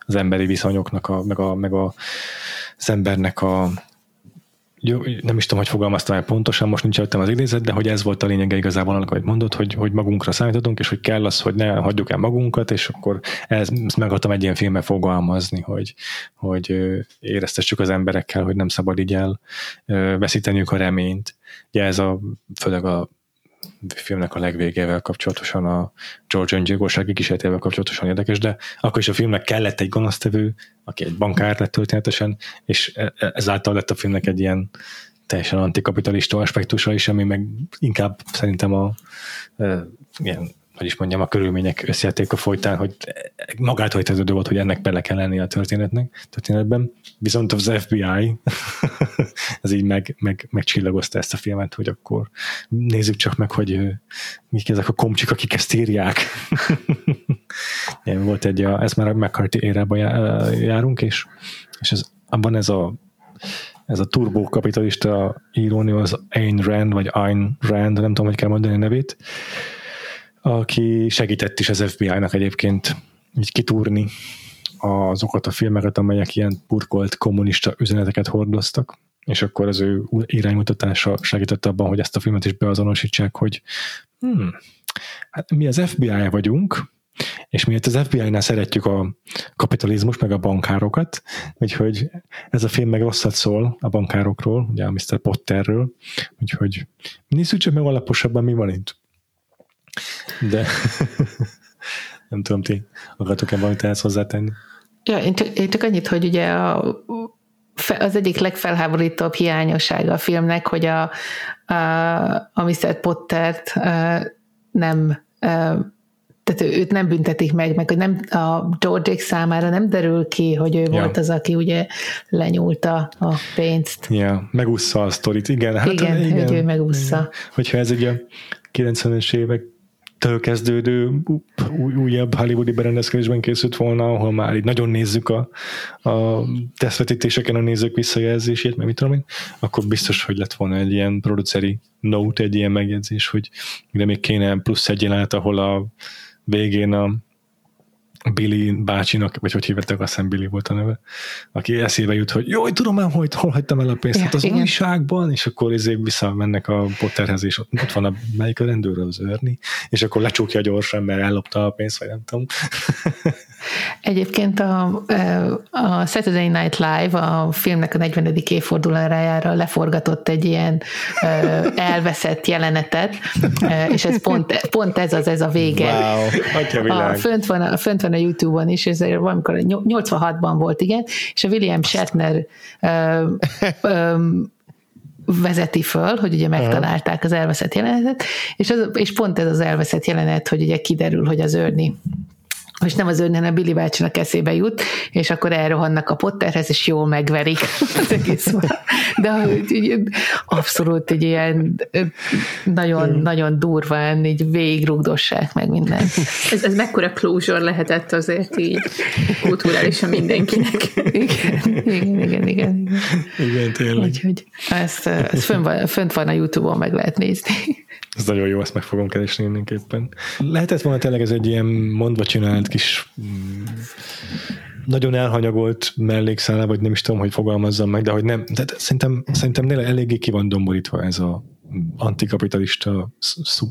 az emberi viszonyoknak, a, meg, a, meg a, az embernek a jó, nem is tudom, hogy fogalmaztam el pontosan, most nincs előttem az idézet, de hogy ez volt a lényege igazából annak, hogy mondod, hogy, hogy magunkra számíthatunk, és hogy kell az, hogy ne hagyjuk el magunkat, és akkor ez, ezt meg egy ilyen filmben fogalmazni, hogy, hogy éreztessük az emberekkel, hogy nem szabad így el veszíteniük a reményt. Ugye ez a, főleg a filmnek a legvégével kapcsolatosan, a George öngyilkossági kísérletével kapcsolatosan érdekes, de akkor is a filmnek kellett egy gonosztevő, aki egy bankár lett történetesen, és e, e, ezáltal lett a filmnek egy ilyen teljesen antikapitalista aspektusa is, ami meg inkább szerintem a e, ilyen hogy is mondjam, a körülmények a folytán, hogy magától értetődő volt, hogy ennek bele kell lenni a történetnek, történetben. Viszont az FBI ez így meg, meg, megcsillagozta ezt a filmet, hogy akkor nézzük csak meg, hogy mik ezek a komcsik, akik ezt írják. volt egy, a, ez már a McCarthy érában járunk, és, és ez, abban ez a ez a turbokapitalista írónő az Ayn Rand, vagy Ayn Rand, nem tudom, hogy kell mondani a nevét, aki segített is az FBI-nak egyébként így kitúrni azokat a filmeket, amelyek ilyen burkolt kommunista üzeneteket hordoztak, és akkor az ő iránymutatása segített abban, hogy ezt a filmet is beazonosítsák, hogy hmm, hát mi az FBI vagyunk, és miért az FBI-nál szeretjük a kapitalizmus, meg a bankárokat, úgyhogy ez a film meg rosszat szól a bankárokról, ugye a Mr. Potterről, úgyhogy nézzük csak meg alaposabban, mi van itt. De nem tudom, ti akartok-e valamit ehhez hozzátenni? Ja, én csak, én csak annyit, hogy ugye a, az egyik legfelháborítóbb hiányossága a filmnek, hogy a, a, a Mr. Pottert nem tehát őt nem büntetik meg, meg hogy nem, a george számára nem derül ki, hogy ő ja. volt az, aki ugye lenyúlta a pénzt. Ja, megúszza a sztorit, igen. Hát, igen, igen, hogy ő megúszza. Igen. Hogyha ez egy a 90-es évek től kezdődő új, újabb hollywoodi berendezkedésben készült volna, ahol már így nagyon nézzük a, a tesztvetítéseken a nézők visszajelzését, mert mit tudom én, akkor biztos, hogy lett volna egy ilyen produceri note, egy ilyen megjegyzés, hogy de még kéne plusz egy jelenet, ahol a végén a Billy bácsinak, vagy hogy hívták, azt hiszem Billy volt a neve, aki eszébe jut, hogy jó, tudom már, hogy hol hagytam el a pénzt, ja, hát az igen. újságban, és akkor ezért visszamennek a Potterhez, és ott, ott van a, melyik a rendőr, az őrni, és akkor lecsukja gyorsan, mert ellopta a pénzt, vagy nem tudom. Egyébként a, a Saturday Night Live a filmnek a 40. évfordulójára leforgatott egy ilyen elveszett jelenetet, és ez pont, pont ez az, ez a vége. Wow, a, fönt, van, fönt van a Youtube-on is, ez valamikor 86-ban volt, igen, és a William Shatner ö, ö, vezeti föl, hogy ugye megtalálták az elveszett jelenetet, és, az, és pont ez az elveszett jelenet, hogy ugye kiderül, hogy az őrni és nem az önnen a Billy bácsinak eszébe jut, és akkor elrohannak a Potterhez, és jól megverik az egész. De abszolút egy ilyen nagyon, mm. nagyon durván így végigrugdossák meg minden. Ez, ez mekkora closure lehetett azért így kulturálisan mindenkinek. Igen, igen, igen, igen. Igen, tényleg. Úgyhogy ezt, ezt fönt, van, fönt van a Youtube-on, meg lehet nézni. Ez nagyon jó, ezt meg fogom keresni mindenképpen. Lehetett volna tényleg ez egy ilyen mondva csinált kis mm, nagyon elhanyagolt mellékszála, vagy nem is tudom, hogy fogalmazzam meg, de hogy nem, de szerintem, szerintem eléggé ki van domborítva ez a antikapitalista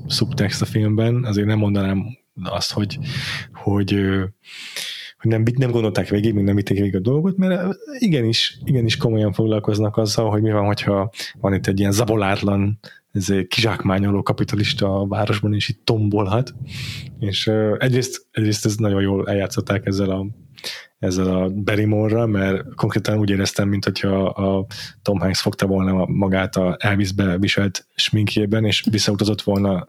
szubtext a filmben, azért nem mondanám azt, hogy, hogy, hogy nem, nem gondolták végig, még nem vitték végig a dolgot, mert igenis, igenis komolyan foglalkoznak azzal, hogy mi van, hogyha van itt egy ilyen zabolátlan ez kizsákmányoló kapitalista a városban is itt tombolhat, és egyrészt, egyrészt ez nagyon jól eljátszották ezzel a ezzel a Barrymore-ra, mert konkrétan úgy éreztem, mint hogyha a Tom Hanks fogta volna magát a Elvisbe viselt sminkjében, és visszautazott volna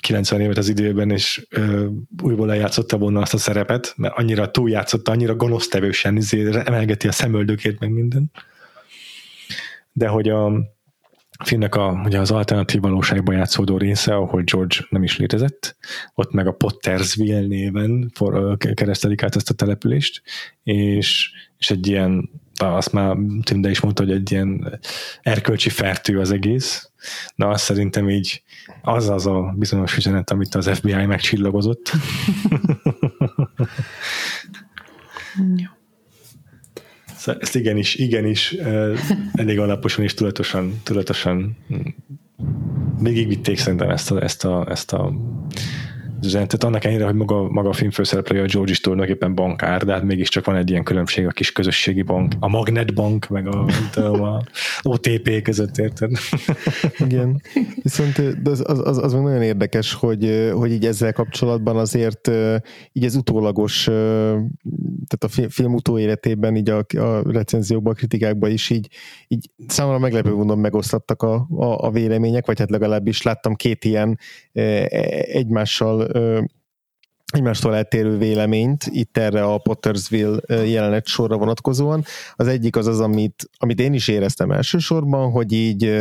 90 évet az időben, és ö, újból lejátszotta volna azt a szerepet, mert annyira túljátszotta, annyira gonosztevősen izé, emelgeti a szemöldökét, meg minden. De hogy a, a filmnek a, ugye az alternatív valóságban játszódó része, ahol George nem is létezett, ott meg a Pottersville néven for, keresztelik át ezt a települést, és, és egy ilyen, azt már Tünde is mondta, hogy egy ilyen erkölcsi fertő az egész, na azt szerintem így az az a bizonyos üzenet, amit az FBI megcsillagozott. Szóval ezt igenis, igenis elég alaposan és tudatosan, tudatosan végigvitték szerintem ezt a, ezt a, ezt a üzenetet, annak ellenére, hogy maga, maga a film főszereplője a George is tulajdonképpen bankár, de hát mégiscsak van egy ilyen különbség a kis közösségi bank, a Magnet Bank, meg a, tudom, a OTP között, érted? Igen. Viszont az, az, az, az nagyon érdekes, hogy, hogy így ezzel kapcsolatban azért így ez utólagos, tehát a film utóéletében így a, a recenziókban, a kritikákban is így, így számomra meglepő módon megoszlattak a, a, a vélemények, vagy hát legalábbis láttam két ilyen egymással egymástól eltérő véleményt itt erre a Pottersville jelenet sorra vonatkozóan. Az egyik az az, amit, amit én is éreztem elsősorban, hogy így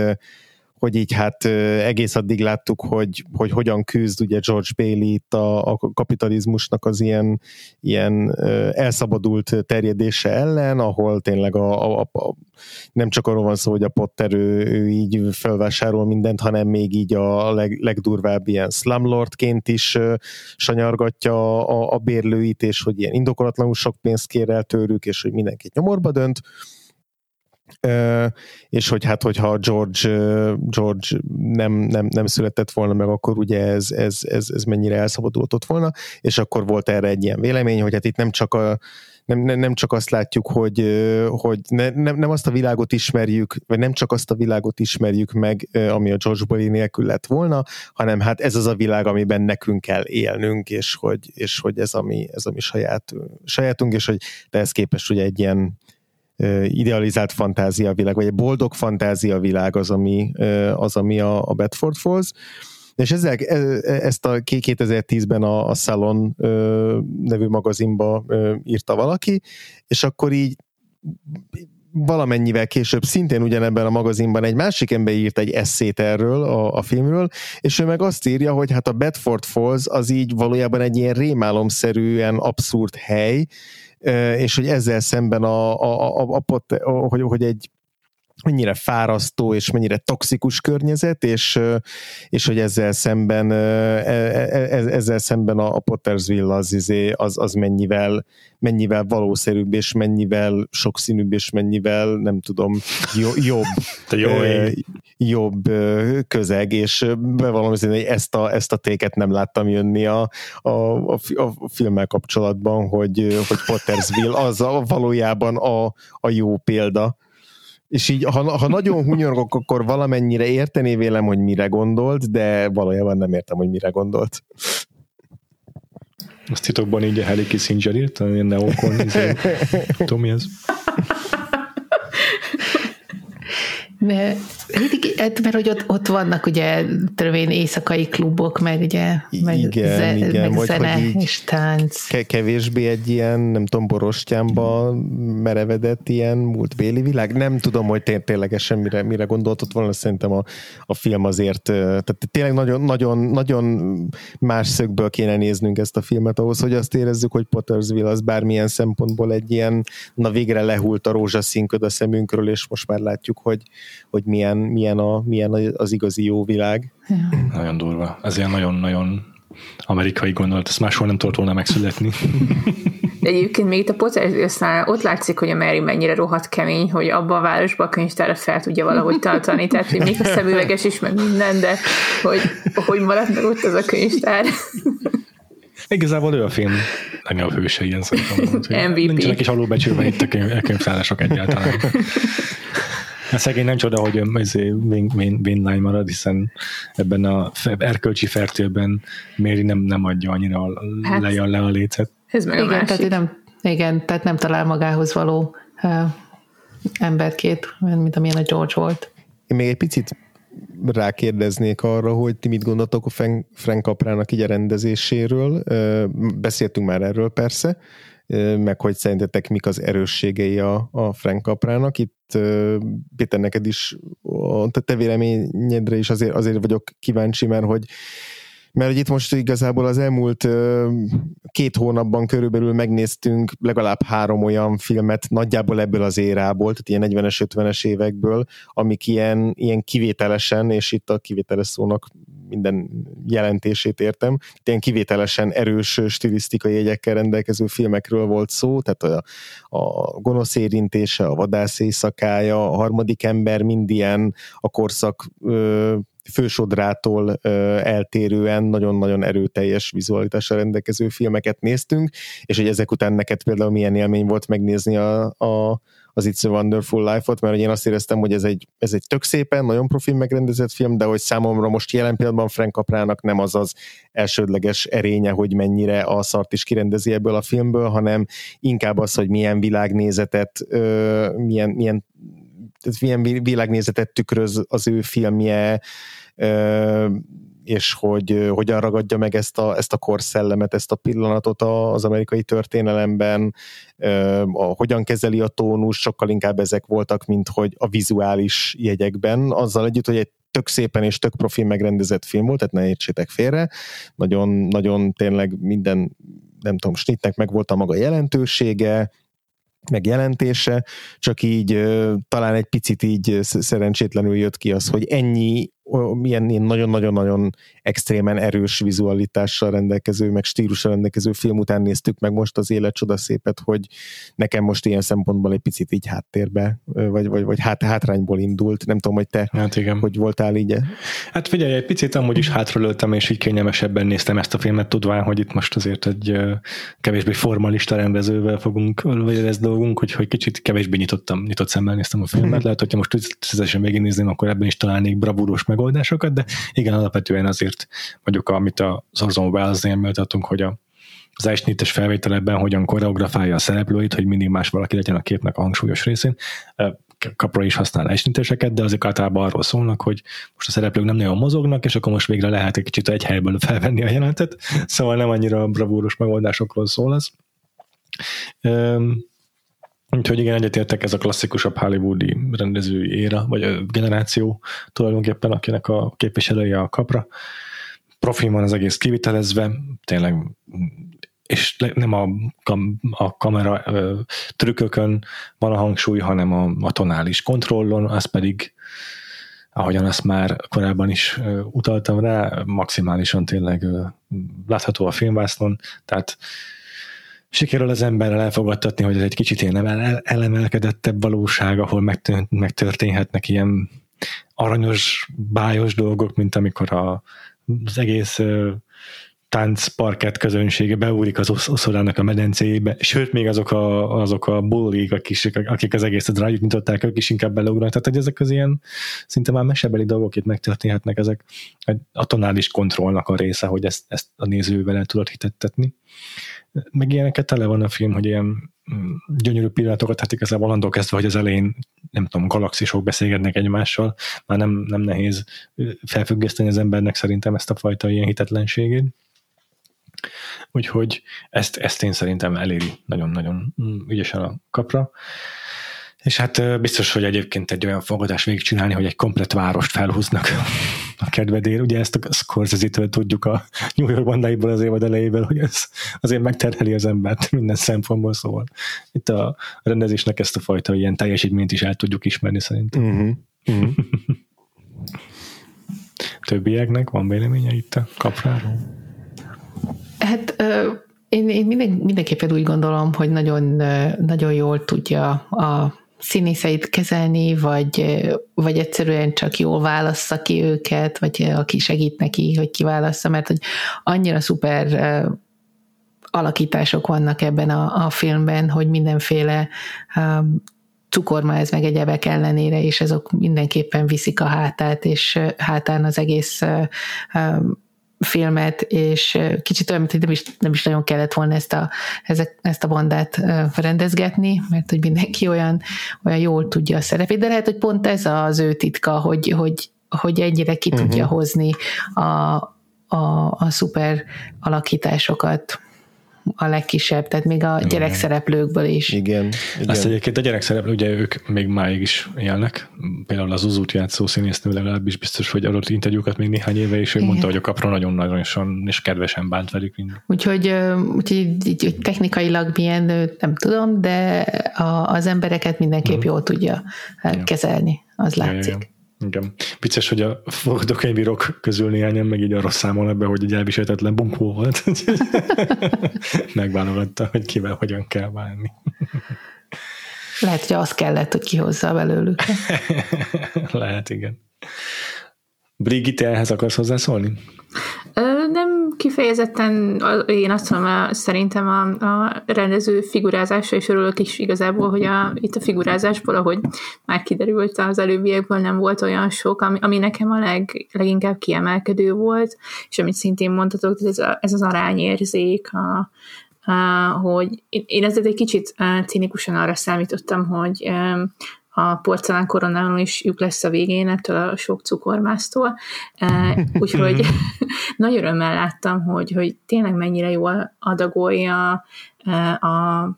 hogy így hát egész addig láttuk, hogy, hogy hogyan küzd ugye George Bailey itt a, a kapitalizmusnak az ilyen, ilyen elszabadult terjedése ellen, ahol tényleg a, a, a, nem csak arról van szó, hogy a Potter ő, ő így felvásárol mindent, hanem még így a leg, legdurvább ilyen slumlordként is sanyargatja a, a bérlőit, és hogy ilyen indokolatlanul sok pénzt kér el tőlük, és hogy mindenkit nyomorba dönt és hogy hát, hogyha George, George nem, nem, nem született volna meg, akkor ugye ez, ez, ez, ez mennyire elszabadultott volna, és akkor volt erre egy ilyen vélemény, hogy hát itt nem csak a nem, nem, nem csak azt látjuk, hogy, hogy ne, nem, nem azt a világot ismerjük, vagy nem csak azt a világot ismerjük meg, ami a George Bolley nélkül lett volna, hanem hát ez az a világ, amiben nekünk kell élnünk, és hogy, és hogy ez, ami, ez ami saját, sajátunk, és hogy de ez képest ugye egy ilyen idealizált fantáziavilág, vagy egy boldog fantáziavilág az, ami, az, ami a, a Bedford Falls. És ezzel, e, e, ezt a 2010-ben a, a Salon nevű magazinba írta valaki, és akkor így valamennyivel később szintén ugyanebben a magazinban egy másik ember írt egy eszét erről a, a filmről, és ő meg azt írja, hogy hát a Bedford Falls az így valójában egy ilyen rémálomszerűen abszurd hely, és hogy ezzel szemben a, a, a, a, a hogy, hogy egy mennyire fárasztó és mennyire toxikus környezet, és, és hogy ezzel szemben e, e, e, ezzel szemben a Pottersville az, izé, az, az mennyivel, mennyivel valószerűbb, és mennyivel sokszínűbb, és mennyivel, nem tudom, jobb, jó jobb közeg, és bevallom, hogy ezt a, ezt a téket nem láttam jönni a, a, a, a filmmel kapcsolatban, hogy, hogy Pottersville az a, valójában a, a jó példa és így, ha, ha nagyon hunyorgok, akkor valamennyire értené vélem, hogy mire gondolt, de valójában nem értem, hogy mire gondolt. Azt titokban így a Harry Kissinger írt, a Neokon, tudom mi ez. Mert, hát, mert hogy ott, ott vannak ugye törvény éjszakai klubok, meg ugye meg, igen, ze, igen, meg vagy, zene hogy és tánc. Kevésbé egy ilyen, nem tudom, borostyánba merevedett ilyen múltbéli világ. Nem tudom, hogy té- ténylegesen mire, mire gondoltott volna, szerintem a, a film azért, tehát tényleg nagyon, nagyon, nagyon más szögből kéne néznünk ezt a filmet ahhoz, hogy azt érezzük, hogy Pottersville az bármilyen szempontból egy ilyen, na végre lehult a rózsaszínköd a szemünkről, és most már látjuk, hogy, hogy milyen, milyen, a, milyen az igazi jó világ. Ja. Nagyon durva. Ez ilyen nagyon-nagyon amerikai gondolat, ezt máshol nem tudott volna megszületni. De egyébként még itt a Pottersville ott látszik, hogy a Mary mennyire rohadt kemény, hogy abban a városban a könyvtárra fel tudja valahogy tartani, tehát hogy még a szemüveges is, meg minden, de hogy, hogy maradt meg ott az a könyvtár. Igazából ő a film legnagyobb hőse ilyen szempontból. MVP. Nincsenek is alulbecsülve itt a könyv, könyvtárások egyáltalán. A szegény nem csoda, hogy Winline marad, hiszen ebben a erkölcsi fertőben Méri nem, nem adja annyira hát, le, le a lécet. Ez meg a igen, másik. tehát nem, igen, tehát nem talál magához való uh, emberkét, mint amilyen a George volt. Én még egy picit rákérdeznék arra, hogy ti mit gondoltok a Frank Caprának így a rendezéséről. Beszéltünk már erről persze, meg hogy szerintetek mik az erősségei a, a Frank Caprának. Itt Péter, neked is a te véleményedre is azért, azért vagyok kíváncsi, mert hogy mert hogy itt most igazából az elmúlt két hónapban körülbelül megnéztünk legalább három olyan filmet nagyjából ebből az érából, tehát ilyen 40-es, 50-es évekből, amik ilyen, ilyen kivételesen, és itt a kivételes szónak minden jelentését értem, ilyen kivételesen erős stilisztikai jegyekkel rendelkező filmekről volt szó, tehát a, a gonosz érintése, a vadász éjszakája, a harmadik ember mind ilyen a korszak ö, fősodrától ö, eltérően nagyon-nagyon erőteljes vizualitással rendelkező filmeket néztünk, és hogy ezek után neked például milyen élmény volt megnézni a, a, az It's a Wonderful Life-ot, mert én azt éreztem, hogy ez egy, ez egy tök szépen, nagyon profi megrendezett film, de hogy számomra most jelen pillanatban Frank Caprának nem az az elsődleges erénye, hogy mennyire a szart is kirendezi ebből a filmből, hanem inkább az, hogy milyen világnézetet, ö, milyen, milyen milyen világnézetet tükröz az ő filmje, és hogy hogyan ragadja meg ezt a, ezt a korszellemet, ezt a pillanatot az amerikai történelemben, a, hogyan kezeli a tónus, sokkal inkább ezek voltak, mint hogy a vizuális jegyekben, azzal együtt, hogy egy tök szépen és tök profi megrendezett film volt, tehát ne értsétek félre, nagyon, nagyon tényleg minden, nem tudom, snitnek meg volt a maga jelentősége, megjelentése, csak így talán egy picit így szerencsétlenül jött ki az, hogy ennyi milyen nagyon-nagyon-nagyon extrémen erős vizualitással rendelkező, meg stílussal rendelkező film után néztük meg most az élet csoda szépet, hogy nekem most ilyen szempontból egy picit így háttérbe, vagy, vagy, vagy hát, hátrányból indult. Nem tudom, hogy te hát igen. hogy voltál így. Hát figyelj, egy picit amúgy is hátralöltem, és így kényelmesebben néztem ezt a filmet, tudván, hogy itt most azért egy kevésbé formalista rendezővel fogunk, vagy ez dolgunk, hogy, hogy kicsit kevésbé nyitottam, nyitott szemmel néztem a filmet. Mhm. Lehet, hogyha most tüzetesen végignézném, akkor ebben is találnék bravúros megoldásokat, de igen, alapvetően azért mondjuk, amit az Orson Welles-nél méltatunk, hogy a, az esnites felvételeben hogyan koreografálja a szereplőit, hogy mindig más valaki legyen a képnek a hangsúlyos részén. Kapra is használ esniteseket, de azok általában arról szólnak, hogy most a szereplők nem nagyon mozognak, és akkor most végre lehet egy kicsit egy helyből felvenni a jelentet, szóval nem annyira bravúros megoldásokról szól az. Úgyhogy igen, egyetértek, ez a klasszikusabb hollywoodi rendezői éra, vagy generáció tulajdonképpen, akinek a képviselője a kapra. Profi van az egész kivitelezve, tényleg és nem a, a kamera ö, trükkökön van a hangsúly, hanem a, a tonális kontrollon, az pedig ahogyan azt már korábban is ö, utaltam rá, maximálisan tényleg ö, látható a filmvásznon, tehát sikerül az emberrel elfogadtatni, hogy ez egy kicsit ilyen elemelkedettebb valóság, ahol megtörténhetnek ilyen aranyos, bájos dolgok, mint amikor a, az egész táncparkett közönsége beúrik az oszorának a medencéjébe, sőt, még azok a, azok a bullik, akik, akik az egészet rájuk nyitották, ők is inkább beleugranak. Tehát, hogy ezek az ilyen szinte már mesebeli dolgok itt megtörténhetnek, ezek a tonális kontrollnak a része, hogy ezt, ezt a nézővel el tudod hitettetni meg ilyeneket tele van a film, hogy ilyen mm, gyönyörű pillanatokat, hát igazából annól kezdve, hogy az elején, nem tudom, galaxisok beszélgetnek egymással, már nem, nem nehéz felfüggeszteni az embernek szerintem ezt a fajta ilyen hitetlenségét. Úgyhogy ezt, ezt én szerintem eléri nagyon-nagyon mm, ügyesen a kapra. És hát biztos, hogy egyébként egy olyan fogadást végigcsinálni, hogy egy komplet várost felhúznak a kedvedér. Ugye ezt a Scorsese-től tudjuk a New York bandáiból az évad elejéből, hogy ez azért megterheli az embert minden szempontból, szóval itt a rendezésnek ezt a fajta ilyen teljesítményt is el tudjuk ismerni szerintem. Uh-huh. Uh-huh. Többieknek van véleménye itt a kapráról? Hát én, én minden, mindenképpen úgy gondolom, hogy nagyon, nagyon jól tudja a színészeit kezelni, vagy, vagy egyszerűen csak jól válassza ki őket, vagy aki segít neki, hogy kiválassza, mert hogy annyira szuper alakítások vannak ebben a, a filmben, hogy mindenféle um, cukormáz meg egyebek ellenére, és azok mindenképpen viszik a hátát, és hátán az egész um, filmet, és kicsit olyan, mint nem is, nem is nagyon kellett volna ezt a, ezt a bandát rendezgetni, mert hogy mindenki olyan, olyan jól tudja a szerepét, de lehet, hogy pont ez az ő titka, hogy, hogy, hogy ennyire ki uh-huh. tudja hozni a, a, a szuper alakításokat a legkisebb, tehát még a gyerekszereplőkből is. Igen. igen. Azt egyébként a gyerekszereplő, ugye ők még máig is élnek, például az Uzút játszó színésznő legalábbis biztos, hogy adott interjúkat még néhány éve, és ő igen. mondta, hogy a kapra nagyon-nagyon és kedvesen bánt velük minden. Úgyhogy, úgyhogy így, így, technikailag milyen, nem tudom, de a, az embereket mindenképp hmm. jól tudja ja. kezelni, az látszik. Ja, ja, ja. Igen. Vicces, hogy a forgatókönyvírók közül néhányan meg így arra számolnak be, hogy egy elviselhetetlen bunkó volt. Megválogatta, hogy kivel hogyan kell válni. Lehet, hogy az kellett, hogy kihozza belőlük. Lehet, igen. Brigitte, ehhez akarsz hozzászólni? Nem kifejezetten, én azt mondom, szerintem a, a rendező figurázása, és örülök is igazából, hogy a, itt a figurázásból, ahogy már kiderült az előbbiekből, nem volt olyan sok, ami, ami nekem a leg, leginkább kiemelkedő volt, és amit szintén mondhatok, ez, a, ez az arányérzék, a, a, hogy én ezzel egy kicsit cinikusan arra számítottam, hogy a porcelán koronálon is lyuk lesz a végén ettől a sok cukormásztól. E, úgyhogy nagy örömmel láttam, hogy, hogy tényleg mennyire jól adagolja e, a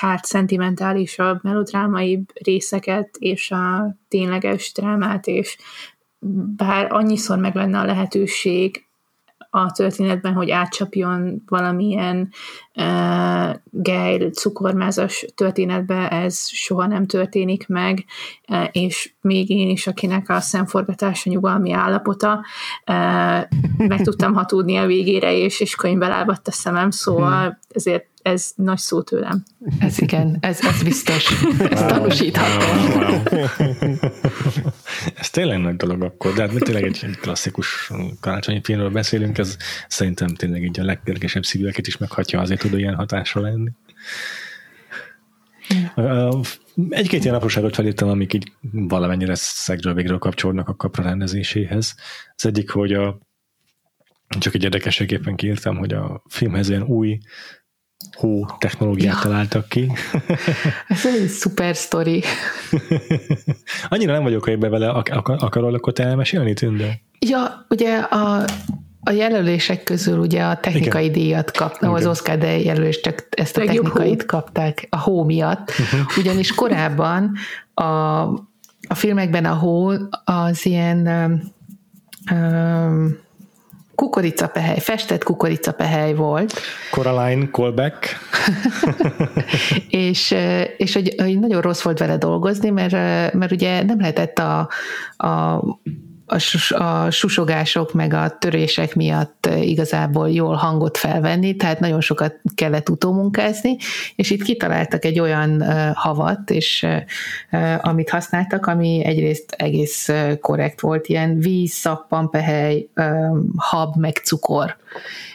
hát szentimentálisabb, melodrámaibb részeket, és a tényleges drámát, és bár annyiszor meg lenne a lehetőség a történetben, hogy átcsapjon valamilyen uh, gejl, cukormázas történetbe, ez soha nem történik meg, uh, és még én is, akinek a szemforgatása nyugalmi állapota, uh, meg tudtam hatódni a végére, és, és könyvbe lábadt a szemem, szóval hmm. ezért ez nagy szó tőlem. Ez igen, ez, ez biztos. Ez tanúsítható. ez tényleg nagy dolog akkor, de hát tényleg egy, klasszikus karácsonyi filmről beszélünk, ez szerintem tényleg így a legkörgesebb szívűeket is meghatja, azért tud ilyen hatásra lenni. Egy-két ilyen apróságot felírtam, amik így valamennyire szegről végről kapcsolódnak a kapra rendezéséhez. Az egyik, hogy a csak egy érdekességéppen kiírtam, hogy a filmhez ilyen új hó technológiát ja. találtak ki. Ez egy szuper sztori. Annyira nem vagyok ebbe vele, ak- akarol akkor te elmesélni, Tünde? Ja, ugye a, a jelölések közül ugye a technikai Igen. díjat kapta, az Oscar de jelölés csak ezt a Legjobb technikait hó. kapták a hó miatt, uh-huh. ugyanis korábban a, a filmekben a hó az ilyen um, um, kukoricapehely, festett kukoricapehely volt. Coraline callback. és, és hogy, hogy nagyon rossz volt vele dolgozni, mert, mert ugye nem lehetett a, a a, sus, susogások meg a törések miatt igazából jól hangot felvenni, tehát nagyon sokat kellett utómunkázni, és itt kitaláltak egy olyan havat, és amit használtak, ami egyrészt egész korrekt volt, ilyen víz, szappan, pehely, hab, meg cukor,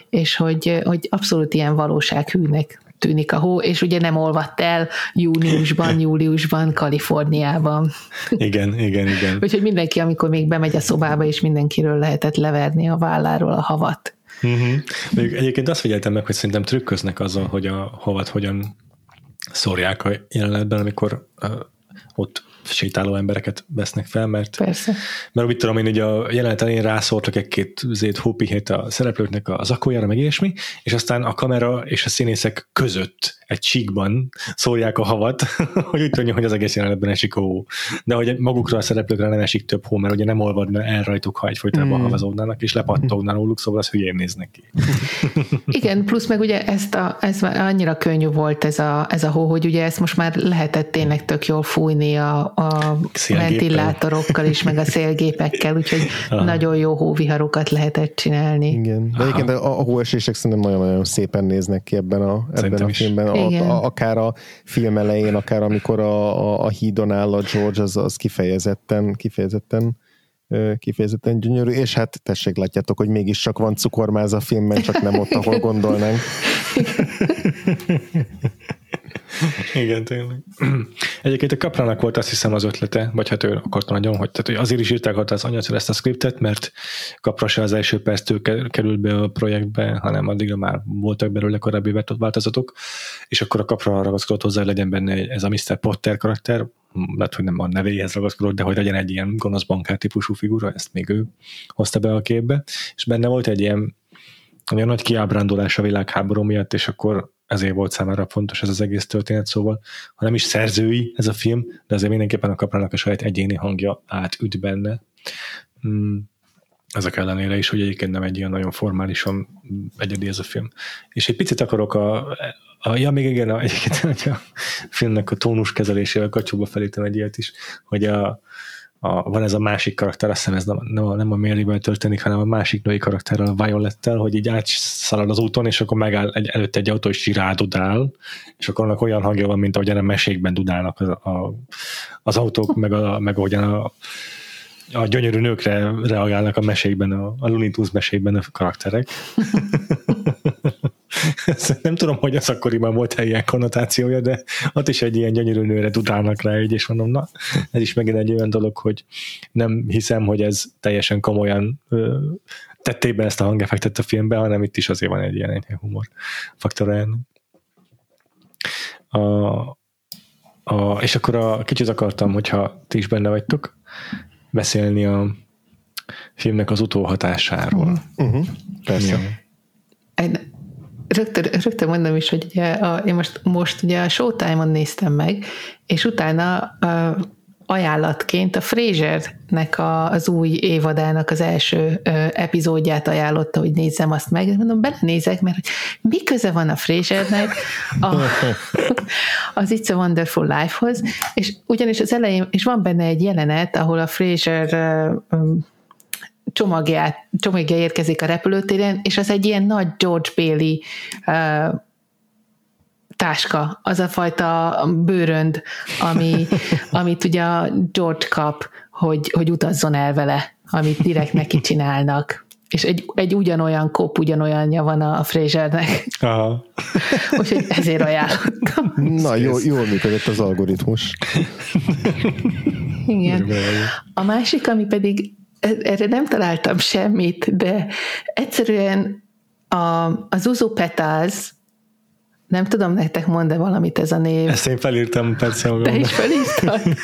és hogy, hogy abszolút ilyen valósághűnek tűnik a hó, és ugye nem olvadt el júniusban, júliusban, Kaliforniában. Igen, igen, igen. Úgyhogy mindenki, amikor még bemegy a szobába, és mindenkiről lehetett leverni a válláról a havat. Uh-huh. Egyébként azt figyeltem meg, hogy szerintem trükköznek azzal, hogy a havat hogyan szórják a jelenetben, amikor uh, ott sétáló embereket vesznek fel, mert, Persze. mert mit tudom én, ugye a jelenet elején rászórtak egy-két zét hópihét a szereplőknek az akójára, meg ilyesmi, és aztán a kamera és a színészek között egy csíkban szólják a havat, hogy úgy tudja, hogy az egész jelenetben esik a hó. De hogy magukra a szereplőkre nem esik több hó, mert ugye nem olvadna el rajtuk, ha egyfolytában mm. havazódnának, és lepattogná róluk, szóval az hülyén néznek ki. Igen, plusz meg ugye ezt a, ez annyira könnyű volt ez a, ez a hó, hogy ugye ezt most már lehetett tényleg tök jól fújni a, a ventilátorokkal is, meg a szélgépekkel, úgyhogy Aha. nagyon jó hóviharokat lehetett csinálni. Igen, de egyébként a, a hóesések szerintem nagyon-nagyon szépen néznek ki ebben a, ebben a filmben. A, a, akár a film elején, akár amikor a, a, a hídon áll a George, az, az kifejezetten, kifejezetten kifejezetten gyönyörű, és hát tessék, látjátok, hogy mégis csak van cukormáz a filmben, csak nem ott, ahol gondolnánk. Igen, tényleg. Egyébként a Kaprának volt azt hiszem az ötlete, vagy hát ő akarta nagyon, hogy, tehát, hogy azért is írták az anyatszor ezt a skriptet, mert Kapra se az első perctől került be a projektbe, hanem addigra már voltak belőle korábbi változatok, és akkor a Kapra ragaszkodott hozzá, hogy legyen benne ez a Mr. Potter karakter, lehet, hogy nem a nevéhez ragaszkodott, de hogy legyen egy ilyen gonosz bankár típusú figura, ezt még ő hozta be a képbe, és benne volt egy ilyen olyan nagy kiábrándulás a világháború miatt, és akkor ezért volt számára fontos ez az egész történet, szóval ha nem is szerzői ez a film, de azért mindenképpen a kaprának a saját egyéni hangja átüt benne. Mm, ezek ellenére is, hogy egyébként nem egy ilyen nagyon formálisan egyedi ez a film. És egy picit akarok a, a ja, még igen, a, egyébként a filmnek a tónus kezelésével kapcsolatban felítem egy ilyet is, hogy a, a, van ez a másik karakter, azt hiszem ez nem, a, nem a Mary-ben történik, hanem a másik női karakterrel, a Violettel, hogy így átszalad az úton, és akkor megáll egy, előtte egy autó, és rádudál, és akkor annak olyan hangja van, mint ahogyan a mesékben dudálnak az, a, az autók, meg, a, meg ahogyan a, a gyönyörű nőkre reagálnak a mesékben, a, a Looney Tunes mesékben a karakterek. nem tudom, hogy az akkoriban volt-e ilyen konnotációja, de ott is egy ilyen gyönyörű nőre dudálnak rá, így, és mondom, na, ez is megint egy olyan dolog, hogy nem hiszem, hogy ez teljesen komolyan ö, tettében ezt a hangeffektet a filmbe, hanem itt is azért van egy ilyen, egy humor faktor A, a, és akkor a, kicsit akartam, hogyha ti is benne vagytok, beszélni a filmnek az utóhatásáról. Uh-huh. Persze. Én rögtön, rögtön mondom is, hogy ugye a, én most, most ugye a Showtime-on néztem meg, és utána a, ajánlatként a Frasiernek a, az új évadának az első ö, epizódját ajánlotta, hogy nézzem azt meg. Mondom, belenézek, mert hogy mi köze van a Frasiernek a, az It's a Wonderful Life-hoz, és ugyanis az elején, és van benne egy jelenet, ahol a Frasier ö, ö, csomagját, csomagja érkezik a repülőtéren, és az egy ilyen nagy George Bailey uh, táska, az a fajta bőrönd, ami, amit ugye a George kap, hogy, hogy utazzon el vele, amit direkt neki csinálnak. És egy, egy ugyanolyan kop, ugyanolyanja van a Frasernek. Aha. Úgyhogy ezért ajánlottam. Na, jó, jól működött az algoritmus. Igen. A másik, ami pedig erre nem találtam semmit, de egyszerűen a, az Uzu Petals, nem tudom nektek mondani valamit ez a név. Ezt én felírtam persze Te is felírtad?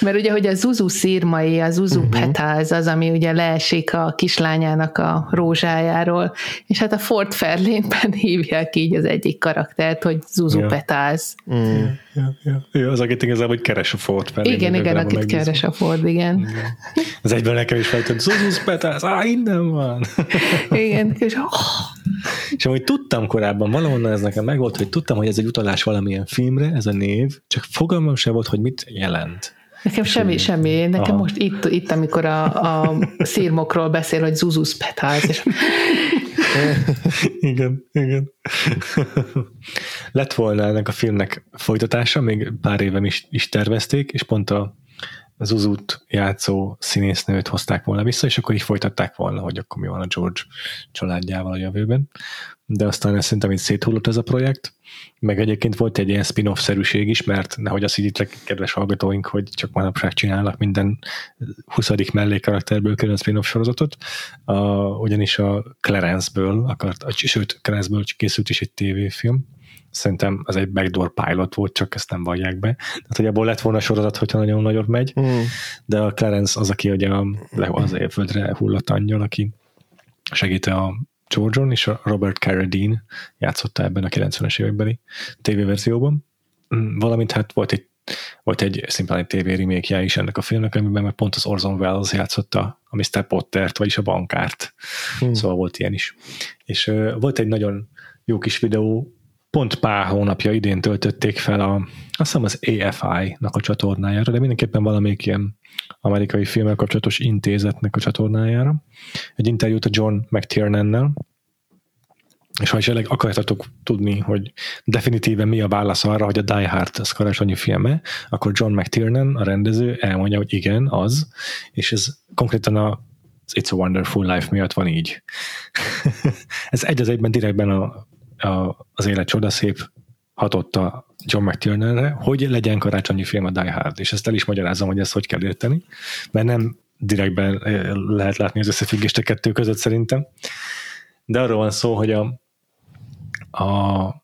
Mert ugye, hogy a Zuzu szírmai, a Zuzu uh-huh. petals az, ami ugye leesik a kislányának a rózsájáról, és hát a Fort Fairlane-ben hívják így az egyik karaktert, hogy Zuzu Ja. petals. Mm. Ja, ja. Ő az, akit igazából hogy keres a Ford felé. Igen, igen, akit keres a Ford, igen. Az egyből nekem is feltűnt, Zuzus Peters, á, innen van. Igen, és oh, És amúgy tudtam korábban, valahonnan ez nekem megvolt, hogy tudtam, hogy ez egy utalás valamilyen filmre, ez a név, csak fogalmam sem volt, hogy mit jelent. nekem semmi, semmi. Nekem Aha. most itt, itt amikor a, a szírmokról beszél, hogy Zuzus petals, és igen, igen. Lett volna ennek a filmnek folytatása, még pár éve is, is tervezték, és pont a Zuzut játszó színésznőt hozták volna vissza, és akkor így folytatták volna, hogy akkor mi van a George családjával a jövőben. De aztán szerintem így széthullott ez a projekt, meg egyébként volt egy ilyen spin-off-szerűség is, mert nehogy azt higgyétek, kedves hallgatóink, hogy csak manapság csinálnak minden 20. mellékkarakterből külön spin-off sorozatot, a, ugyanis a Clarence-ből akart, sőt, Clarence-ből készült is egy tévéfilm, szerintem az egy backdoor pilot volt, csak ezt nem vallják be. Tehát, hogy abból lett volna sorozat, hogyha nagyon nagyot megy, Mm. de a Clarence az, aki ugye a, az élföldre hullott angyal, aki segít a George-on, és a Robert Carradine játszotta ebben a 90-es évekbeli tévéverzióban. Mm, Valamint hát volt egy volt egy szimplán egy TV remake is ennek a filmnek, amiben meg pont az Orson Welles játszotta a Mr. Pottert, vagyis a bankárt. Hmm. Szóval volt ilyen is. És uh, volt egy nagyon jó kis videó, pont pár hónapja idén töltötték fel a, azt hiszem az AFI-nak a csatornájára, de mindenképpen valamelyik ilyen amerikai filmmel kapcsolatos intézetnek a csatornájára. Egy interjút a John McTiernannel, és ha esetleg akartatok tudni, hogy definitíven mi a válasz arra, hogy a Die Hard az karácsonyi filme, akkor John McTiernan, a rendező elmondja, hogy igen, az, és ez konkrétan a It's a Wonderful Life miatt van így. ez egy az egyben direktben a, a, az élet csodaszép hatotta John McTiernanre, hogy legyen karácsonyi film a Die Hard, és ezt el is magyarázom, hogy ezt hogy kell érteni, mert nem direktben eh, lehet látni az összefüggést a kettő között szerintem, de arról van szó, hogy a, a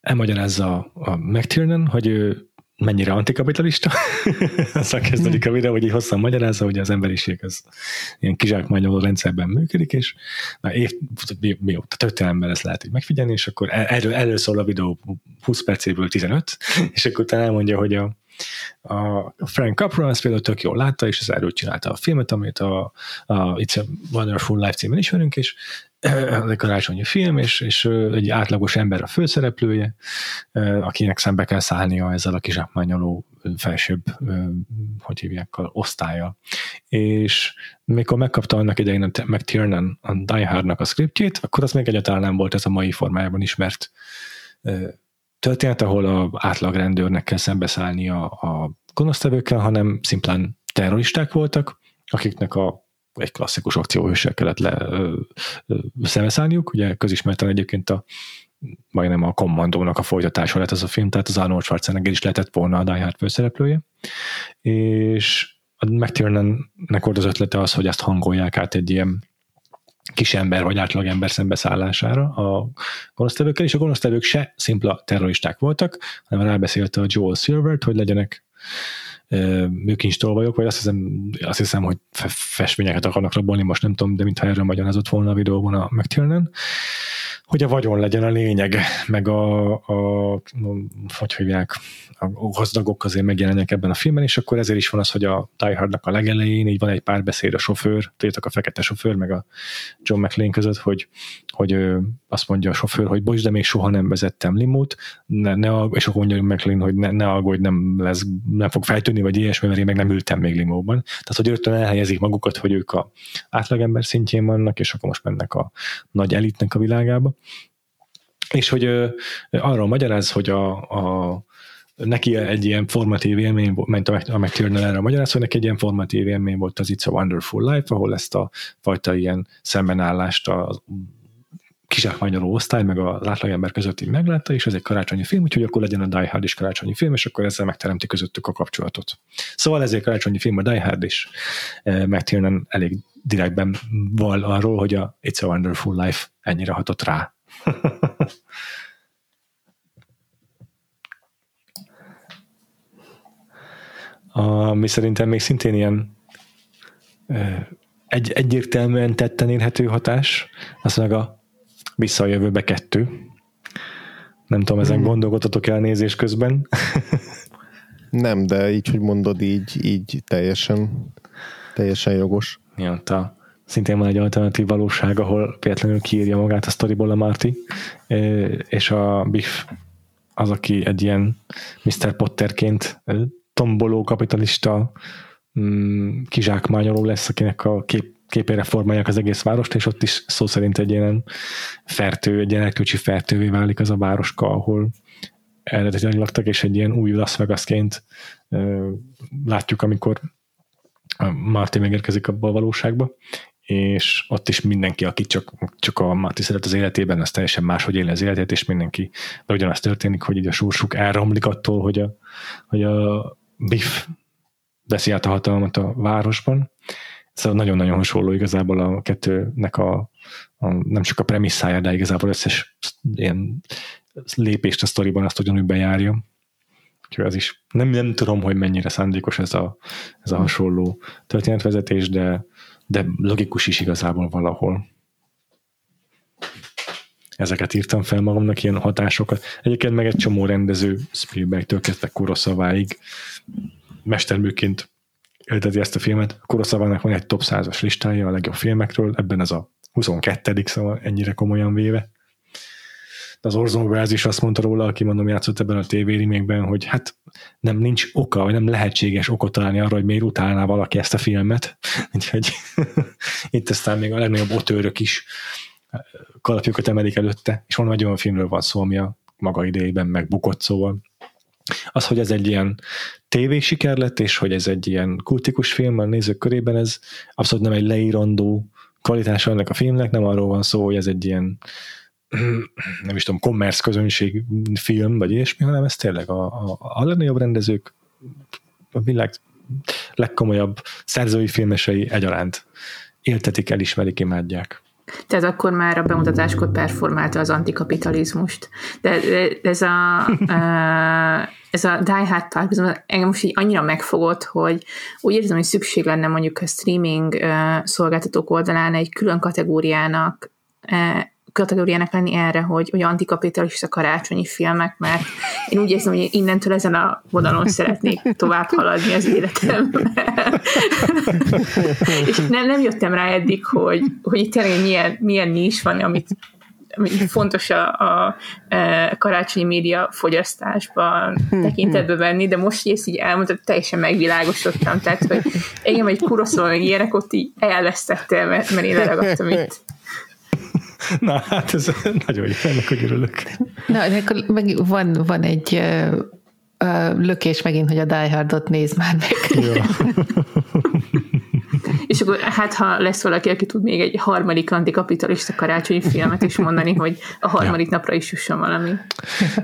elmagyarázza a McTiernan, hogy ő mennyire antikapitalista. Aztán kezdődik a videó, hogy így hosszan magyarázza, hogy az emberiség az ilyen kizsákmányoló rendszerben működik, és na, év, mi, mi, a történelemben ezt lehet így megfigyelni, és akkor er- erről, erről szól a videó 20 percéből 15, és akkor utána elmondja, hogy a, a Frank Capra azt például tök jól látta, és az erről csinálta a filmet, amit a, a It's a Wonderful Life címen ismerünk, és ez egy karácsonyi film, és, és egy átlagos ember a főszereplője, akinek szembe kell szállnia ezzel a kizsákmányoló felsőbb, hogy hívják, osztálya. És mikor megkapta annak idején a McTiernan a Die Hardnak a scriptjét, akkor az még egyáltalán nem volt ez a mai formájában ismert történet, ahol a átlag rendőrnek kell szembeszállnia a gonosztevőkkel, hanem szimplán terroristák voltak, akiknek a egy klasszikus akcióhőssel kellett le, ö, ö, szembeszállniuk. Ugye közismerten egyébként a majdnem a kommandónak a folytatása lett ez a film, tehát az Arnold Schwarzenegger is lehetett volna a Die Hard főszereplője. És a McTiernannek volt az ötlete az, hogy ezt hangolják át egy ilyen kisember vagy átlagember szembeszállására a gonosztevőkkel, és a gonosztevők se szimpla terroristák voltak, hanem rábeszélte a Joel Silvert, hogy legyenek műkincstolvajok, vagy azt hiszem, azt hiszem, hogy festményeket akarnak rabolni, most nem tudom, de mintha erről magyarázott volna a videóban a McTiernan, hogy a vagyon legyen a lényeg, meg a, a hogy hívják, a gazdagok azért megjelennek ebben a filmben, és akkor ezért is van az, hogy a Die Hardnak a legelején így van egy pár beszéd a sofőr, tudjátok a fekete sofőr, meg a John McLean között, hogy, hogy azt mondja a sofőr, hogy bocs, de még soha nem vezettem limót, ne, ne, és akkor mondja McLean, hogy ne, ne aggódj, nem, lesz, nem fog feltűnni, vagy ilyesmi, mert én meg nem ültem még limóban. Tehát, hogy rögtön elhelyezik magukat, hogy ők a átlagember szintjén vannak, és akkor most mennek a nagy elitnek a világába. És hogy ö, arról magyaráz, hogy a, a neki egy ilyen formatív élmény volt, ment a McTiernan erre a magyaráz, hogy neki egy ilyen formatív élmény volt az It's a Wonderful Life, ahol ezt a fajta ilyen szembenállást a kizsákmányoló osztály, meg az átlagember között így meglátta, és ez egy karácsonyi film, úgyhogy akkor legyen a Die Hard is karácsonyi film, és akkor ezzel megteremti közöttük a kapcsolatot. Szóval ezért karácsonyi film a Die Hard is McTiernan elég direktben val arról, hogy a It's a Wonderful Life ennyire hatott rá. ami szerintem még szintén ilyen egy, egyértelműen tetten érhető hatás, az meg a vissza a jövőbe kettő. Nem tudom, ezen mm. gondolkodhatok el nézés közben. Nem, de így, hogy mondod, így, így teljesen, teljesen jogos. Ja, ta, szintén van egy alternatív valóság, ahol véletlenül kiírja magát a sztoriból a Marty, és a Biff az, aki egy ilyen Mr. Potterként tomboló kapitalista mm, kizsákmányoló lesz, akinek a kép, képére formálják az egész várost, és ott is szó szerint egy ilyen fertő, egy ilyen erkölcsi fertővé válik az a városka, ahol eredetileg laktak, és egy ilyen új Las Vegasként látjuk, amikor Marty megérkezik abba a valóságba, és ott is mindenki, aki csak, csak a Marty szeret az életében, az teljesen máshogy éli az életét, és mindenki, de ugyanaz történik, hogy így a sorsuk elromlik attól, hogy a, hogy a Biff veszi át a hatalmat a városban. Szóval nagyon-nagyon hasonló igazából a kettőnek a, a nem csak a premisszája, de igazából összes ilyen lépést a sztoriban azt ugyanúgy bejárja. Úgyhogy az is nem, nem tudom, hogy mennyire szándékos ez a, ez a hasonló történetvezetés, de, de logikus is igazából valahol. Ezeket írtam fel magamnak, ilyen hatásokat. Egyébként meg egy csomó rendező Spielberg-től kezdve Kuroszaváig mesterműként ölteti ezt a filmet. A Kurosavának van egy top 100-as listája a legjobb filmekről, ebben ez a 22 szóval ennyire komolyan véve. De az Orson Welles is azt mondta róla, aki mondom játszott ebben a tévérimekben, hogy hát nem nincs oka, vagy nem lehetséges okot találni arra, hogy miért utálná valaki ezt a filmet. Úgyhogy itt aztán még a legnagyobb otőrök is kalapjukat emelik előtte, és van egy olyan filmről van szó, ami a maga idejében megbukott, szóval az, hogy ez egy ilyen tévésiker lett, és hogy ez egy ilyen kultikus film a nézők körében, ez abszolút nem egy leírandó kvalitása ennek a filmnek, nem arról van szó, hogy ez egy ilyen nem is tudom, commerce közönség film, vagy ilyesmi, hanem ez tényleg a, a, a legnagyobb rendezők, a világ legkomolyabb szerzői filmesei egyaránt éltetik, elismerik, imádják. Tehát akkor már a bemutatáskor performálta az antikapitalizmust. De, ez a, ez a Die Hard Park, engem most így annyira megfogott, hogy úgy érzem, hogy szükség lenne mondjuk a streaming szolgáltatók oldalán egy külön kategóriának kategóriának lenni erre, hogy, hogy antikapitalista karácsonyi filmek, mert én úgy érzem, hogy innentől ezen a vonalon szeretnék tovább haladni az életemben. és nem, nem jöttem rá eddig, hogy, hogy itt tényleg milyen, milyen nis van, amit fontos a, a, a e, karácsonyi média fogyasztásban tekintetbe venni, de most ezt így elmondtad, teljesen megvilágosodtam, tehát, hogy engem egy kuroszol, meg ilyenek ott így elvesztettél, mert, mert én leragadtam itt. Na, hát ez nagyon jó, ennek, hogy örülök. Na, de akkor meg van, van egy uh, uh, lökés megint, hogy a Die Hardot néz már meg. Ja. És akkor hát, ha lesz valaki, aki tud még egy harmadik antikapitalista karácsonyi filmet is mondani, hogy a harmadik ja. napra is jusson valami.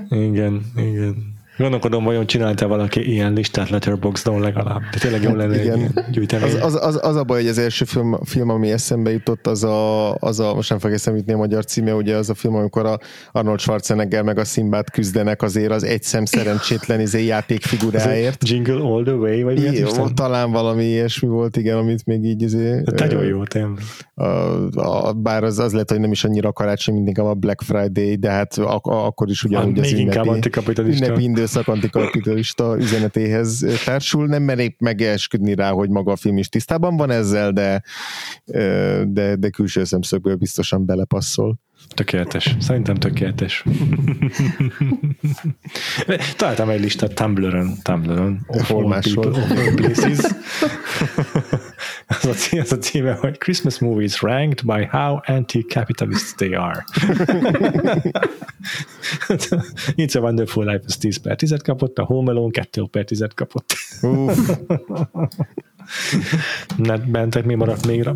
Igen, igen. Gondolkodom, vajon csinálta valaki ilyen listát Letterboxdon legalább. De tényleg jó lenne Igen. gyűjteni. Az, az, az, az, a baj, hogy az első film, film ami eszembe jutott, az a, az a most nem fog eszembe a magyar címe, ugye az a film, amikor a Arnold Schwarzenegger meg a Simbát küzdenek azért az egy szem szerencsétlen izé játékfiguráért. Jingle all the way, vagy mi talán valami ilyesmi volt, igen, amit még így izé, Nagyon jó, tényleg. bár az, az lehet, hogy nem is annyira karácsony, mint inkább a Black Friday, de hát ak- akkor is ugyanúgy az ünnepi, ünnepi időszak antikapitalista üzenetéhez társul. Nem mernék megesküdni rá, hogy maga a film is tisztában van ezzel, de, de, de külső szemszögből biztosan belepasszol. Tökéletes. Szerintem tökéletes. Találtam egy listát Tumblr-ön. Tumblr-ön. People, all places. az, a címe, az a címe, hogy Christmas movies ranked by how anti-capitalist they are. It's a Wonderful Life, az 10 per 10 kapott, a Home Alone 2 per 10 kapott. Ne, bentek mi maradt még,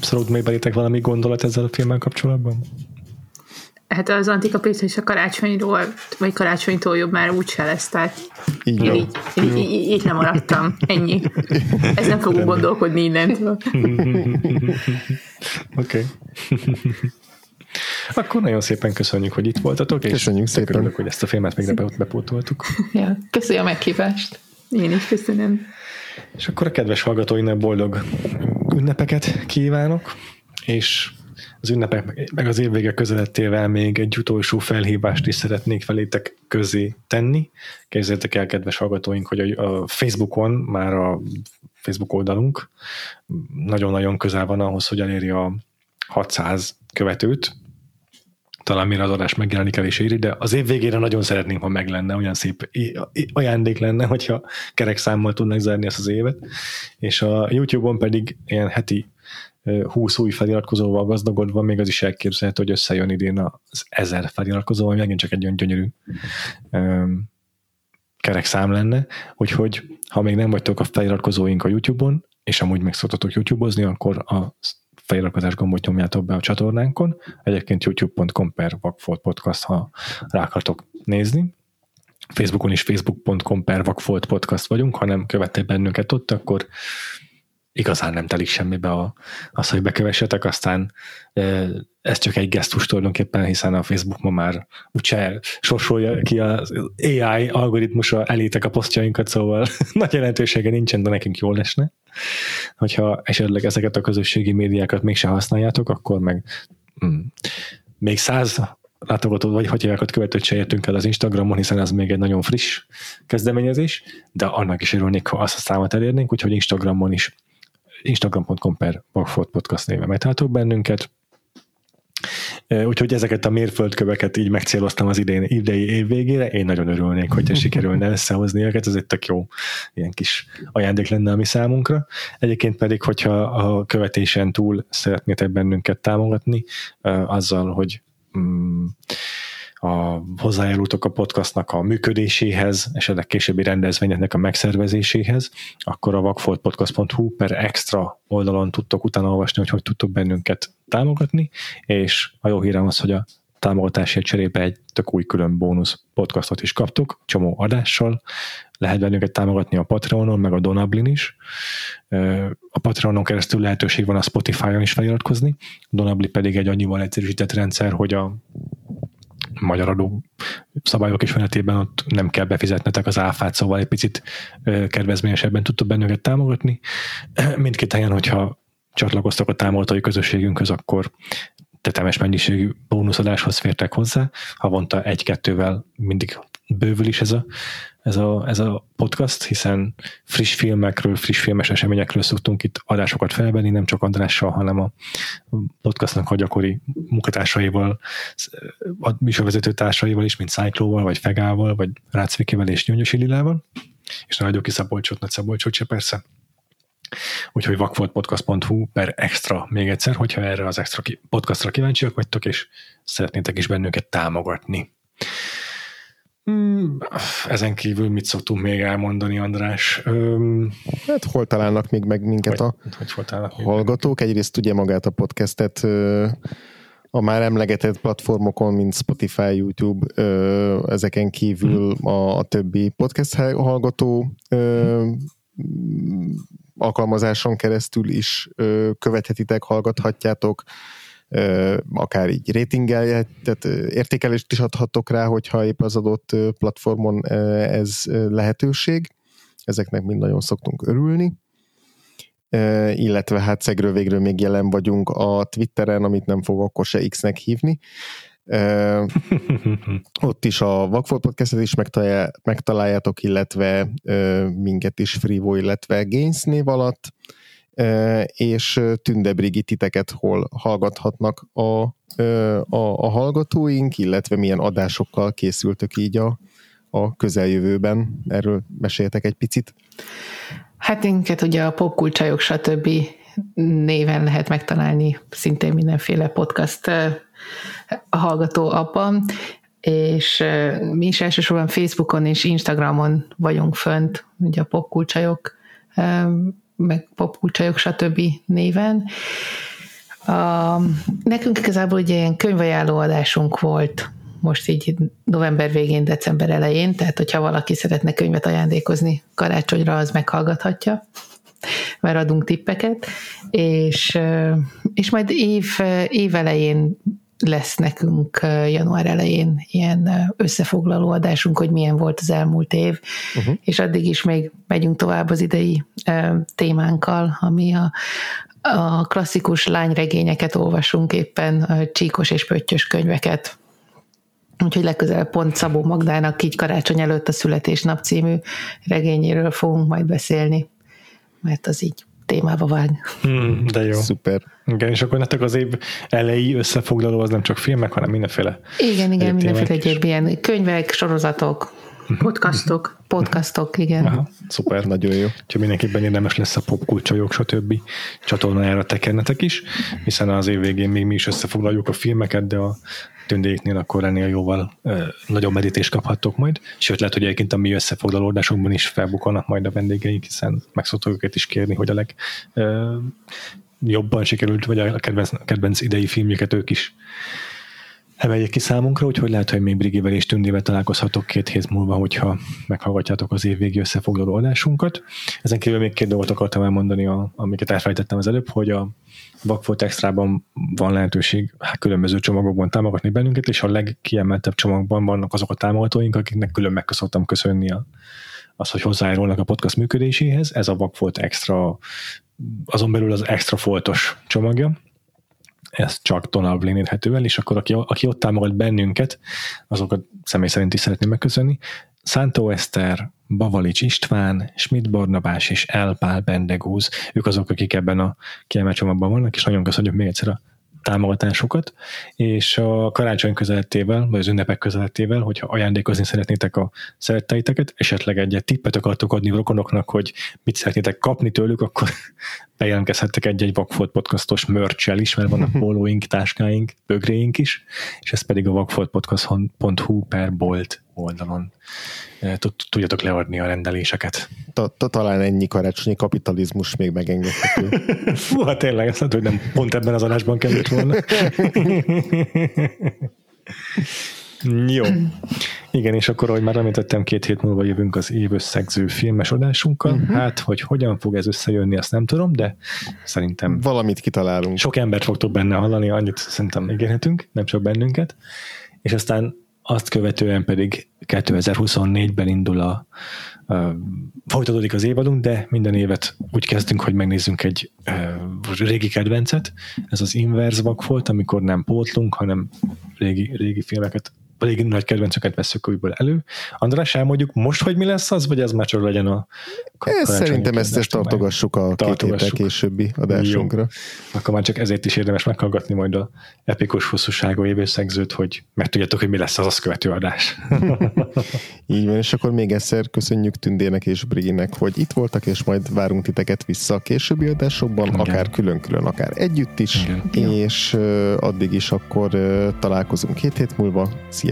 szorult még belétek valami gondolat ezzel a filmmel kapcsolatban? Hát az antikapitalista a karácsonyról, vagy karácsonytól jobb már úgyse lesz, tehát így én így, így, így, így lemaradtam. Ennyi. Ezen fogunk gondolkodni innentől. Oké. Okay. Akkor nagyon szépen köszönjük, hogy itt voltatok, és Köszönjük szépen. örülök, hogy ezt a filmet még be- bepótoltuk. Ja, köszi a meghívást. Én is köszönöm. És akkor a kedves hallgatóinak boldog ünnepeket kívánok, és az ünnepek meg az évvége közelettével még egy utolsó felhívást is szeretnék felétek közé tenni. Képzeljétek el, kedves hallgatóink, hogy a Facebookon már a Facebook oldalunk nagyon-nagyon közel van ahhoz, hogy eléri a 600 követőt, talán mire az adás megjelenik el és éri, de az év végére nagyon szeretnénk, ha meg lenne, olyan szép ajándék lenne, hogyha kerek számmal tudnak zárni ezt az évet. És a YouTube-on pedig ilyen heti 20 új feliratkozóval gazdagodva, még az is elképzelhető, hogy összejön idén az 1000 feliratkozó, ami megint csak egy olyan gyönyörű öm, kerek szám lenne, úgyhogy ha még nem vagytok a feliratkozóink a YouTube-on, és amúgy meg szoktatok YouTube-ozni, akkor a feliratkozás gombot nyomjátok be a csatornánkon. Egyébként youtube.com per Vagfolt Podcast, ha rá akartok nézni. Facebookon is facebook.com per Vagfolt Podcast vagyunk, ha nem követtek bennünket ott, akkor igazán nem telik semmibe a, az, hogy bekövessetek, aztán ez csak egy gesztus tulajdonképpen, hiszen a Facebook ma már úgyse sorsolja ki az AI algoritmusa elétek a posztjainkat, szóval nagy jelentősége nincsen, de nekünk jól esne. Hogyha esetleg ezeket a közösségi médiákat mégse használjátok, akkor meg mm, még száz látogatót vagy hagyjákat követőt se értünk el az Instagramon, hiszen ez még egy nagyon friss kezdeményezés, de annak is örülnék, ha azt a számot elérnénk, úgyhogy Instagramon is instagram.com per Vagfolt Podcast néven megtaláltok bennünket. Úgyhogy ezeket a mérföldköveket így megcéloztam az idén, idei év végére. Én nagyon örülnék, hogyha sikerülne összehozni őket, ez egy tök jó ilyen kis ajándék lenne a mi számunkra. Egyébként pedig, hogyha a követésen túl szeretnétek bennünket támogatni, azzal, hogy mm, a, hozzájárultok a podcastnak a működéséhez, esetleg későbbi rendezvényeknek a megszervezéséhez, akkor a vakfoltpodcast.hu per extra oldalon tudtok utána olvasni, hogy hogy tudtok bennünket támogatni, és a jó hírem az, hogy a támogatásért cserébe egy tök új külön bónusz podcastot is kaptok, csomó adással, lehet bennünket támogatni a Patreonon, meg a Donablin is. A Patreonon keresztül lehetőség van a Spotify-on is feliratkozni, Donabli pedig egy annyival egyszerűsített rendszer, hogy a magyar adó szabályok is menetében ott nem kell befizetnetek az áfát, szóval egy picit kedvezményesebben tudtok bennünket támogatni. Mindkét helyen, hogyha csatlakoztok a támogatói közösségünkhöz, akkor tetemes mennyiségű bónuszadáshoz fértek hozzá. Havonta egy-kettővel mindig bővül is ez a, ez, a, ez a podcast, hiszen friss filmekről, friss filmes eseményekről szoktunk itt adásokat felvenni, nem csak Andrással, hanem a podcastnak a gyakori munkatársaival, a műsorvezető társaival is, mint Cyclóval, vagy Fegával, vagy Rácvikivel és Nyúnyos Lilával, és ne hagyjuk ki Szabolcsot, Nagy Szabolcsot se persze. Úgyhogy vakfoltpodcast.hu per extra még egyszer, hogyha erre az extra podcastra kíváncsiak vagytok, és szeretnétek is bennünket támogatni. Hmm, ezen kívül mit szoktunk még elmondani, András? Öm, Hát hol találnak még meg minket a hogy voltál? hallgatók? Egyrészt ugye magát a podcastet a már emlegetett platformokon, mint Spotify, YouTube, ezeken kívül hmm. a, a többi podcast hallgató ö, alkalmazáson keresztül is követhetitek, hallgathatjátok, akár így ratingeljet, tehát értékelést is adhatok rá, hogyha épp az adott platformon ez lehetőség. Ezeknek mind nagyon szoktunk örülni illetve hát szegről végről még jelen vagyunk a Twitteren, amit nem fog akkor se X-nek hívni. ott is a Vakfolt Podcastet is megtaláljátok, illetve minket is Frivo, illetve Gains név alatt, és Tünde Brigi titeket hol hallgathatnak a, a, a hallgatóink, illetve milyen adásokkal készültök így a, a közeljövőben. Erről meséltek egy picit. Hát minket ugye a popkulcsajok, stb. néven lehet megtalálni szintén mindenféle podcast hallgató abban, és mi is elsősorban Facebookon és Instagramon vagyunk fönt, ugye a popkulcsajok, meg popkulcsajok, stb. néven. A, nekünk igazából ugye ilyen könyvajánló adásunk volt most így november végén, december elején, tehát hogyha valaki szeretne könyvet ajándékozni karácsonyra, az meghallgathatja, mert adunk tippeket, és, és majd év, év elején lesz nekünk január elején ilyen összefoglaló adásunk, hogy milyen volt az elmúlt év, uh-huh. és addig is még megyünk tovább az idei témánkkal, ami a, a klasszikus lányregényeket olvasunk éppen, csíkos és pöttyös könyveket Úgyhogy legközelebb pont Szabó Magdának így karácsony előtt a Születésnap című regényéről fogunk majd beszélni, mert az így témába vág. Hmm, de jó. Szuper. Igen, és akkor nektek az év elejé összefoglaló az nem csak filmek, hanem mindenféle Igen, igen, mindenféle egyéb ilyen könyvek, sorozatok, Podcastok. Podcastok, igen. Aha, szuper. Nagyon jó. Úgyhogy mindenképpen érdemes lesz a popkulcsajok, stb. csatornájára tekernetek is, hiszen az év végén még mi is összefoglaljuk a filmeket, de a tündéknél akkor ennél jóval ö, nagyobb medítést kaphattok majd. Sőt, lehet, hogy egyébként a mi összefoglalódásokban is felbukolnak majd a vendégeink, hiszen meg szoktuk őket is kérni, hogy a leg ö, jobban sikerült, vagy a kedvenc, kedvenc idei filmjüket ők is emeljék ki számunkra, úgyhogy lehet, hogy még Brigivel és Tündével találkozhatok két hét múlva, hogyha meghallgatjátok az évvégi összefoglaló adásunkat. Ezen kívül még két dolgot akartam elmondani, a, amiket elfejtettem az előbb, hogy a Vagfolt Extrában van lehetőség hát különböző csomagokban támogatni bennünket, és a legkiemeltebb csomagban vannak azok a támogatóink, akiknek külön megköszöntem köszönni a, az, hogy hozzájárulnak a podcast működéséhez. Ez a Vagfolt Extra, azon belül az extra foltos csomagja, ez csak Blaine érhető el, és akkor aki, aki ott támogat bennünket, azokat személy szerint is szeretném megköszönni. Szántó Eszter, Bavalics István, Schmidt Barnabás és Elpál Bendegúz, ők azok, akik ebben a kiemelt csomagban vannak, és nagyon köszönjük még egyszer a támogatásokat, és a karácsony közelettével, vagy az ünnepek közelettével, hogyha ajándékozni szeretnétek a szeretteiteket, esetleg egy tippet akartok adni rokonoknak, hogy mit szeretnétek kapni tőlük, akkor bejelentkezhettek egy-egy Vagfolt podcastos merch is, mert vannak pólóink, táskáink, bögréink is, és ez pedig a vagfoltpodcast.hu per bolt oldalon e, tudjatok leadni a rendeléseket. Talán ennyi karácsonyi kapitalizmus még megengedhető. Fú, hát tényleg, azt hogy nem pont ebben az adásban kellett volna. Jó. Igen, és akkor, ahogy már említettem, két hét múlva jövünk az évösszegző filmes adásunkkal. Uh-huh. Hát, hogy hogyan fog ez összejönni, azt nem tudom, de szerintem... Valamit kitalálunk. Sok embert fogtok benne hallani, annyit szerintem ígérhetünk, nem csak bennünket. És aztán azt követően pedig 2024-ben indul a, a folytatódik az évadunk, de minden évet úgy kezdünk, hogy megnézzünk egy uh, régi kedvencet, ez az Inverse volt, amikor nem pótlunk, hanem régi, régi filmeket pedig nagy kedvenceket veszük újból elő. András, elmondjuk most, hogy mi lesz az, vagy ez már csak legyen a ez Szerintem ezt is tartogassuk a tartogassuk. két héttel későbbi adásunkra. Jó. Akkor már csak ezért is érdemes meghallgatni majd a epikus hosszúságú évőszegzőt, hogy megtudjátok, hogy mi lesz az azt követő adás. Így van, és akkor még egyszer köszönjük Tündének és Briginek, hogy itt voltak, és majd várunk titeket vissza a későbbi adásokban, Igen. akár külön-külön, akár együtt is, Igen. és addig is akkor találkozunk két hét múlva. Szia!